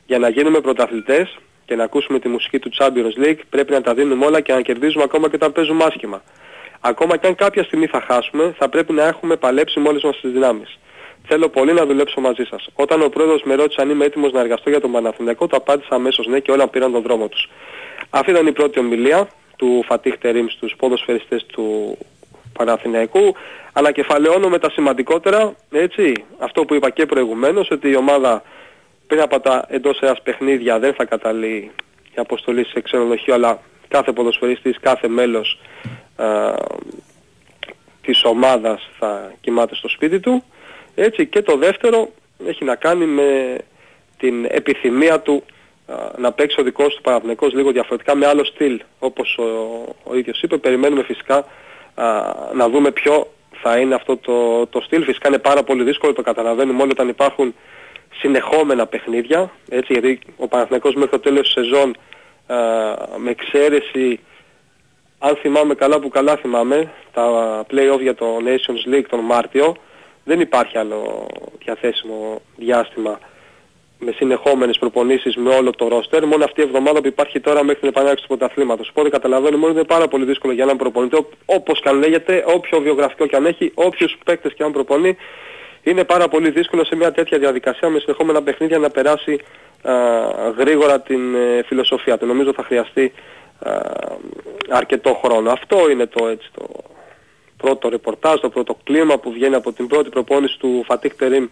Για να γίνουμε πρωταθλητές και να ακούσουμε τη μουσική του Champions League πρέπει να τα δίνουμε όλα και να κερδίζουμε ακόμα και όταν παίζουμε άσχημα. Ακόμα και αν κάποια στιγμή θα χάσουμε, θα πρέπει να έχουμε παλέψει με όλες μας τις δυνάμεις. Θέλω πολύ να δουλέψω μαζί σας. Όταν ο πρόεδρος με ρώτησε αν είμαι έτοιμος να εργαστώ για τον Παναθηναϊκό, το απάντησα αμέσως ναι και όλα πήραν τον δρόμο τους. Αυτή ήταν η πρώτη ομιλία του Φατίχ Τερίμ στους ποδοσφαιριστές του Παναθηναϊκού. Ανακεφαλαιώνω με τα σημαντικότερα, έτσι, αυτό που είπα και προηγουμένως, ότι η ομάδα πριν από τα εντός ένας παιχνίδια δεν θα καταλύει η αποστολή σε ξενοδοχείο, αλλά κάθε ποδοσφαιριστής, κάθε μέλος α, της ομάδας θα κοιμάται στο σπίτι του. Έτσι και το δεύτερο έχει να κάνει με την επιθυμία του να παίξει ο δικός του Παναθηναϊκός λίγο διαφορετικά με άλλο στυλ. Όπως ο, ο ίδιος είπε, περιμένουμε φυσικά να δούμε ποιο θα είναι αυτό το, το στυλ. Φυσικά είναι πάρα πολύ δύσκολο, το καταλαβαίνουμε όλοι όταν υπάρχουν συνεχόμενα παιχνίδια, έτσι, γιατί ο Παναθηναϊκός μέχρι το τέλος της σεζόν με εξαίρεση αν θυμάμαι καλά που καλά θυμάμαι, τα play-off για το Nations League τον Μάρτιο, δεν υπάρχει άλλο διαθέσιμο διάστημα με συνεχόμενες προπονήσεις με όλο το ρόστερ, μόνο αυτή η εβδομάδα που υπάρχει τώρα μέχρι την επανάληψη του πρωταθλήματος. Οπότε καταλαβαίνουμε ότι είναι πάρα πολύ δύσκολο για έναν προπονητή, όπως και αν λέγεται, όποιο βιογραφικό και αν έχει, όποιους παίκτες και αν προπονεί, είναι πάρα πολύ δύσκολο σε μια τέτοια διαδικασία με συνεχόμενα παιχνίδια να περάσει α, γρήγορα την ε, φιλοσοφία του. Νομίζω θα χρειαστεί α, αρκετό χρόνο. Αυτό είναι το, έτσι, το πρώτο ρεπορτάζ, το πρώτο κλίμα που βγαίνει από την πρώτη προπόνηση του Φατίχ Τερίμ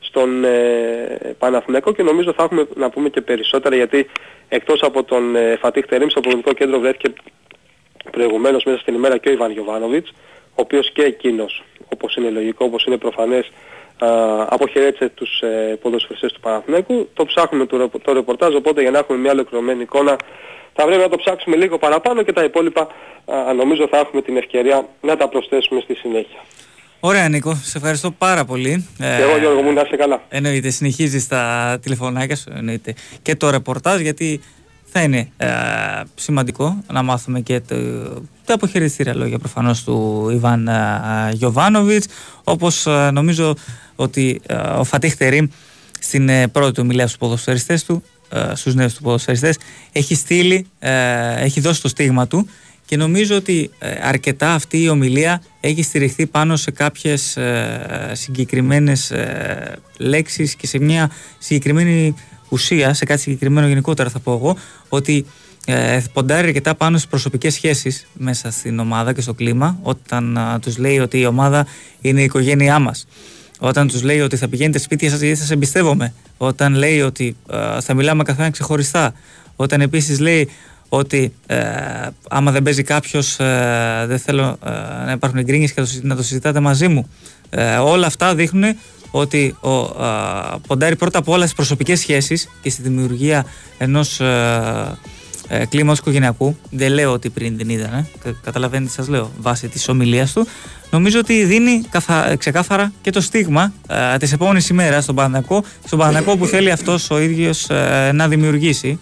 στον ε, Παναθηναϊκό και νομίζω θα έχουμε να πούμε και περισσότερα γιατί εκτός από τον ε, Φατίχ Τερίμ στο πολιτικό κέντρο βρέθηκε προηγουμένως μέσα στην ημέρα και ο Ιβάν Γιωβάνοβιτς ο οποίος και εκείνος όπως είναι λογικό, όπως είναι προφανές αποχαιρέτησε τους ε, ποδοσφαιριστές του Παναθηναϊκού. Το ψάχνουμε το, το ρεπορτάζ, οπότε για να έχουμε μια ολοκληρωμένη εικόνα θα πρέπει να το ψάξουμε λίγο παραπάνω και τα υπόλοιπα α, νομίζω θα έχουμε την ευκαιρία να τα προσθέσουμε στη συνέχεια. Ωραία Νίκο, σε ευχαριστώ πάρα πολύ. Και εγώ Γιώργο μου να είσαι καλά. Εννοείται, συνεχίζεις τα τηλεφωνάκια σου, εννοείται και το ρεπορτάζ γιατί θα είναι ε, σημαντικό να μάθουμε και το, τα αποχαιρετήρια λόγια προφανώς του Ιβάν ε, Γιωβάνοβιτς όπως ε, νομίζω ότι ε, ο Φατίχ Τερίμ στην ε, πρώτη του μιλία στους ποδοσφαιριστές του στους νέους του ποδοσφαιριστές έχει στείλει, έχει δώσει το στίγμα του και νομίζω ότι αρκετά αυτή η ομιλία έχει στηριχθεί πάνω σε κάποιες συγκεκριμένες λέξεις και σε μια συγκεκριμένη ουσία, σε κάτι συγκεκριμένο γενικότερα θα πω εγώ, ότι ε, ποντάρει αρκετά πάνω στις προσωπικές σχέσεις μέσα στην ομάδα και στο κλίμα, όταν τους λέει ότι η ομάδα είναι η οικογένειά μας. Όταν τους λέει ότι θα πηγαίνετε σπίτια σας γιατί σα εμπιστεύομαι. Όταν λέει ότι θα μιλάμε καθένα ξεχωριστά. Όταν επίσης λέει ότι ε, άμα δεν παίζει κάποιος, ε, δεν θέλω ε, να υπάρχουν γκρίνιε και να το συζητάτε μαζί μου. Ε, όλα αυτά δείχνουν ότι ο, α, ποντάρει πρώτα απ' όλα στις προσωπικές σχέσεις και στη δημιουργία ενός ε, κλίματο οικογενειακού. Δεν λέω ότι πριν δεν είδανε. Ε, καταλαβαίνετε, σας λέω, βάσει της ομιλίας του. Νομίζω ότι δίνει καθα, ξεκάθαρα και το στίγμα ε, της επόμενης ημέρας στον Παναγιακό, στον Παναγιακό που θέλει αυτός ο ίδιος ε, να δημιουργήσει.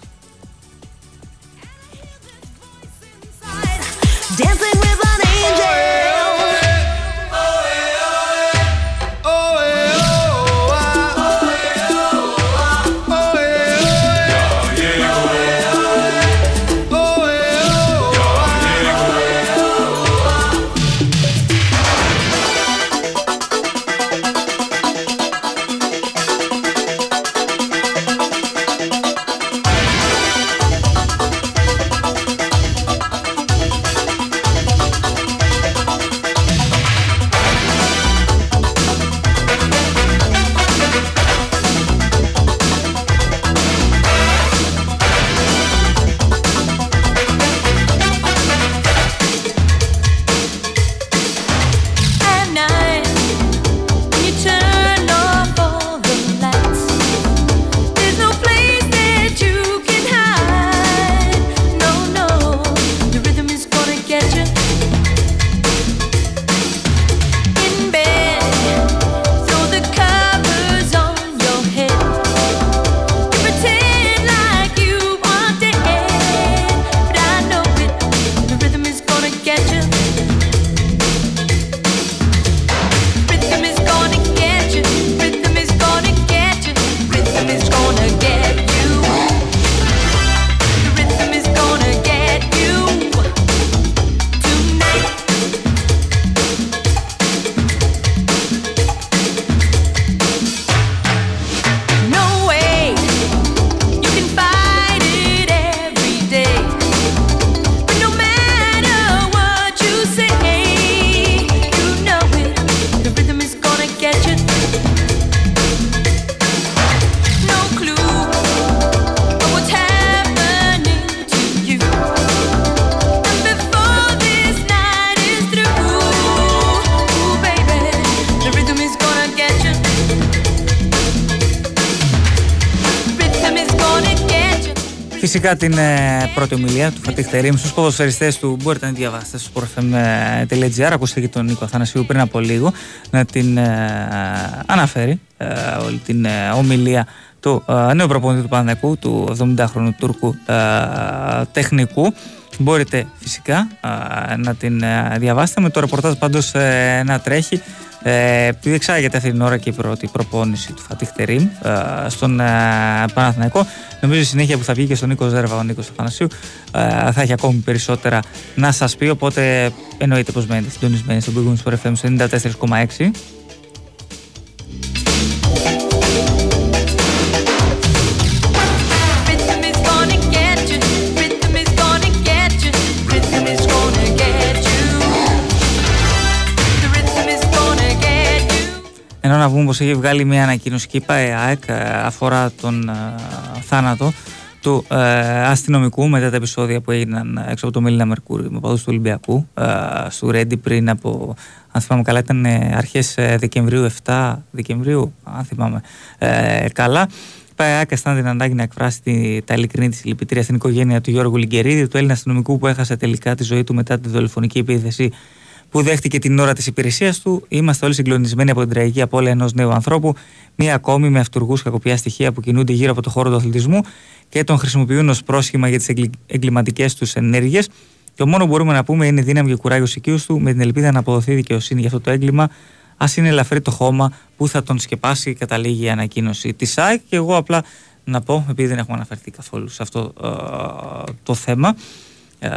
Φυσικά την ε, πρώτη ομιλία του Φατίχ Τερίμ στους ποδοσφαιριστές του μπορείτε να διαβάσετε στο sportfm.gr ακούσατε και τον Νίκο Αθανασίου πριν από λίγο να την ε, αναφέρει ε, όλη την ομιλία του νέου προπονητή του Παναδικού του 70χρονου Τούρκου τεχνικού. Μπορείτε φυσικά να την διαβάσετε. Με το ρεπορτάζ πάντως να τρέχει ε, επειδή εξάγεται αυτή την ώρα και η πρώτη προπόνηση του Φατίχ Τερίμ ε, στον ε, Παναθηναϊκό, νομίζω η συνέχεια που θα βγει και στον Νίκος Ζέρβα, ο Νίκος Αθανασίου, ε, θα έχει ακόμη περισσότερα να σας πει. Οπότε εννοείται πως μένετε συντονισμένοι στον Big Wings FM 94,6. Ενώ να πούμε πως έχει βγάλει μια ανακοίνωση και η ΠΑΕΑΕΚ ε, αφορά τον ε, θάνατο του ε, αστυνομικού μετά τα επεισόδια που έγιναν έξω από το Μέλινα Μερκούρι με παδούς του Ολυμπιακού ε, στο Ρέντι πριν από, αν θυμάμαι καλά ήταν αρχές Δεκεμβρίου, 7 Δεκεμβρίου αν θυμάμαι καλά. Η ΠΑΕΑΚ αισθάνεται την ανάγκη να εκφράσει τη, τα ειλικρινή της συλληπιτήρια στην οικογένεια του Γιώργου Λιγκερίδη, του Έλληνα αστυνομικού που έχασε τελικά τη ζωή του μετά τη δολοφονική επίθεση που δέχτηκε την ώρα της υπηρεσίας του. Είμαστε όλοι συγκλονισμένοι από την τραγική απώλεια ενός νέου ανθρώπου, μία ακόμη με αυτούργους κακοπιά στοιχεία που κινούνται γύρω από το χώρο του αθλητισμού και τον χρησιμοποιούν ως πρόσχημα για τις εγκληματικές τους ενέργειες. Το μόνο που μπορούμε να πούμε είναι δύναμη και κουράγιος οικείους του, με την ελπίδα να αποδοθεί δικαιοσύνη για αυτό το έγκλημα, ας είναι ελαφρύ το χώμα που θα τον σκεπάσει, καταλήγει η ανακοίνωση της ΣΑΕΚ. Και εγώ απλά να πω, επειδή δεν έχουμε αναφερθεί καθόλου σε αυτό ε, το θέμα, ε,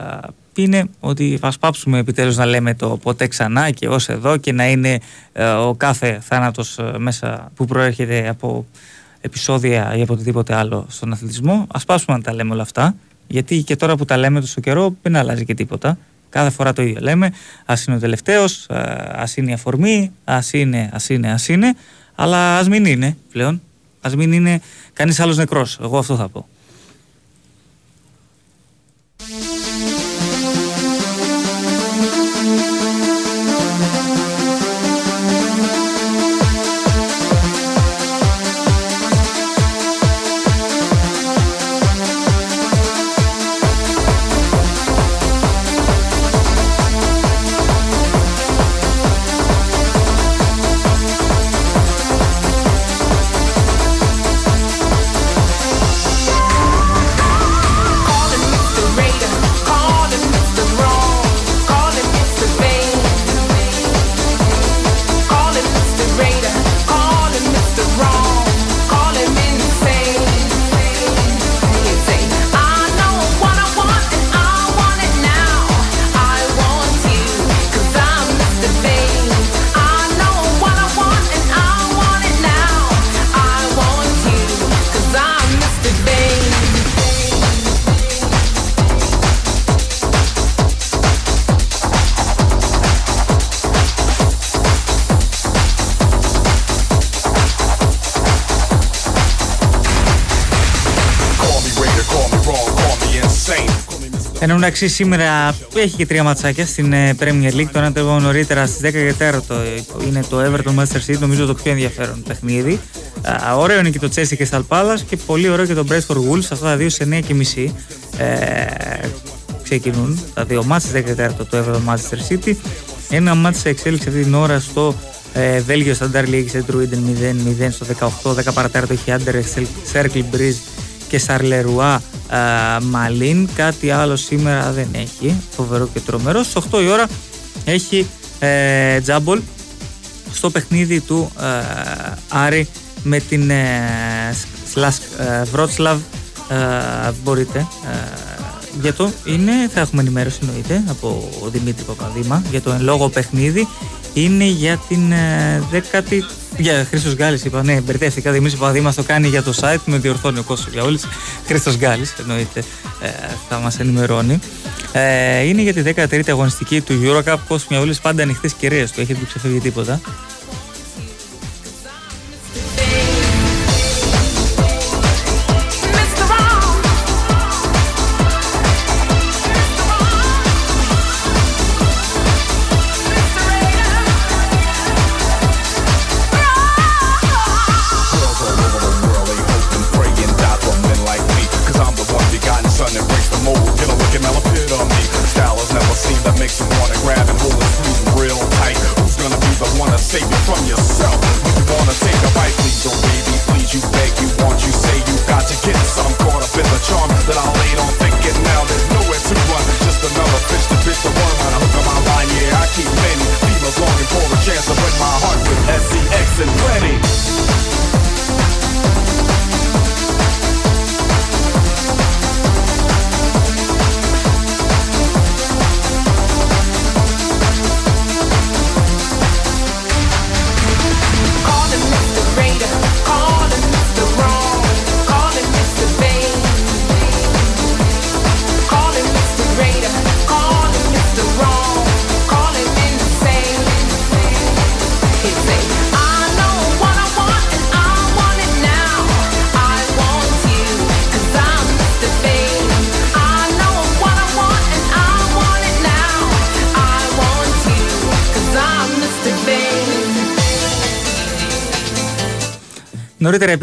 είναι ότι θα σπάψουμε επιτέλους να λέμε το ποτέ ξανά και ως εδώ και να είναι ε, ο κάθε θάνατος ε, μέσα που προέρχεται από επεισόδια ή από οτιδήποτε άλλο στον αθλητισμό. Ας πάψουμε να τα λέμε όλα αυτά, γιατί και τώρα που τα λέμε τόσο καιρό δεν αλλάζει και τίποτα. Κάθε φορά το ίδιο λέμε, ας είναι ο τελευταίος, ας είναι η αφορμή, ας είναι, ας είναι, ας είναι, αλλά ας μην είναι πλέον. Α μην είναι κανείς άλλος νεκρός. Εγώ αυτό θα πω. Εν μεταξύ σήμερα έχει και τρία ματσάκια στην ε, Premier League. Το ένα τρόπο νωρίτερα στις 10 και 4 είναι το Everton Manchester City, νομίζω το πιο ενδιαφέρον παιχνίδι. ωραίο είναι και το Chelsea και Sal Palace και πολύ ωραίο και το Brentford Wolves. Αυτά τα δύο σε 9 και μισή ε, ξεκινούν τα δύο μάτς, 10 και 4 το Everton Manchester City. Ένα μάτς σε εξέλιξη αυτή την ώρα στο ε, Βέλγιο Standard League σε Druiden 0-0 στο 18, 10 παρατέταρτο έχει Under Circle Bridge και Σαρλερουά Μαλίν. Κάτι άλλο σήμερα δεν έχει. Φοβερό και τρομερό. Στις 8 η ώρα έχει ε, τζάμπολ στο παιχνίδι του ε, Άρη με την ε, Σλάσκ ε, Βρότσλαβ. Ε, μπορείτε. Ε, για το είναι, θα έχουμε ενημέρωση εννοείται από ο Δημήτρη Παπαδήμα για το εν λόγω παιχνίδι. Είναι για την δέκατη για Χρήστος Γκάλης είπα, ναι, μπερδεύτηκα. Δημήτρης Παπαδήμας το κάνει για το site, με διορθώνει ο Κώστο Γιαούλης. Χρήστος Γκάλης, εννοείται, ε, θα μας ενημερώνει. Ε, είναι για τη 13η αγωνιστική του Eurocup. Κώστο Γιαούλη πάντα ανοιχτές κυρίε του, έχετε του ξεφεύγει τίποτα.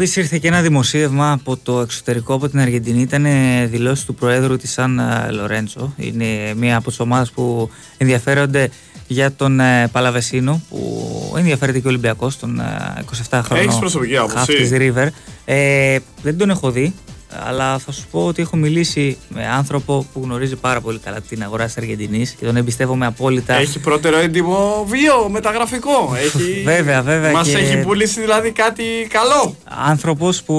Επίσης ήρθε και ένα δημοσίευμα από το εξωτερικό από την Αργεντινή. Ήταν δηλώσεις του Προέδρου της Σαν Λορέντσο. Είναι μία από τις ομάδες που ενδιαφέρονται για τον ε, Παλαβεσίνο, που ενδιαφέρεται και ο Ολυμπιακός, τον 27χρονο. Έχεις προσωπική άποψη; River. Ε, δεν τον έχω δει αλλά θα σου πω ότι έχω μιλήσει με άνθρωπο που γνωρίζει πάρα πολύ καλά την αγορά της Αργεντινής και τον εμπιστεύομαι απόλυτα. Έχει πρώτερο έντυπο βίο, μεταγραφικό. Έχει... βέβαια, βέβαια. Μας και... έχει πουλήσει δηλαδή κάτι καλό. Άνθρωπος που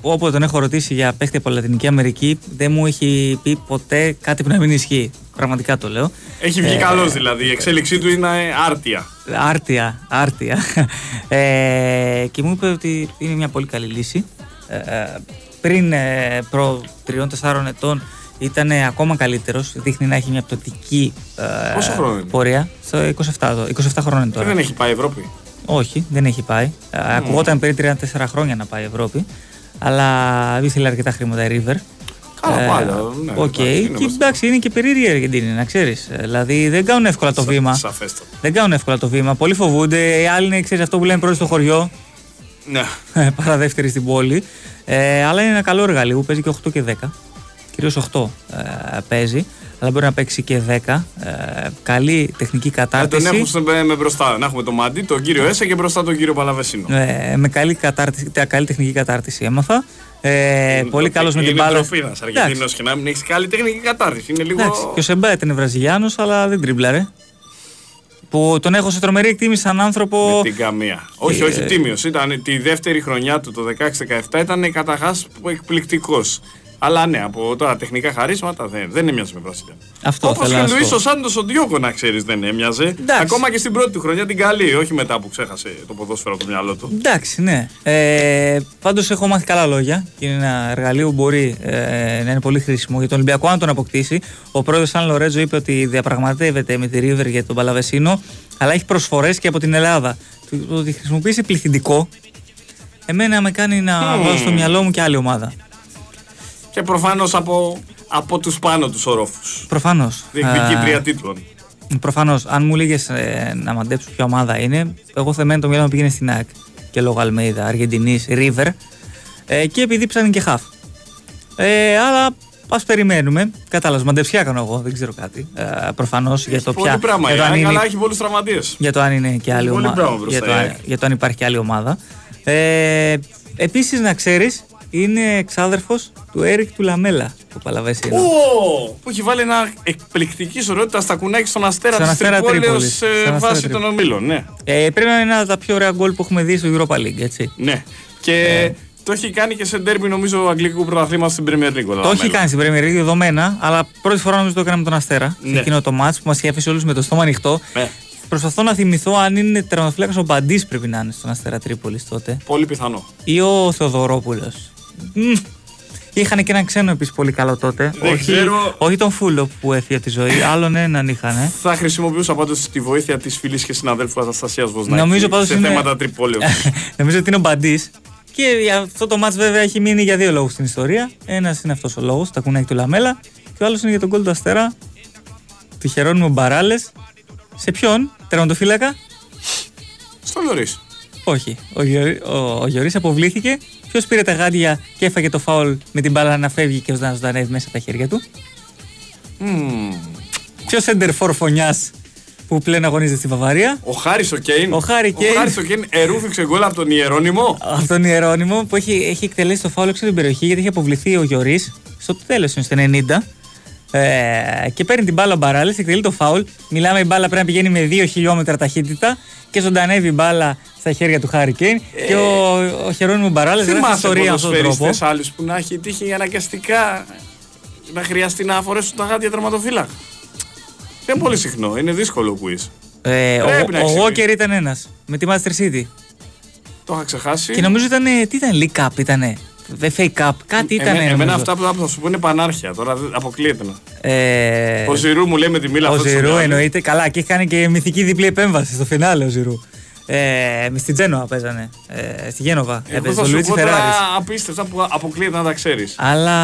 όποτε τον έχω ρωτήσει για παίχτη από Λατινική Αμερική δεν μου έχει πει ποτέ κάτι που να μην ισχύει. Πραγματικά το λέω. Έχει βγει ε, καλός δηλαδή. Η εξέλιξή του είναι άρτια. Άρτια, άρτια. Ε, και μου είπε ότι είναι μια πολύ καλή λύση. Ε, ε πριν ε, προ 3-4 ετών ήταν ακόμα καλύτερος. Δείχνει να έχει μια πτωτική ε, πορεία. Στο 27, 27 χρόνια τώρα. Και δεν έχει πάει Ευρώπη; Όχι, δεν έχει πάει. Mm. Ακουγόταν πριν 34 χρόνια να πάει Ευρώπη. Αλλά ήθελε αρκετά χρήματα η River. Καλά, ε, πάλι. Ναι, okay. και εντάξει, είναι και περίεργη η Αργεντίνη, να ξέρεις. Δηλαδή δεν κάνουν εύκολα το βήμα. Σαφέστα. Δεν κάνουν εύκολα το βήμα. Πολλοί φοβούνται. Οι άλλοι είναι, ξέρεις αυτό που λένε πρώτοι στο χωριό. Ναι. Παρά δεύτερη στην πόλη. Ε, αλλά είναι ένα καλό εργαλείο που παίζει και 8 και 10. Κυρίως 8 ε, παίζει, αλλά μπορεί να παίξει και 10. Ε, καλή τεχνική κατάρτιση. Να τον έχουμε με μπροστά. Να έχουμε τον Μάντι, τον κύριο Έσα και μπροστά τον κύριο Παλαβεσίνο. Ε, με καλή, κατάρτιση, καλή τεχνική κατάρτιση έμαθα. Ε, πολύ καλός με την μπάλα. Είναι τροφή Αργεντινό και να μην έχεις καλή τεχνική κατάρτιση. Είναι λίγο... Εντάξει, και ο Σεμπάετ είναι Βραζιλιάνος, αλλά δεν τρίμπλαρε που τον έχω σε τρομερή εκτίμηση σαν άνθρωπο. Με την καμία. Όχι, όχι, τίμιος. Ήταν τη δεύτερη χρονιά του, το 16-17, ήταν καταρχάς εκπληκτικός. Αλλά ναι, από τώρα τεχνικά χαρίσματα δεν, δεν έμοιαζε με Βραζιλία. Αυτό Όπως και ο Λουί ο Σάντος ο Ντιόκο, να ξέρεις, δεν έμοιαζε. Εντάξει. Ακόμα και στην πρώτη του χρονιά την καλή, όχι μετά που ξέχασε το ποδόσφαιρο από το μυαλό του. Εντάξει, ναι. Ε, Πάντως έχω μάθει καλά λόγια και είναι ένα εργαλείο που μπορεί ε, να είναι πολύ χρήσιμο για τον Ολυμπιακό αν τον αποκτήσει. Ο πρόεδρος Σαν Λορέτζο είπε ότι διαπραγματεύεται με τη River για τον Παλαβεσίνο, αλλά έχει προσφορές και από την Ελλάδα. Το ότι χρησιμοποιήσει πληθυντικό, εμένα με κάνει να mm. βάλω στο μυαλό μου και άλλη ομάδα και προφανώς από, από τους πάνω τους ορόφους. Προφανώς. Διεκδικεί τρία τίτλων. Προφανώς. Αν μου λέγες ε, να μαντέψω ποια ομάδα είναι, εγώ θεμένο το μυαλό μου πήγαινε στην ΑΕΚ και λόγω Αλμέιδα, Αργεντινής, River ε, και επειδή ψάχνει και χαφ. Ε, αλλά ας περιμένουμε. Κατάλαβα, μαντεψιά κάνω εγώ, δεν ξέρω κάτι. Ε, Προφανώς για το ποια. Πράγμα, για, είναι, αλλά έχει πολλούς τραυματίες. Για το αν είναι και άλλη ομάδα. Για, το, για το αν υπάρχει και άλλη ομάδα. Ε, Επίσης να ξέρεις είναι εξάδερφος του Έρικ του Λαμέλα, ο Παλαβέσιο. που έχει βάλει ένα εκπληκτική ισορρότητα στα κουνάκια στον αστέρα της Τρίπολης σε βάση των ομίλων. Ναι. Ε, πρέπει να είναι ένα από τα πιο ωραία γκολ που έχουμε δει στο Europa League, έτσι. Ναι. Και ε. το έχει κάνει και σε ντέρμπι νομίζω αγγλικού πρωταθλήματος στην Premier League. Το έχει κάνει στην Premier League δεδομένα, αλλά πρώτη φορά νομίζω το έκανα με τον Αστέρα. Ναι. Σε εκείνο το μάτ που μας είχε αφήσει όλους με το στόμα ανοιχτό. Ναι. Προσπαθώ να θυμηθώ αν είναι τερματοφύλακας ο Μπαντής πρέπει να είναι στον Αστέρα Τρίπολης τότε. Πολύ πιθανό. Ή ο Θεοδωρόπουλος. Είχαν και έναν ξένο επίσης πολύ καλό τότε. Δεν όχι, ξέρω... όχι τον Φούλο που έφυγε τη ζωή, άλλον έναν είχαν. Θα χρησιμοποιούσα πάντως τη βοήθεια της φίλης και συναδέλφου Αναστασίας Βοσνάκη. Νομίζω πάντως. Σε είναι... θέματα τρυπόλεως. Νομίζω ότι είναι ο Μπαντής. Και αυτό το μάτς βέβαια έχει μείνει για δύο λόγους στην ιστορία. Ένας είναι αυτός ο λόγος, τα κουνάκι του Λαμέλα. Και ο άλλος είναι για τον κόλ του Αστέρα. Του Μπαράλες. Σε ποιον, τερματοφύλακα; Στο Λωρί. Όχι. Ο, Γιωρί, ο, ο Γιωρίς αποβλήθηκε. Ποιος πήρε τα γάντια και έφαγε το φάουλ με την μπάλα να φεύγει και ο να ζωντανεύει μέσα από τα χέρια του; Mm. Ποιος έντερ φορφωνιά που πλέον αγωνίζεται στη Βαβαρία; Ο Χάρη ο Κέιν. Ο Χάρη Κέιν. Ο Χάρης ο Κέιν ερούφηξε γκολ από τον Ιερόνιμο. Από τον Ιερόνιμο που έχει, έχει εκτελέσει το φάουλ έξω την περιοχή γιατί έχει αποβληθεί ο Γιωρή στο τέλος, στο 90. Ε, και παίρνει την μπάλα ο Μπαράλε, εκτελεί το φάουλ. Μιλάμε η μπάλα πρέπει να πηγαίνει με 2 χιλιόμετρα ταχύτητα και ζωντανεύει η μπάλα στα χέρια του Χάρη Κέιν. Ε, και ο, ο Χερόνιμο Μπαράλε δεν έχει ιστορία αυτόν τον τρόπο. άλλους που να έχει τύχει αναγκαστικά να χρειαστεί να αφορέσουν τα γάτια τερματοφύλακα. Δεν είναι πολύ συχνό, είναι δύσκολο quiz. Ε, ο ο Walker ήταν ένας με τη Master City. Το είχα ξεχάσει. Και νομίζω ήταν. Τι ήταν, League Cup ήτανε; The Fake Cup, κάτι ήταν. Εμένα, εμένα αυτά που θα σου πω είναι πανάρχια. Τώρα αποκλείεται. Ε, ο Ζηρού μου λέει με τη μίλα Ο Ζηρού εννοείται. Καλά, και έχει κάνει και μυθική διπλή επέμβαση στο φινάλε ο Ζηρού. Ε, στην Τζένοα παίζανε. Ε, στη Γένοβα. Εγώ έπαιζε, θα σου πω τώρα απίστευτα που αποκλείεται να τα ξέρεις. Αλλά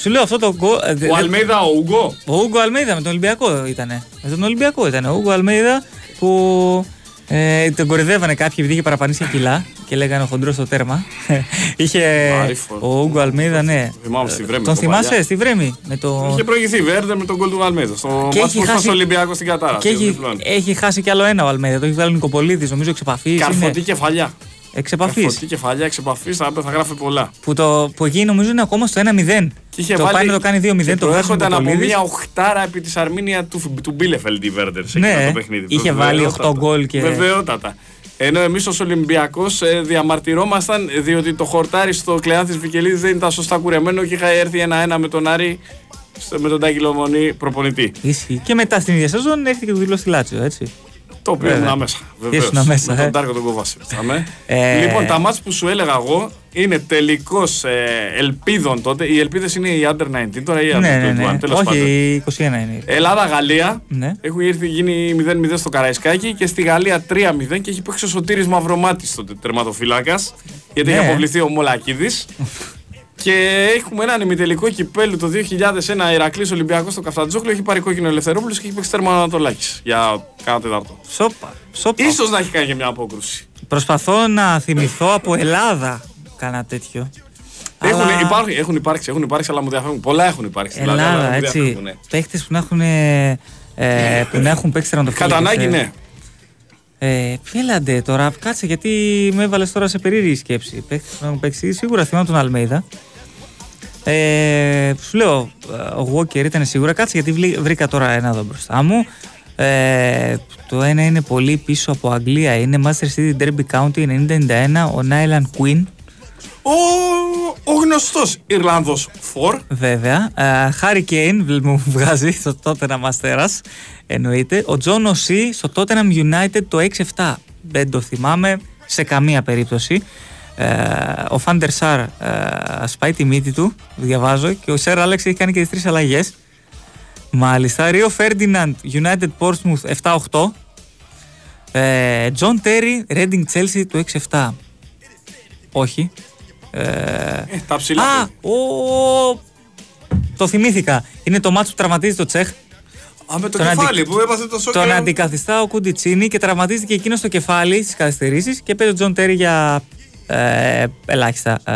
σου λέω αυτό το γκολ. Ο Αλμέιδα, ο Ούγκο. Ο Ούγκο Αλμέιδα με τον Ολυμπιακό ήταν. Με τον Ολυμπιακό ήταν. Ο Ούγκο Αλμέιδα που ε, τον κορυδεύανε κάποιοι επειδή είχε παραπανήσει κιλά και λέγανε ο χοντρός στο τέρμα. είχε ο Ούγκο Αλμίδα, ναι. Θυμάμαι στη Βρέμη. Τον θυμάσαι στη Βρέμη. Με το... Είχε προηγηθεί Βέρντερ με τον κολ του Αλμίδα. Στο μάτσο χάσει... στο Ολυμπιακός στην Κατάρα. Και έχει, έχει χάσει κι άλλο ένα ο Αλμίδα. Το έχει βγάλει ο Νικοπολίδη, νομίζω εξεπαφή. Καρφωτή κεφαλιά. Εξεπαφής. Καρφωτή κεφαλιά, εξεπαφής, θα, θα γράφει πολλά. Που, το, που εκεί νομίζω είναι ακόμα στο 1-0. Και είχε το βάλει, πάει να το κάνει 2-0 το Έρχονταν από μια οχτάρα επί της Αρμίνια του, του Μπίλεφελντ η Βέρντερ σε ναι, το παιχνίδι. Είχε βάλει 8 γκολ και. Βεβαιότατα. Ενώ εμείς ως Ολυμπιακός ε, διαμαρτυρόμασταν διότι το χορτάρι στο Κλεάνθη Βικελίδης δεν ήταν σωστά κουρεμένο και είχα έρθει ένα-ένα με τον Άρη με τον Τάκη Λομονή προπονητή. Ισχύει. Και μετά στην ίδια σεζόν έρθει και το δήλωσε στη Λάτσιο, έτσι. Το οποίο ήμουν μέσα. Βεβαίως. μέσα. Με τον ε. Τάρκο τον Κοβάση. ε... Λοιπόν, τα μάτς που σου έλεγα εγώ είναι τελικός ε, ελπίδων τότε. Οι ελπίδες είναι οι Under 19, τώρα ή Under 21. Ναι, ναι, ναι. Όχι, 21 είναι. Ελλάδα-Γαλλία. Ναι. Έχουν ήρθει γίνει 0-0 στο Καραϊσκάκι και στη Γαλλία 3-0 και έχει παίξει ο Σωτήρης Μαυρομάτης τότε τερματοφυλάκας. Γιατί έχει αποβληθεί ο Μολακίδης. Και έχουμε έναν ημιτελικό κυπέλου το 2001 Ηρακλής Ολυμπιακός στο Καφτατζόκλιο. Έχει πάρει κόκκινο Ελευθερόπουλος και έχει παίξει τέρμα Ανατολάκης για κάνα τετάρτο. Σόπα. Σόπα. σω να έχει κάνει και μια απόκρουση. Προσπαθώ να θυμηθώ από Ελλάδα κάνα τέτοιο. Έχουν, αλλά... υπάρχουν, έχουν υπάρξει, έχουν υπάρξει, αλλά μου διαφεύγουν. Πολλά έχουν υπάρξει. Ελλάδα, δηλαδή, έτσι. Παίχτες που να έχουν, ε, που να έχουν παίξει τερματοφύλακε. Κατά ανάγκη, ναι. Ε, Φίλαντε τώρα, κάτσε γιατί με έβαλες τώρα σε περίεργη σκέψη. Παίχτες που να έχουν παίξει, σίγουρα θυμάμαι τον Αλμέιδα. Ε, σου λέω, ο Walker ήταν σίγουρα. Κάτσε γιατί βρήκα τώρα ένα εδώ μπροστά μου. Ε, το ένα είναι πολύ πίσω από Αγγλία. Είναι Master City Derby County 90-91. Ο Νάιλαν Quinn. Ο, ο γνωστός Ιρλανδός Φορ. Βέβαια. Χάρι Κέιν μου βγάζει στο Tottenham Αστέρα. Εννοείται. Ο Τζον Ο'Σέι στο Tottenham United το 6-7. Δεν το θυμάμαι σε καμία περίπτωση. Ε, ο Φαν ντερ Σαρ ε, σπάει τη μύτη του, διαβάζω, και ο Σερ Άλεξ έχει κάνει και τις τρεις αλλαγές. Μάλιστα. Ρίο Φέρντιναντ, United Portsmouth 7-8. Τζον Τέρι, Reading Chelsea του 6-7. Όχι. Ε, ε, τα ψηλά. Α, ο, το θυμήθηκα. Είναι το ματς όπου τραυματίζεται ο Τσεχ. Α, με το κεφάλι που έπαθε το σοκ. Τον αντικαθιστά ο Κουντιτσίνι και τραυματίζεται και εκείνος στο κεφάλι στις καθυστερήσεις και παίζει ο Τζον Τέρι για ε, ελάχιστα ε,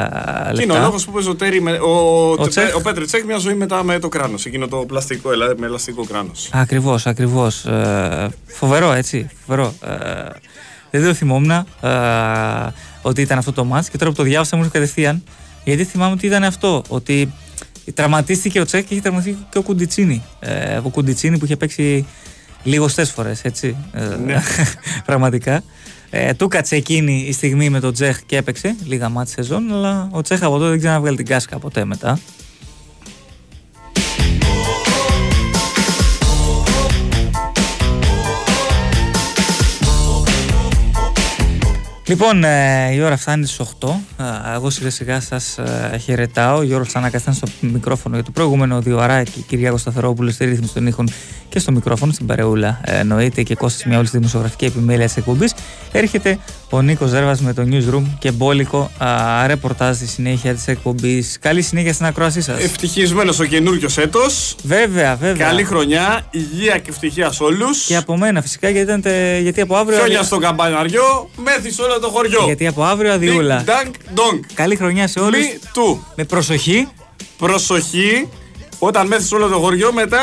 λεπτά. Είναι ο λόγος που παίζει ο Τέρι, με, ο, ο, Τσεχ; ο Πετρ Τσεχ μια ζωή μετά με το κράνος. Εκείνο το πλαστικό, με ελαστικό κράνος. Ακριβώς, ακριβώς. Ε, φοβερό, έτσι. Φοβερό. Ε, δεν το θυμόμουν ε, ότι ήταν αυτό το ματς και τώρα που το διάβασα μου κατευθείαν γιατί θυμάμαι ότι ήταν αυτό. Ότι τραυματίστηκε ο Τσέχ και είχε τραυματιστεί και ο Κουντιτσίνη. Ε, ο Κουντιτσίνη που είχε παίξει λίγοστέ φορές, έτσι. Ε, ναι. πραγματικά. Ε, του κάτσε εκείνη η στιγμή με τον Τσέχ και έπαιξε λίγα μάτια σεζόν, αλλά ο Τσέχ από τότε δεν ξέρει να βγάλει την κάσκα ποτέ μετά. Λοιπόν, ε, η ώρα φτάνει στις 8. Ε, εγώ σιγά σιγά σας ε, χαιρετάω. Γιώργο Τσανάκα ήταν στο μικρόφωνο για το προηγούμενο δύο ωράκι. Κυριάκο Σταθερόπουλο στη ρύθμιση των ήχων και στο μικρόφωνο, στην παρεούλα. Ε, εννοείται και κόστα μια όλη τη δημοσιογραφική επιμέλεια της εκπομπής. Έρχεται ο Νίκος Ζέρβας με το newsroom και μπόλικο α, ρεπορτάζ στη συνέχεια της εκπομπής. Καλή συνέχεια στην ακρόασή σας. Ευτυχισμένος ο καινούριος έτος. Βέβαια, βέβαια. Καλή χρονιά, υγεία και ευτυχία σε όλους. Και από μένα φυσικά γιατί, ήταν, γιατί από αύριο. Χιόνια στο καμπαναριό, μέθης όλο το χωριό. Γιατί από αύριο αδειούλα. Καλή χρονιά σε όλους. του. Με προσοχή. Προσοχή Όταν μέθεις όλο το χωριό μετά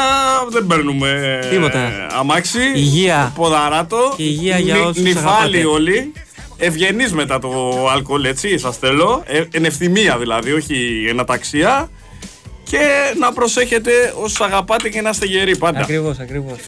δεν παίρνουμε Τίποτα. αμάξι, Υγεία. ποδαράτο, Υγεία για όσους νυφάλοι όλοι. Ευγενείς μετά το αλκοόλ έτσι σας θέλω, ε, εν ευθυμία δηλαδή, όχι εν αταξία. Και να προσέχετε όσους αγαπάτε και να είστε γεροί πάντα. Ακριβώς, ακριβώς.